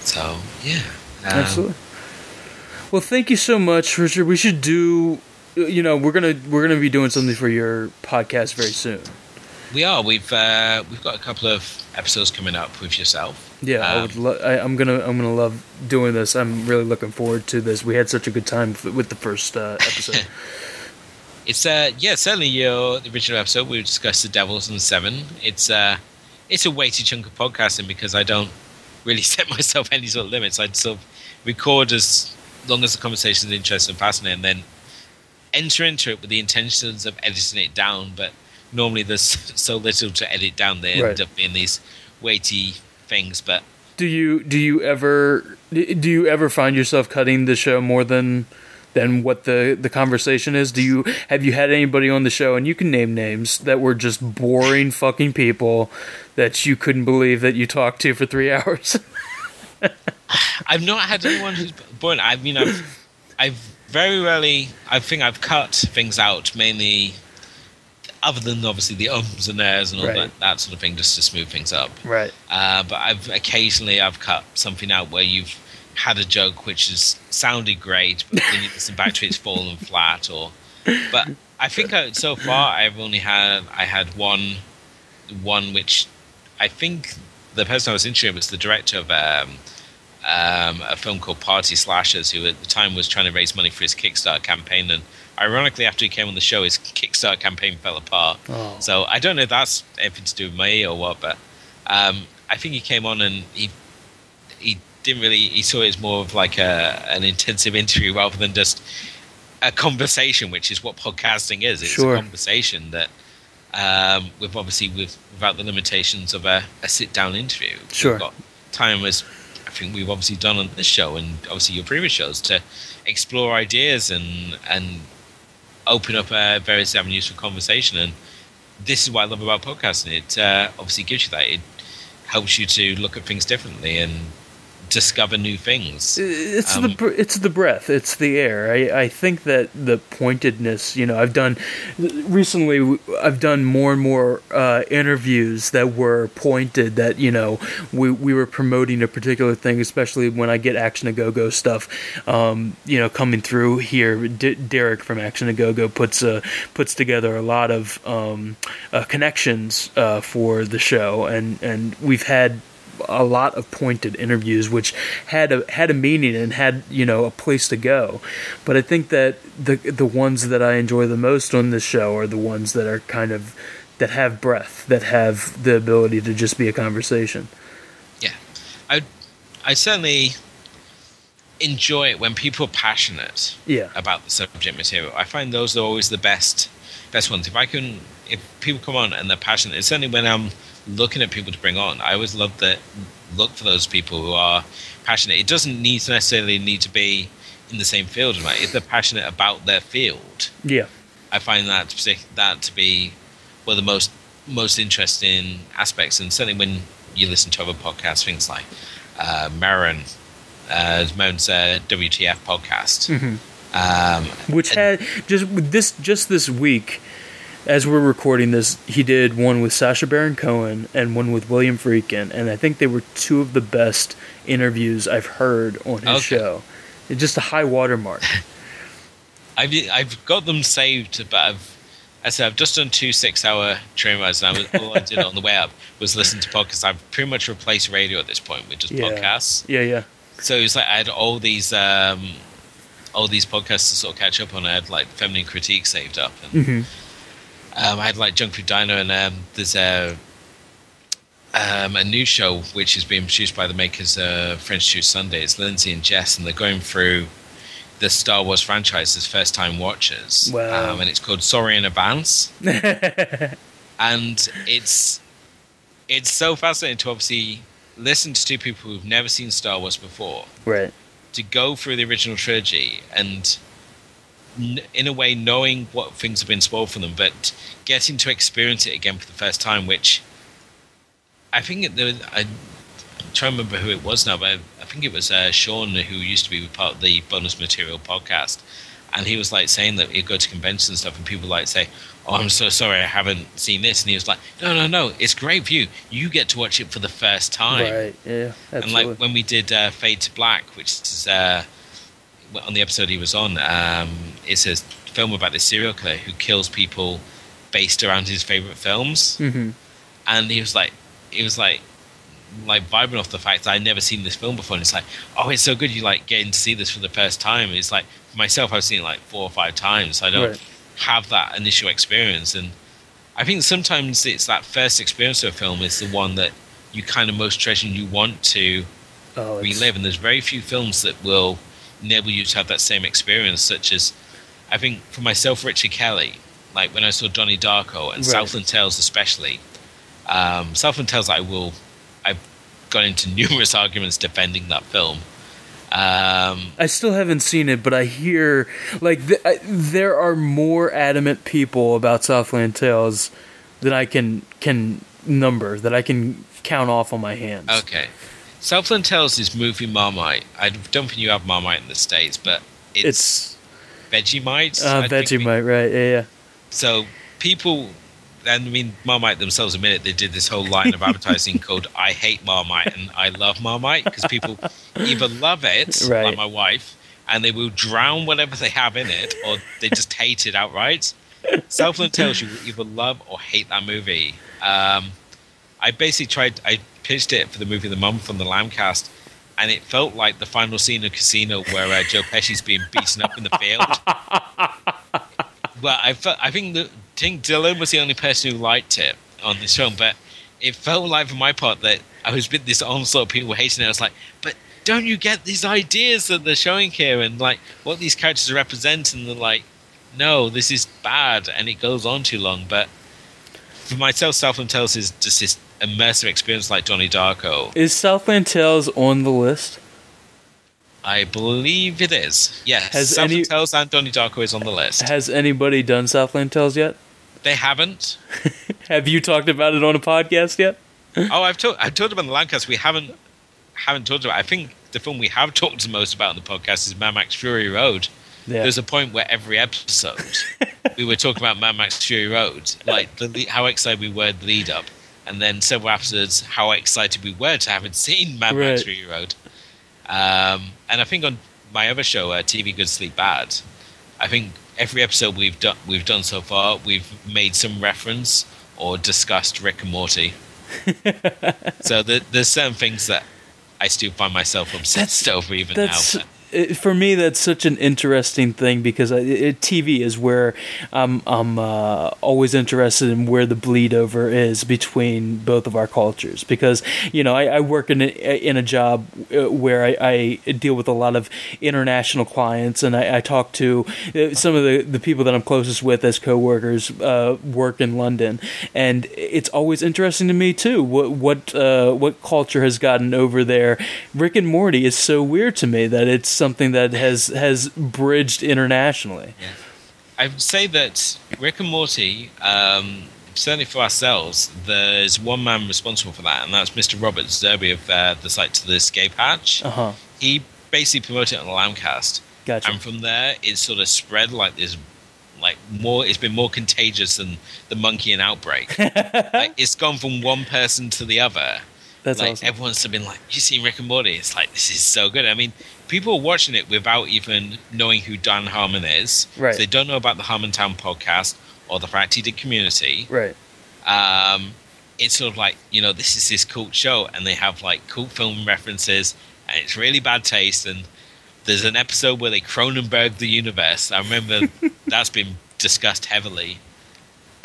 So yeah, um, absolutely. Well, thank you so much, Richard. We should do. You know, we're gonna we're gonna be doing something for your podcast very soon. We are. We've uh, we've got a couple of episodes coming up with yourself. Yeah, um, I would. Lo- I, am gonna I'm gonna love doing this. I'm really looking forward to this. We had such a good time with the first uh, episode. it's uh yeah certainly your the original episode we discussed the Devils and the Seven. It's uh it's a weighty chunk of podcasting because I don't really set myself any sort of limits. i'd sort of record as long as the conversation is interesting and fascinating, and then enter into it with the intentions of editing it down, but normally there's so little to edit down. They right. end up being these weighty things. But do you do you ever do you ever find yourself cutting the show more than than what the the conversation is? Do you have you had anybody on the show and you can name names that were just boring fucking people that you couldn't believe that you talked to for three hours? I've not had anyone who's boring. I mean, I've I've very rarely. I think I've cut things out mainly other than obviously the ums and ahs and all right. that, that sort of thing, just to smooth things up. Right. Uh, but I've occasionally I've cut something out where you've had a joke which has sounded great, but then you listen back to it, it's fallen flat. Or, but I think I, so far I've only had I had one, one which I think the person I was interviewing was the director of um, um, a film called Party Slashers, who at the time was trying to raise money for his Kickstarter campaign. And ironically, after he came on the show, his Kickstarter campaign fell apart. Oh. So I don't know if that's anything to do with me or what, but um, I think he came on and he he didn't really he saw it as more of like a an intensive interview rather than just a conversation, which is what podcasting is. It's sure. a conversation that um, with obviously with without the limitations of a, a sit down interview. Sure. We've got time as I think we've obviously done on this show and obviously your previous shows to explore ideas and and open up uh, various avenues for conversation. And this is what I love about podcasting. It uh, obviously gives you that. It helps you to look at things differently and discover new things. It's um, the it's the breath, it's the air. I, I think that the pointedness, you know, I've done recently. I've done more and more uh, interviews that were pointed. That you know, we we were promoting a particular thing, especially when I get Action a Go Go stuff. Um, you know, coming through here, D- Derek from Action a Go Go puts uh, puts together a lot of um, uh, connections uh, for the show, and and we've had a lot of pointed interviews, which had a had a meaning and had you know a place to go. But I think that the the ones that I enjoy the most on this show are the ones that are kind of that have breath, that have the ability to just be a conversation. Yeah, I I certainly enjoy it when people are passionate yeah. about the subject material. I find those are always the best best ones. If I can, if people come on and they're passionate, it's certainly when I'm looking at people to bring on. I always love that look for those people who are passionate. It doesn't need to necessarily need to be in the same field. Right? If they're passionate about their field, yeah, I find that to, that to be one of the most most interesting aspects. And certainly when you listen to other podcasts, things like uh, Maron, uh, uh, WTF podcast. Mm-hmm. Um, Which had just this just this week as we're recording this, he did one with Sacha Baron Cohen and one with William Friedkin, and I think they were two of the best interviews I've heard on his okay. show. It's just a high watermark. I've I've got them saved, but I've I said I've just done two six-hour train rides, and I was, all I did on the way up was listen to podcasts. I've pretty much replaced radio at this point with just yeah. podcasts. Yeah, yeah. So it's like I had all these um, all these podcasts to sort of catch up on. I had like feminine critique saved up, and mm-hmm um, I had like Junk Food Diner, and um, there's a um, a new show which is being produced by the makers of French Toast Sunday. It's Lindsay and Jess, and they're going through the Star Wars franchise as first time watchers. Wow. Um, and it's called Sorry in Advance. and it's it's so fascinating to obviously listen to two people who've never seen Star Wars before. Right. To go through the original trilogy and in a way knowing what things have been spoiled for them, but getting to experience it again for the first time, which I think there was, I, am trying to remember who it was now, but I think it was uh, Sean who used to be part of the bonus material podcast, and he was like saying that he'd go to conventions and stuff, and people like say, "Oh, I'm so sorry, I haven't seen this," and he was like, "No, no, no, it's great for you. You get to watch it for the first time." Right? Yeah. Absolutely. And like when we did uh, Fade to Black, which is. Uh, on the episode he was on, um, it's a film about this serial killer who kills people based around his favorite films, mm-hmm. and he was like, he was like, like vibing off the fact that I'd never seen this film before, and it's like, oh, it's so good you like getting to see this for the first time. It's like for myself, I've seen it like four or five times. So I don't right. have that initial experience, and I think sometimes it's that first experience of a film is the one that you kind of most treasure and you want to oh, relive. And there's very few films that will enable you to have that same experience, such as I think for myself, Richard Kelly, like when I saw Donnie Darko and right. Southland Tales, especially. Um, Southland Tales, I will, I've gone into numerous arguments defending that film. Um, I still haven't seen it, but I hear like th- I, there are more adamant people about Southland Tales than I can can number that I can count off on my hands. Okay, Southland Tales is movie Marmite. I don't think you have Marmite in the States, but it's, it's Vegemite. Uh, Vegemite, right? Yeah, yeah. So people, and I mean Marmite themselves admit it. They did this whole line of advertising called "I hate Marmite" and "I love Marmite" because people either love it, right. like my wife, and they will drown whatever they have in it, or they just hate it outright. Southland Tales you either love or hate that movie. Um, I basically tried. I pitched it for the movie The Month from the Lambcast, and it felt like the final scene of Casino where uh, Joe Pesci's being beaten up in the field. well, I felt, I think the, think Dylan was the only person who liked it on this film, but it felt like for my part that I was with this onslaught of people hating it. I was like, but don't you get these ideas that they're showing here and like what these characters represent? And they're like, no, this is bad, and it goes on too long. But for myself, Southland Tales is just this immersive experience like Donnie Darko. Is Southland Tales on the list? I believe it is. Yes, Has Southland any- Tales and Donnie Darko is on the list. Has anybody done Southland Tales yet? They haven't. Have you talked about it on a podcast yet? oh, I've talked. I've talked about the Lambcast. We haven't haven't talked about. I think the film we have talked the most about on the podcast is Mad Max Fury Road. Yeah. There's a point where every episode we were talking about Mad Max Fury Road, like the how excited we were the lead up, and then several episodes how excited we were to having seen Mad Max Fury Road. Um, and I think on my other show, uh, TV Good Sleep Bad, I think every episode we've done we've done so far, we've made some reference or discussed Rick and Morty. so the, there's certain things that I still find myself obsessed over even that's now. It, for me that's such an interesting thing because I, it, TV is where I'm I'm uh, always interested in where the bleed over is between both of our cultures because you know I, I work in a, in a job uh, where I, I deal with a lot of international clients and I, I talk to uh, some of the, the people that I'm closest with as coworkers uh, work in London and it's always interesting to me too what what uh, what culture has gotten over there. Rick and Morty is so weird to me that it's something that has has bridged internationally. I would say that Rick and Morty, um, certainly for ourselves, there's one man responsible for that, and that's Mr. Robert Zerby of uh, the site to the Escape Hatch. Uh huh. He basically promoted it on the Lambcast, Gotcha. and from there it sort of spread like this. Like more, it's been more contagious than the monkey and outbreak. like it's gone from one person to the other. That's like awesome. everyone's been like, "You seen Rick and Morty?" It's like this is so good. I mean, people are watching it without even knowing who Dan Harmon is. Right. So they don't know about the Harmontown podcast or the fact he did Community. right. Um, it's sort of like you know, this is this cult show, and they have like cult film references, and it's really bad taste. And there's an episode where they Cronenberg the universe. I remember that's been discussed heavily,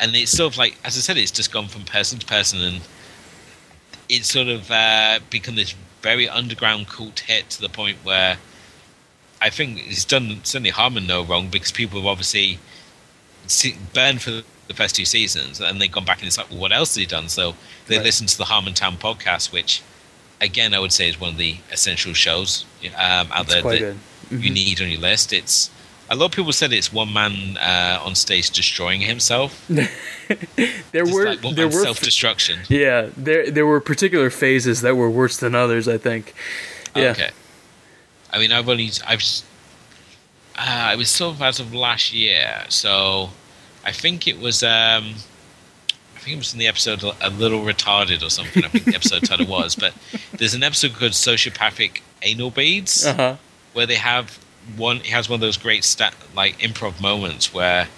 and it's sort of like, as I said, it's just gone from person to person, and it's sort of uh, become this very underground cult hit to the point where I think he's done certainly Harmon no wrong because people have obviously burned for the first two seasons and they've gone back and it's like, well, what else has he done? So they Right. listened to the Harmontown podcast, which again I would say is one of the essential shows um, out It's there that good. you need on your list. It's a lot of people said it's one man uh, on stage destroying himself. There Just were like one there were self destruction. yeah there there were particular phases that were worse than others. I think. Yeah. Okay. I mean, I've only I've uh, it was sort of as of last year, so I think it was um, I think it was in the episode a little retarded or something. I think the episode title was, but there's an episode called Sociopathic Anal Beads Uh huh. where they have one. He has one of those great stat like improv moments where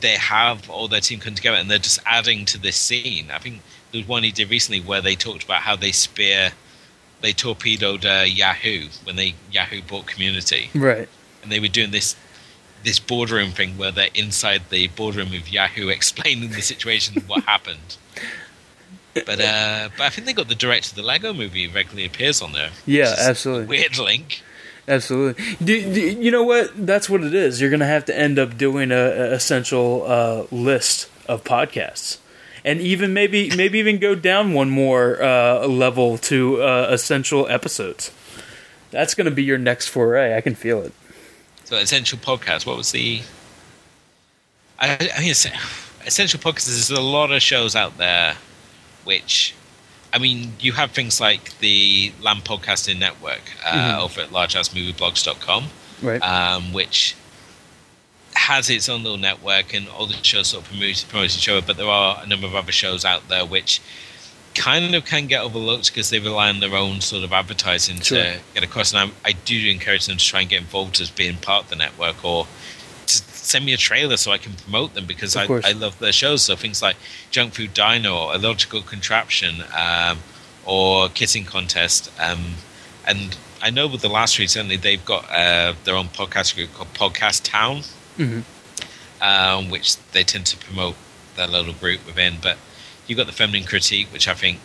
they have all their team come together and they're just adding to this scene. I think there was one he did recently where they talked about how they spear, they torpedoed uh, Yahoo when they Yahoo bought Community, Right. and they were doing this this boardroom thing where they're inside the boardroom of Yahoo explaining the situation, what happened. But uh, but I think they got the director of the Lego Movie regularly appears on there. Yeah, which is a absolutely. Weird link. Absolutely. Do, do, you know what? That's what it is. You're going to have to end up doing a, a essential uh, list of podcasts, and even maybe maybe even go down one more uh, level to uh, essential episodes. That's going to be your next foray. I can feel it. So essential podcast. What was the? I, I mean, essential podcast. There's a lot of shows out there, which, I mean, you have things like the Lamb Podcasting Network uh, Mhm. over at largeassmovieblogs.com, Right. um, which has its own little network and all the shows sort of promote, promote each other. But there are a number of other shows out there which kind of can get overlooked because they rely on their own sort of advertising Sure. to get across. And I, I do encourage them to try and get involved as being part of the network or send me a trailer so I can promote them because I, I love their shows. So things like Junk Food Diner or Illogical Contraption um, or Kissing Contest. Um, and I know with the last three, certainly they've got uh, their own podcast group called Podcast Town, mm-hmm. um, which they tend to promote their little group within. But you've got the Feminine Critique, which I think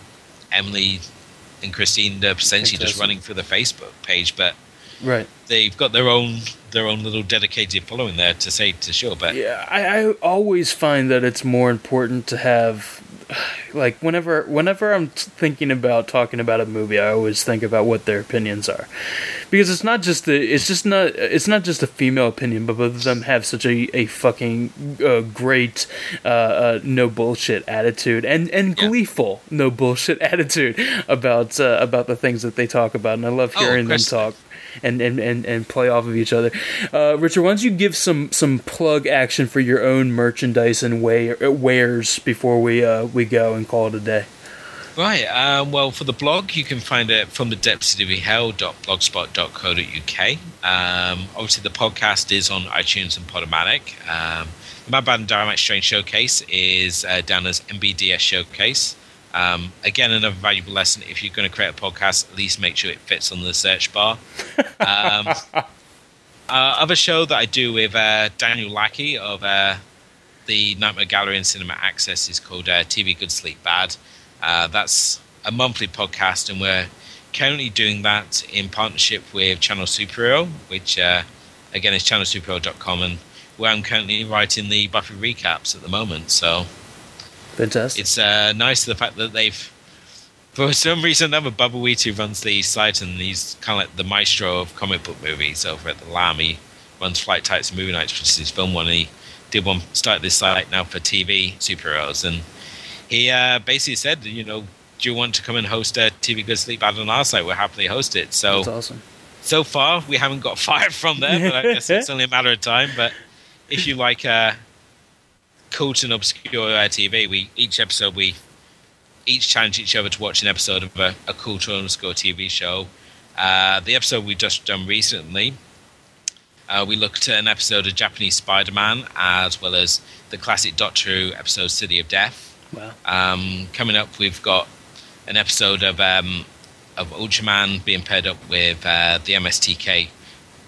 Emily and Christine are essentially just running through the Facebook page, but right they've got their own their own little dedicated following there to say to sure but yeah I, I always find that it's more important to have like whenever whenever I'm thinking about talking about a movie, I always think about what their opinions are, because it's not just the it's just not it's not just a female opinion, but both of them have such a a fucking uh, great uh, uh, no bullshit attitude and and gleeful no bullshit attitude about uh, about the things that they talk about, and I love oh, hearing oh, them talk and, and, and, and play off of each other. Uh, Richard, why don't you give some, some plug action for your own merchandise and wares before we uh, we go and call it a day? Right. Um, well, for the blog, you can find it from the depths of hell.blogspot.co.uk. Um, obviously, the podcast is on iTunes and Podomatic. Um, the and Downright Strange Showcase is uh, down as MBDS Showcase. Um, again, another valuable lesson. If you're going to create a podcast, at least make sure it fits on the search bar. Um, uh, other show that I do with uh, Daniel Lackey of uh, the Nightmare Gallery and Cinema Access is called uh, TV Good Sleep Bad. Uh, that's a monthly podcast, and we're currently doing that in partnership with Channel Superhero, which uh, again is channelsuperhero.com, and where I'm currently writing the Buffy recaps at the moment. So Fantastic. It's uh, nice the fact that they've, for some reason, another Bubbawheat who runs the site and he's kind of like the maestro of comic book movies over at the Lamb. He runs Flight Tights and Movie Nights, which is his film one. He did one start this site now for TV superheroes, and he uh, basically said, you know, do you want to come and host a TV Good Sleep Bad on our site? We'll happily host it. So That's awesome. So far, we haven't got fired from there, but I guess it's only a matter of time. But if you like uh, cult and obscure TV. We each episode we each challenge each other to watch an episode of a, a cult or obscure TV show. Uh, the episode we just done recently, uh, we looked at an episode of Japanese Spider-Man as well as the classic Doctor Who episode City of Death. Wow. Um, coming up, we've got an episode of um, of Ultraman being paired up with uh, the MST3K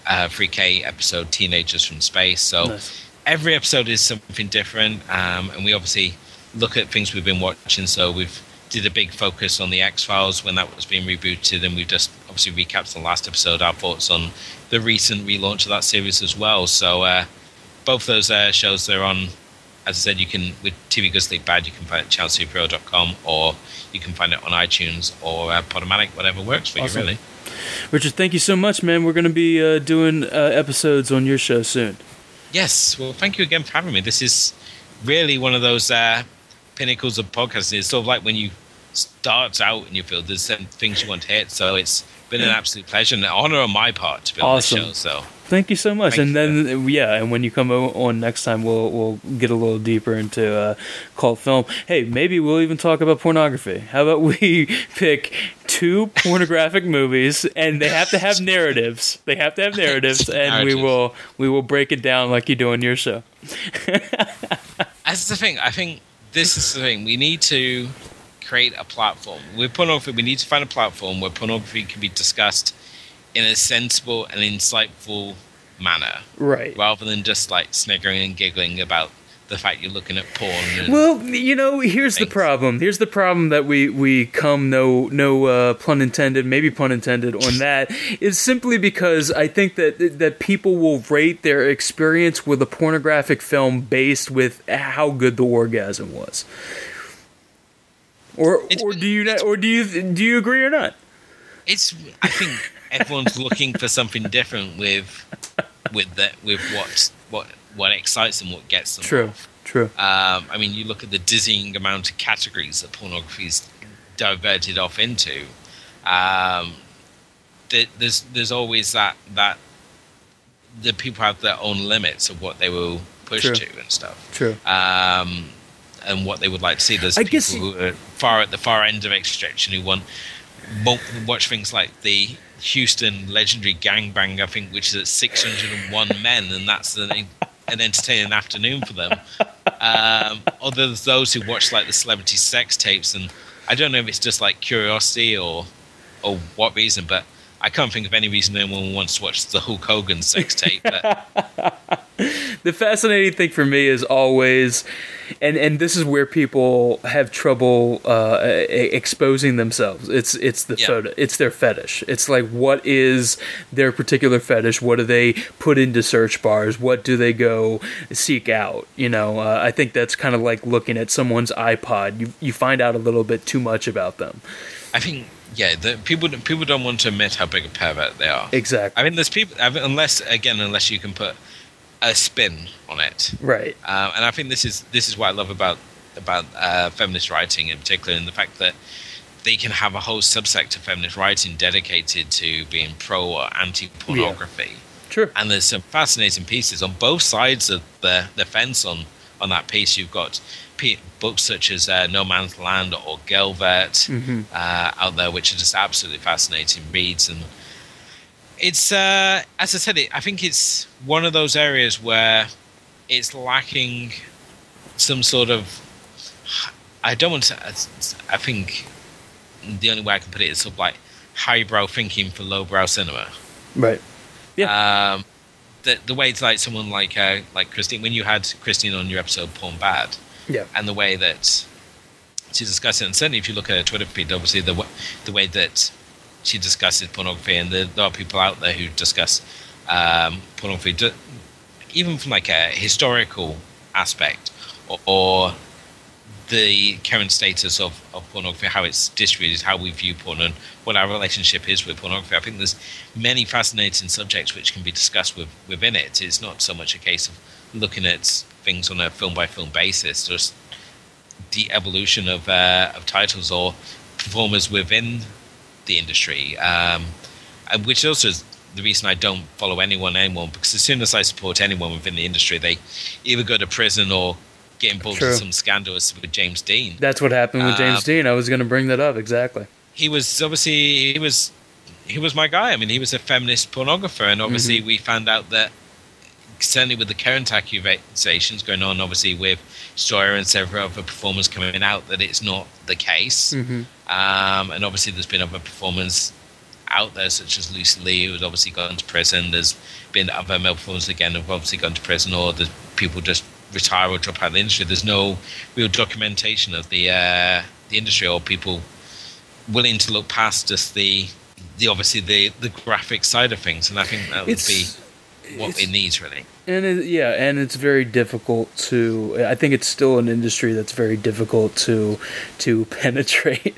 uh, 3K episode Teenagers from Space. So. Nice every episode is something different, um, and we obviously look at things we've been watching. So we've did a big focus on the X Files when that was being rebooted, and we've just obviously recapped the last episode, our thoughts on the recent relaunch of that series as well. So uh, both those uh, shows they're on. As I said, you can with TV Good Sleep Bad, you can find it at channelsuperhero.com or you can find it on iTunes or uh, Podomatic, whatever works for awesome. you, really. Richard, thank you so much, man. We're going to be uh, doing uh, episodes on your show soon. Yes, well, thank you again for having me. This is really one of those uh, pinnacles of podcasting. It's sort of like when you start out in your field, there's certain things you want to hit. So it's been an absolute pleasure and an honor on my part to be awesome. on the show. So Thank you so much. Thank and then yeah, and when you come on next time, we'll we'll get a little deeper into uh, cult film. Hey, maybe we'll even talk about pornography. How about we pick two pornographic movies, and they have to have narratives. They have to have narratives, and we will we will break it down like you do on your show. That's the thing. I think this is the thing. We need to create a platform. With pornography, we need to find a platform where pornography can be discussed in a sensible and insightful manner. Right. Rather than just like sniggering and giggling about the fact you're looking at porn. well, you know, here's things. the problem. Here's the problem that we we come no no uh, pun intended, maybe pun intended on that is simply because I think that that people will rate their experience with a pornographic film based with how good the orgasm was. Or it's, or do you not, or do you do you agree or not? It's I think everyone's looking for something different with with that with what what what excites them, what gets them. True, true. Um, I mean, you look at the dizzying amount of categories that pornography is diverted off into. Um, there's there's always that that the people have their own limits of what they will push true. to and stuff. True. Um, and what they would like to see. There's I people guess, who are far at the far end of extraction who want watch things like the Houston legendary gangbang, I think, which is at 601 men, and that's the an entertaining afternoon for them. Um, or there's those who watch like the celebrity sex tapes, and I don't know if it's just like curiosity or or what reason, but I can't think of any reason anyone wants to watch the Hulk Hogan sex tape. the fascinating thing for me is always, and and this is where people have trouble uh, exposing themselves. It's it's the yeah. photo. It's their fetish. It's like what is their particular fetish? What do they put into search bars? What do they go seek out? You know, uh, I think that's kind of like looking at someone's iPod. You you find out a little bit too much about them. I think yeah, the, people people don't want to admit how big a pervert they are. Exactly. I mean, there's people I mean, unless again unless you can put a spin on it, right? Um, and I think this is this is what I love about about uh, feminist writing in particular, and the fact that they can have a whole subsect of feminist writing dedicated to being pro or anti pornography. Yeah. Sure. And there's some fascinating pieces on both sides of the the fence on on that piece. You've got books such as uh, No Man's Land or Gelvet mm-hmm. uh, out there, which are just absolutely fascinating reads. And it's, uh, as I said, it, I think it's one of those areas where it's lacking some sort of. I don't want to. I think the only way I can put it is sort of like highbrow thinking for lowbrow cinema. Right. Yeah. Um, the the way it's like someone like uh, like Christine when you had Christine on your episode Porn Bad, yeah. And the way that she discusses it, and certainly if you look at her Twitter feed, obviously the the way that she discusses pornography, and there, there are people out there who discuss um, pornography, even from like a historical aspect, or, or the current status of, of pornography, how it's distributed, how we view porn, and what our relationship is with pornography. I think there's many fascinating subjects which can be discussed with, within it. It's not so much a case of looking at things on a film by film basis, just the evolution of uh, of titles or performers within the industry, um, and which also is the reason I don't follow anyone anymore because as soon as I support anyone within the industry, they either go to prison or get involved True. in some scandals with James Deen. That's what happened with James um, Deen. I was going to bring that up exactly. He was obviously he was he was my guy. I mean, he was a feminist pornographer, and obviously mm-hmm. we found out that certainly with the current accusations going on, obviously with Stoya and several other performers coming out, that it's not the case. Mm-hmm. Um, and obviously, there's been other performers out there, such as Lucy Lee, who's obviously gone to prison. There's been other male performers again who've obviously gone to prison, or the people just retire or drop out of the industry. There's no real documentation of the uh, the industry or people willing to look past just the the obviously the the graphic side of things, and I think that would it's, be what it needs really and it, yeah, and it's very difficult to. I think it's still an industry that's very difficult to to penetrate.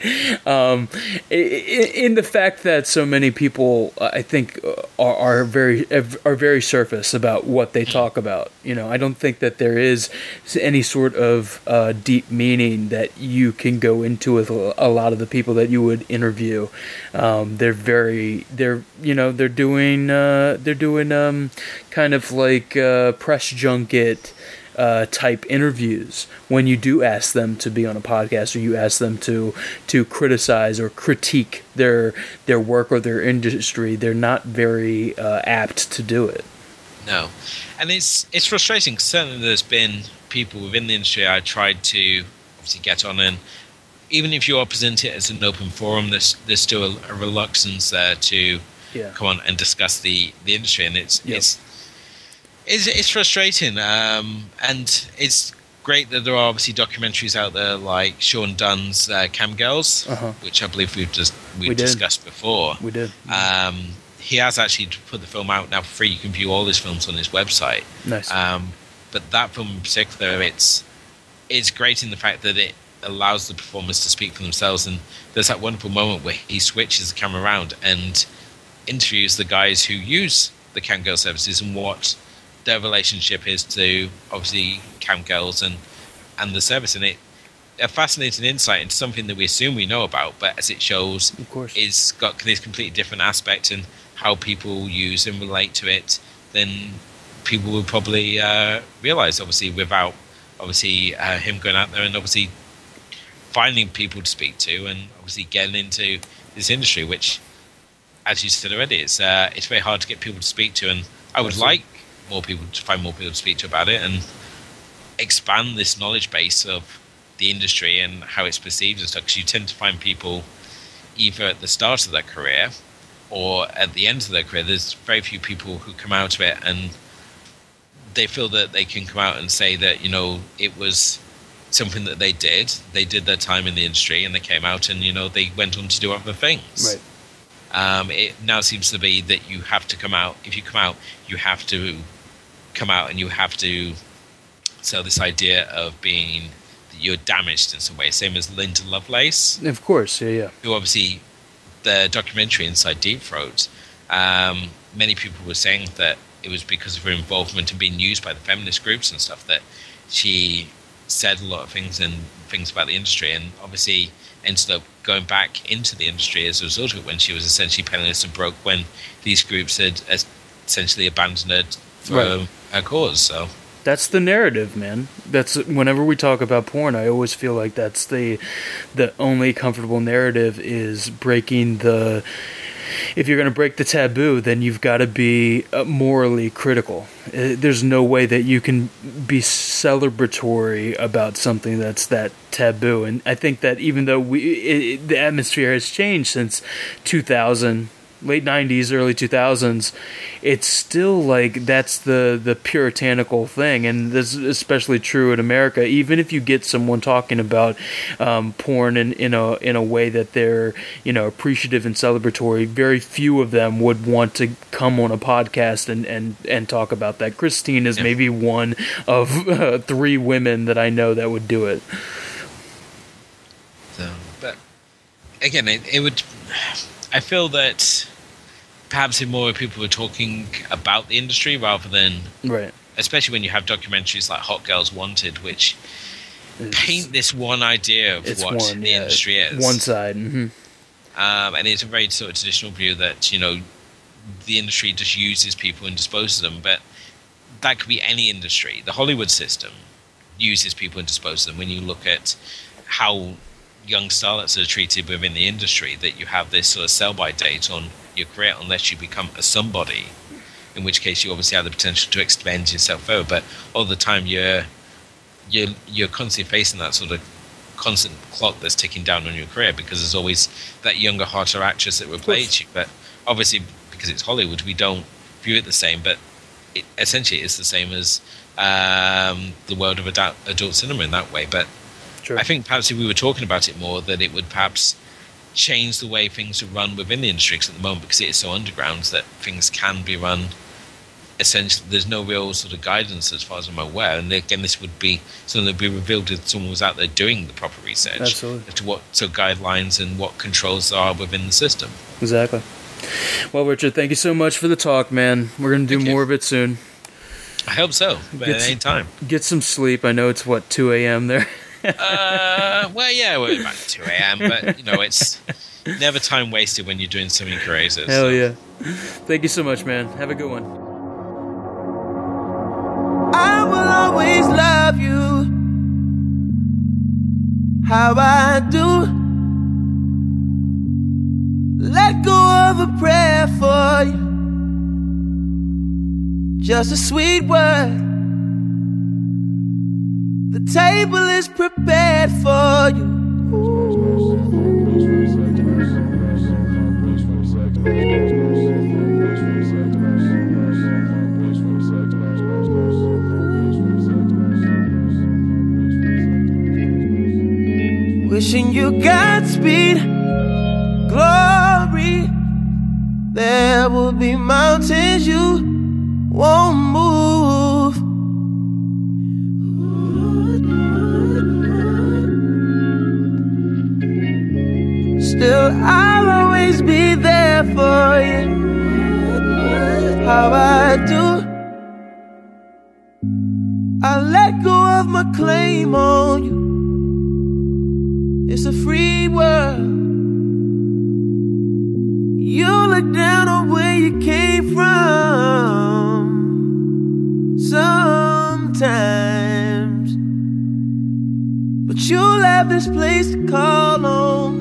Um, in, the fact that so many people, I think, are, are very are very surface about what they talk about. You know, I don't think that there is any sort of uh, deep meaning that you can go into with a lot of the people that you would interview. Um, they're very they're you know they're doing uh, they're doing um, kind of like uh, press junket uh, type interviews when you do ask them to be on a podcast or you ask them to to criticize or critique their their work or their industry. They're not very uh, apt to do it. No, and it's it's frustrating. Certainly, there's been people within the industry I tried to obviously get on and. Even if you are presenting it as an open forum, there's there's still a, a reluctance there to yeah. come on and discuss the, the industry, and it's yep. it's it's, it's frustrating, um, and it's great that there are obviously documentaries out there like Sean Dunne's uh, Cam Girlz, uh-huh. which I believe we've just we've we discussed before. We did. Um, he has actually put the film out now for free. You can view all his films on his website. Nice. Um, but that film in particular, it's it's great in the fact that it allows the performers to speak for themselves. And there's that wonderful moment where he switches the camera around and interviews the guys who use the Cam Girl services and what their relationship is to obviously cam girls and and the service, and it a fascinating insight into something that we assume we know about, but as it shows, of course, is got this completely different aspect and how people use and relate to it than people would probably uh, realize. Obviously, without obviously uh, him going out there and obviously finding people to speak to and obviously getting into this industry, which, as you said already, it's uh, it's very hard to get people to speak to. And I would like more people to find more people to speak to about it and expand this knowledge base of the industry and how it's perceived and stuff. Because you tend to find people either at the start of their career or at the end of their career. There's very few people who come out of it and they feel that they can come out and say that you know it was something that they did. They did their time in the industry and they came out and you know they went on to do other things. Right. Um, it now seems to be that you have to come out. If you come out, you have to come out and you have to sell this idea of being that you're damaged in some way. Same as Linda Lovelace. Of course, yeah, yeah. Who obviously the documentary Inside Deep Throat. Um, many people were saying that it was because of her involvement and being used by the feminist groups and stuff that she said a lot of things and things about the industry, and obviously ended up going back into the industry as a result of it when she was essentially penniless and broke when these groups had essentially abandoned her for right. Um, her cause. So that's the narrative, man. That's whenever we talk about porn, I always feel like that's the the only comfortable narrative is breaking the if you're going to break the taboo, then you've got to be uh, morally critical. Uh, there's no way that you can be celebratory about something that's that taboo. And I think that even though we it, the atmosphere has changed since 2000 late 90s early 2000s it's still like that's the the puritanical thing and this is especially true in america. Even if you get someone talking about um, porn in, in a in a way that they're you know appreciative and celebratory very few of them would want to come on a podcast and and and talk about that. Christine is yeah. maybe one of uh, three women that i know that would do it. So but again it, it would I feel that perhaps if more people were talking about the industry rather than right, especially when you have documentaries like Hot Girls Wanted, which it's, paint this one idea of what one, the yeah, industry is, one side, mm-hmm. um, and it's a very sort of traditional view that you know the industry just uses people and disposes them, but that could be any industry. The Hollywood system uses people and disposes them. When you look at how young starlets are treated within the industry that you have this sort of sell by date on your career unless you become a somebody, in which case you obviously have the potential to expand yourself further. But all the time you're you're you're constantly facing that sort of constant clock that's ticking down on your career because there's always that younger, hotter actress that replaces you. But obviously, because it's Hollywood, we don't view it the same. But it, essentially, it's the same as um, the world of adult, adult cinema in that way. But I think perhaps if we were talking about it more, that it would perhaps change the way things are run within the industry. At the moment, because it is so underground, that things can be run. Essentially, there's no real sort of guidance as far as I'm aware. And again, this would be something that would be revealed if someone was out there doing the proper research Absolutely. to what so guidelines and what controls are within the system. Exactly. Well, Richard, thank you so much for the talk, man. We're going to do thank more you. of it soon. I hope so. But at any time. Get some sleep. I know it's what two a.m. there. uh, well, yeah, we're about 2 a.m., but, you know, it's never time wasted when you're doing something crazy. Hell so. yeah. Thank you so much, man. Have a good one. I will always love you how I do. Let go of a prayer for you. Just a sweet word the table is prepared for you. Wishing you Godspeed, glory. There will be mountains you won't move. Still, I'll always be there for you. How I do. I let go of my claim on you. It's a free world. You look down on where you came from. Sometimes. But you'll have this place to call on.